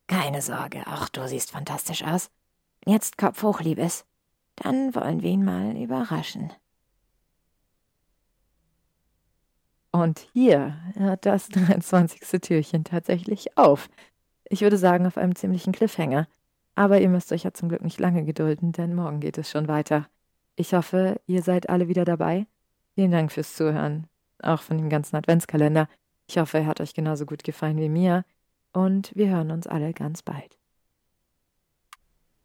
Keine Sorge, auch du siehst fantastisch aus. Jetzt Kopf hoch, Liebes. Dann wollen wir ihn mal überraschen. Und hier hört das 23. Türchen tatsächlich auf. Ich würde sagen, auf einem ziemlichen Cliffhanger. Aber ihr müsst euch ja zum Glück nicht lange gedulden, denn morgen geht es schon weiter. Ich hoffe, ihr seid alle wieder dabei. Vielen Dank fürs Zuhören, auch von dem ganzen Adventskalender. Ich hoffe, er hat euch genauso gut gefallen wie mir. Und wir hören uns alle ganz bald.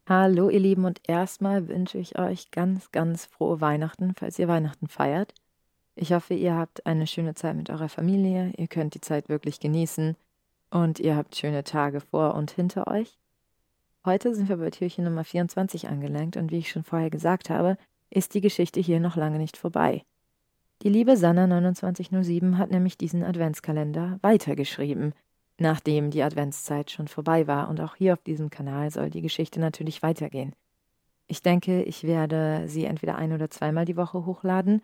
Hallo ihr Lieben und erstmal wünsche ich euch ganz, ganz frohe Weihnachten, falls ihr Weihnachten feiert. Ich hoffe, ihr habt eine schöne Zeit mit eurer Familie, ihr könnt die Zeit wirklich genießen und ihr habt schöne Tage vor und hinter euch. Heute sind wir bei Türchen Nummer 24 angelangt und wie ich schon vorher gesagt habe, ist die Geschichte hier noch lange nicht vorbei. Die liebe Sanna 2907 hat nämlich diesen Adventskalender weitergeschrieben, nachdem die Adventszeit schon vorbei war und auch hier auf diesem Kanal soll die Geschichte natürlich weitergehen. Ich denke, ich werde sie entweder ein oder zweimal die Woche hochladen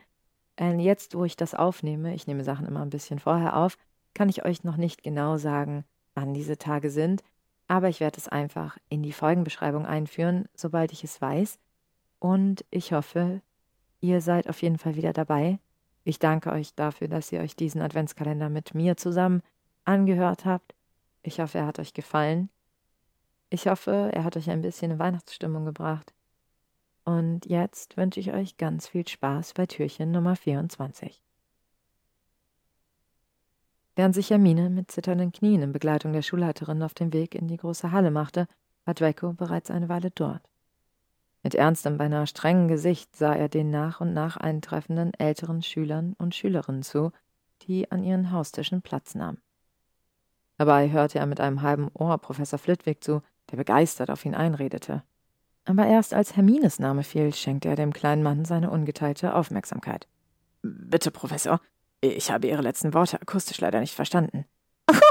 jetzt, wo ich das aufnehme, ich nehme Sachen immer ein bisschen vorher auf, kann ich euch noch nicht genau sagen, wann diese Tage sind, aber ich werde es einfach in die Folgenbeschreibung einführen, sobald ich es weiß. Und ich hoffe, ihr seid auf jeden Fall wieder dabei. Ich danke euch dafür, dass ihr euch diesen Adventskalender mit mir zusammen angehört habt. Ich hoffe, er hat euch gefallen. Ich hoffe, er hat euch ein bisschen in Weihnachtsstimmung gebracht. Und jetzt wünsche ich euch ganz viel Spaß bei Türchen Nummer 24. Während sich Hermine mit zitternden Knien in Begleitung der Schulleiterin auf den Weg in die große Halle machte, war Draco bereits eine Weile dort. Mit ernstem, beinahe strengen Gesicht sah er den nach und nach eintreffenden älteren Schülern und Schülerinnen zu, die an ihren Haustischen Platz nahmen. Dabei hörte er mit einem halben Ohr Professor Flitwick zu, der begeistert auf ihn einredete aber erst als Hermines Name fiel, schenkte er dem kleinen Mann seine ungeteilte Aufmerksamkeit. Bitte, Professor. Ich habe Ihre letzten Worte akustisch leider nicht verstanden.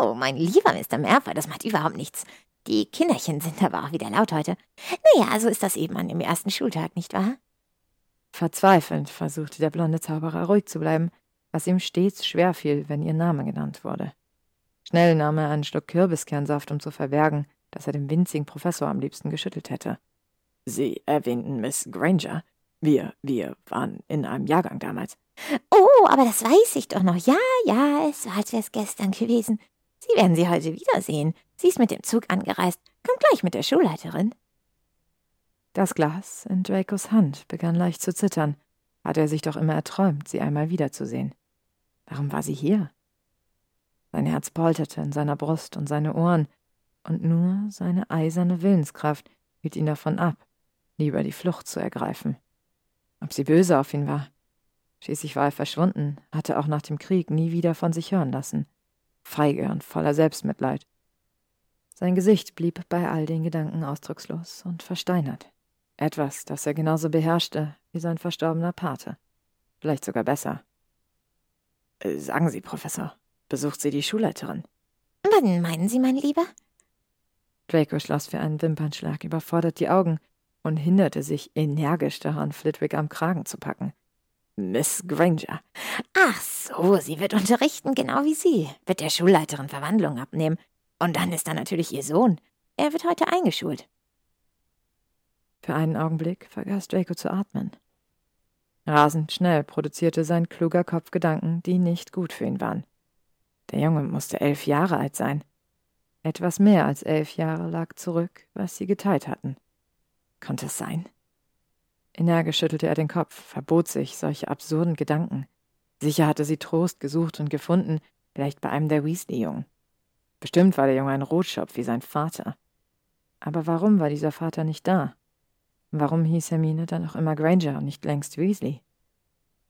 Oh, mein lieber Mr. Merfer, das macht überhaupt nichts. Die Kinderchen sind aber auch wieder laut heute. Naja, so ist das eben an dem ersten Schultag, nicht wahr? Verzweifelnd versuchte der blonde Zauberer ruhig zu bleiben, was ihm stets schwer fiel, wenn ihr Name genannt wurde. Schnell nahm er einen Schluck Kürbiskernsaft, um zu verbergen, dass er dem winzigen Professor am liebsten geschüttelt hätte. Sie erwähnten Miss Granger. Wir, wir waren in einem Jahrgang damals. Oh, aber das weiß ich doch noch. Ja, ja, es war, als wäre es gestern gewesen. Sie werden sie heute wiedersehen. Sie ist mit dem Zug angereist. Kommt gleich mit der Schulleiterin. Das Glas in Dracos Hand begann leicht zu zittern. Hatte er sich doch immer erträumt, sie einmal wiederzusehen. Warum war sie hier? Sein Herz polterte in seiner Brust und seine Ohren, und nur seine eiserne Willenskraft hielt ihn davon ab, lieber die Flucht zu ergreifen. Ob sie böse auf ihn war? Schließlich war er verschwunden, hatte auch nach dem Krieg nie wieder von sich hören lassen. Feige und voller Selbstmitleid. Sein Gesicht blieb bei all den Gedanken ausdruckslos und versteinert. Etwas, das er genauso beherrschte wie sein verstorbener Pate. Vielleicht sogar besser. Äh, sagen Sie, Professor, besucht Sie die Schulleiterin? Wann meinen Sie, mein Lieber? Draco schloss für einen Wimpernschlag überfordert die Augen und hinderte sich energisch daran, Flitwick am Kragen zu packen. Miss Granger. Ach so, sie wird unterrichten, genau wie Sie. Wird der Schulleiterin Verwandlung abnehmen. Und dann ist da natürlich ihr Sohn. Er wird heute eingeschult. Für einen Augenblick vergaß Draco zu atmen. Rasend schnell produzierte sein kluger Kopf Gedanken, die nicht gut für ihn waren. Der Junge musste elf Jahre alt sein. Etwas mehr als elf Jahre lag zurück, was sie geteilt hatten. Konnte es sein? Energisch schüttelte er den Kopf, verbot sich solche absurden Gedanken. Sicher hatte sie Trost gesucht und gefunden, vielleicht bei einem der Weasley-Jungen. Bestimmt war der Junge ein Rotschopf wie sein Vater. Aber warum war dieser Vater nicht da? Warum hieß Hermine dann noch immer Granger und nicht längst Weasley?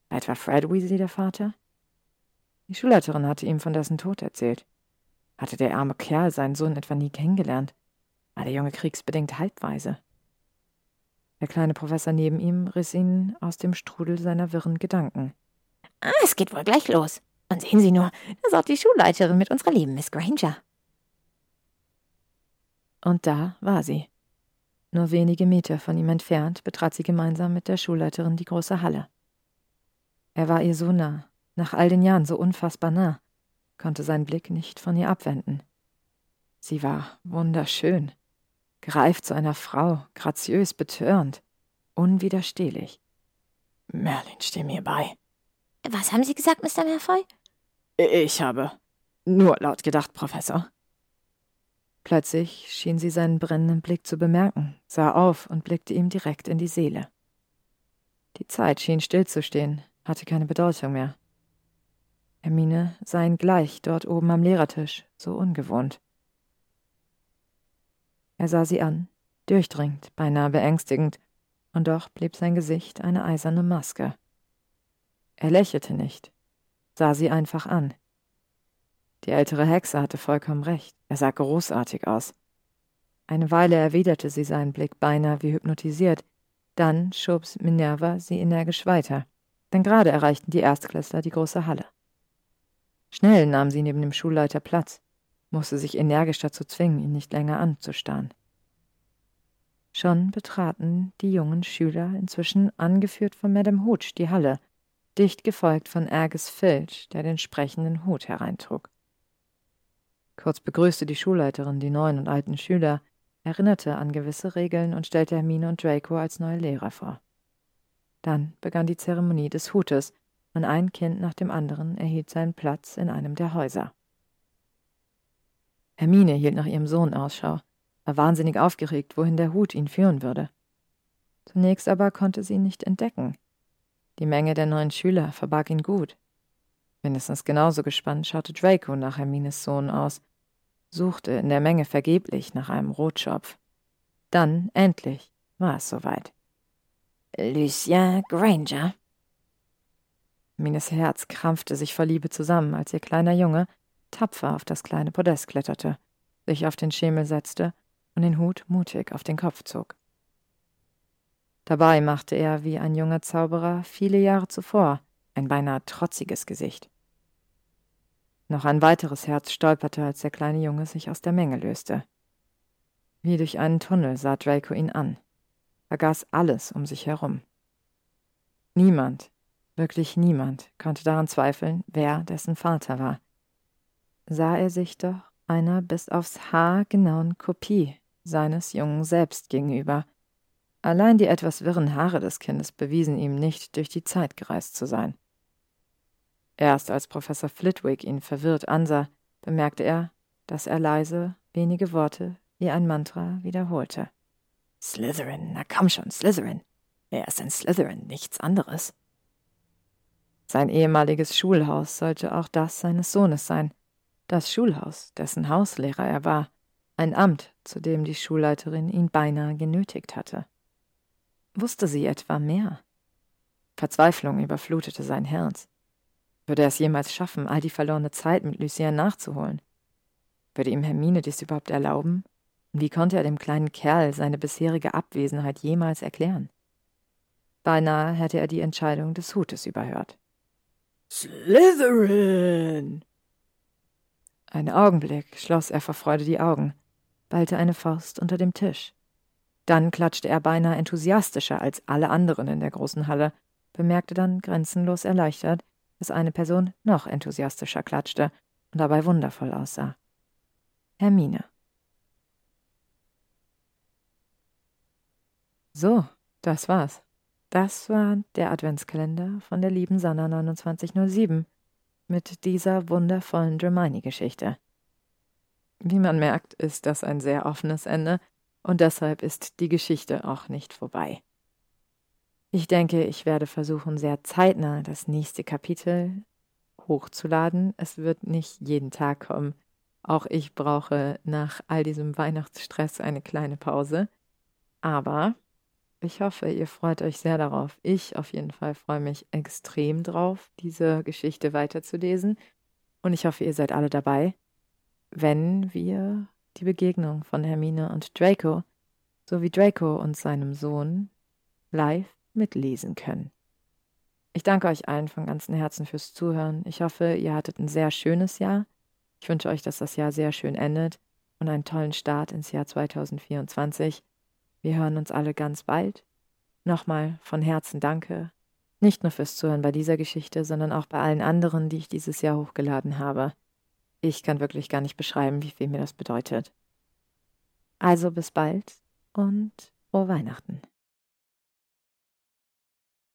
War etwa Fred Weasley der Vater? Die Schulleiterin hatte ihm von dessen Tod erzählt. Hatte der arme Kerl seinen Sohn etwa nie kennengelernt? War der Junge kriegsbedingt halbweise? Der kleine Professor neben ihm riss ihn aus dem Strudel seiner wirren Gedanken. Ah, es geht wohl gleich los. Und sehen Sie nur, da ist auch die Schulleiterin mit unserer lieben Miss Granger. Und da war sie. Nur wenige Meter von ihm entfernt betrat sie gemeinsam mit der Schulleiterin die große Halle. Er war ihr so nah, nach all den Jahren so unfassbar nah, konnte seinen Blick nicht von ihr abwenden. Sie war wunderschön, gereift zu einer Frau, graziös, betörend, unwiderstehlich. Merlin, steh mir bei. Was haben Sie gesagt, Mr. Malfoy? Ich habe nur laut gedacht, Professor. Plötzlich schien sie seinen brennenden Blick zu bemerken, sah auf und blickte ihm direkt in die Seele. Die Zeit schien stillzustehen, hatte keine Bedeutung mehr. Hermine sah ihn gleich dort oben am Lehrertisch, so ungewohnt. Er sah sie an, durchdringend, beinahe beängstigend, und doch blieb sein Gesicht eine eiserne Maske. Er lächelte nicht, sah sie einfach an. Die ältere Hexe hatte vollkommen recht, er sah großartig aus. Eine Weile erwiderte sie seinen Blick beinahe wie hypnotisiert, dann schob Minerva sie energisch weiter, denn gerade erreichten die Erstklässler die große Halle. Schnell nahm sie neben dem Schulleiter Platz, musste sich energisch dazu zwingen, ihn nicht länger anzustarren. Schon betraten die jungen Schüler, inzwischen angeführt von Madame Hooch, die Halle, dicht gefolgt von Erges Filch, der den sprechenden Hut hereintrug. Kurz begrüßte die Schulleiterin die neuen und alten Schüler, erinnerte an gewisse Regeln und stellte Hermine und Draco als neue Lehrer vor. Dann begann die Zeremonie des Hutes, und ein Kind nach dem anderen erhielt seinen Platz in einem der Häuser. Hermine hielt nach ihrem Sohn Ausschau, war wahnsinnig aufgeregt, wohin der Hut ihn führen würde. Zunächst aber konnte sie ihn nicht entdecken. Die Menge der neuen Schüler verbarg ihn gut. Mindestens genauso gespannt schaute Draco nach Hermines Sohn aus, suchte in der Menge vergeblich nach einem Rotschopf. Dann, endlich, war es soweit. Lucien Granger. Hermines Herz krampfte sich vor Liebe zusammen, als ihr kleiner Junge tapfer auf das kleine Podest kletterte, sich auf den Schemel setzte und den Hut mutig auf den Kopf zog. Dabei machte er, wie ein junger Zauberer viele Jahre zuvor, ein beinahe trotziges Gesicht. Noch ein weiteres Herz stolperte, als der kleine Junge sich aus der Menge löste. Wie durch einen Tunnel sah Draco ihn an, vergaß alles um sich herum. Niemand, wirklich niemand, konnte daran zweifeln, wer dessen Vater war. Sah er sich doch einer bis aufs Haar genauen Kopie seines Jungen selbst gegenüber. Allein die etwas wirren Haare des Kindes bewiesen ihm nicht, durch die Zeit gereist zu sein. Erst als Professor Flitwick ihn verwirrt ansah, bemerkte er, dass er leise wenige Worte wie ein Mantra wiederholte. Slytherin, na komm schon, Slytherin. Er ist ein Slytherin, nichts anderes. Sein ehemaliges Schulhaus sollte auch das seines Sohnes sein. Das Schulhaus, dessen Hauslehrer er war, ein Amt, zu dem die Schulleiterin ihn beinahe genötigt hatte. Wusste sie etwa mehr? Verzweiflung überflutete sein Herz. Würde er es jemals schaffen, all die verlorene Zeit mit Lucien nachzuholen? Würde ihm Hermine dies überhaupt erlauben? Wie konnte er dem kleinen Kerl seine bisherige Abwesenheit jemals erklären? Beinahe hätte er die Entscheidung des Hutes überhört. Slytherin! Einen Augenblick schloss er vor Freude die Augen, ballte eine Faust unter dem Tisch. Dann klatschte er beinahe enthusiastischer als alle anderen in der großen Halle, bemerkte dann grenzenlos erleichtert, dass eine Person noch enthusiastischer klatschte und dabei wundervoll aussah. Hermine. So, das war's. Das war der Adventskalender von der lieben Sanna 2907 mit dieser wundervollen Dramini-Geschichte. Wie man merkt, ist das ein sehr offenes Ende und deshalb ist die Geschichte auch nicht vorbei. Ich denke, ich werde versuchen, sehr zeitnah das nächste Kapitel hochzuladen. Es wird nicht jeden Tag kommen. Auch ich brauche nach all diesem Weihnachtsstress eine kleine Pause. Aber ich hoffe, ihr freut euch sehr darauf. Ich auf jeden Fall freue mich extrem drauf, diese Geschichte weiterzulesen. Und ich hoffe, ihr seid alle dabei, wenn wir die Begegnung von Hermine und Draco sowie Draco und seinem Sohn live mitlesen können. Ich danke euch allen von ganzem Herzen fürs Zuhören. Ich hoffe, ihr hattet ein sehr schönes Jahr. Ich wünsche euch, dass das Jahr sehr schön endet und einen tollen Start ins Jahr 2024. Wir hören uns alle ganz bald. Nochmal von Herzen danke. Nicht nur fürs Zuhören bei dieser Geschichte, sondern auch bei allen anderen, die ich dieses Jahr hochgeladen habe. Ich kann wirklich gar nicht beschreiben, wie viel mir das bedeutet. Also bis bald und frohe Weihnachten.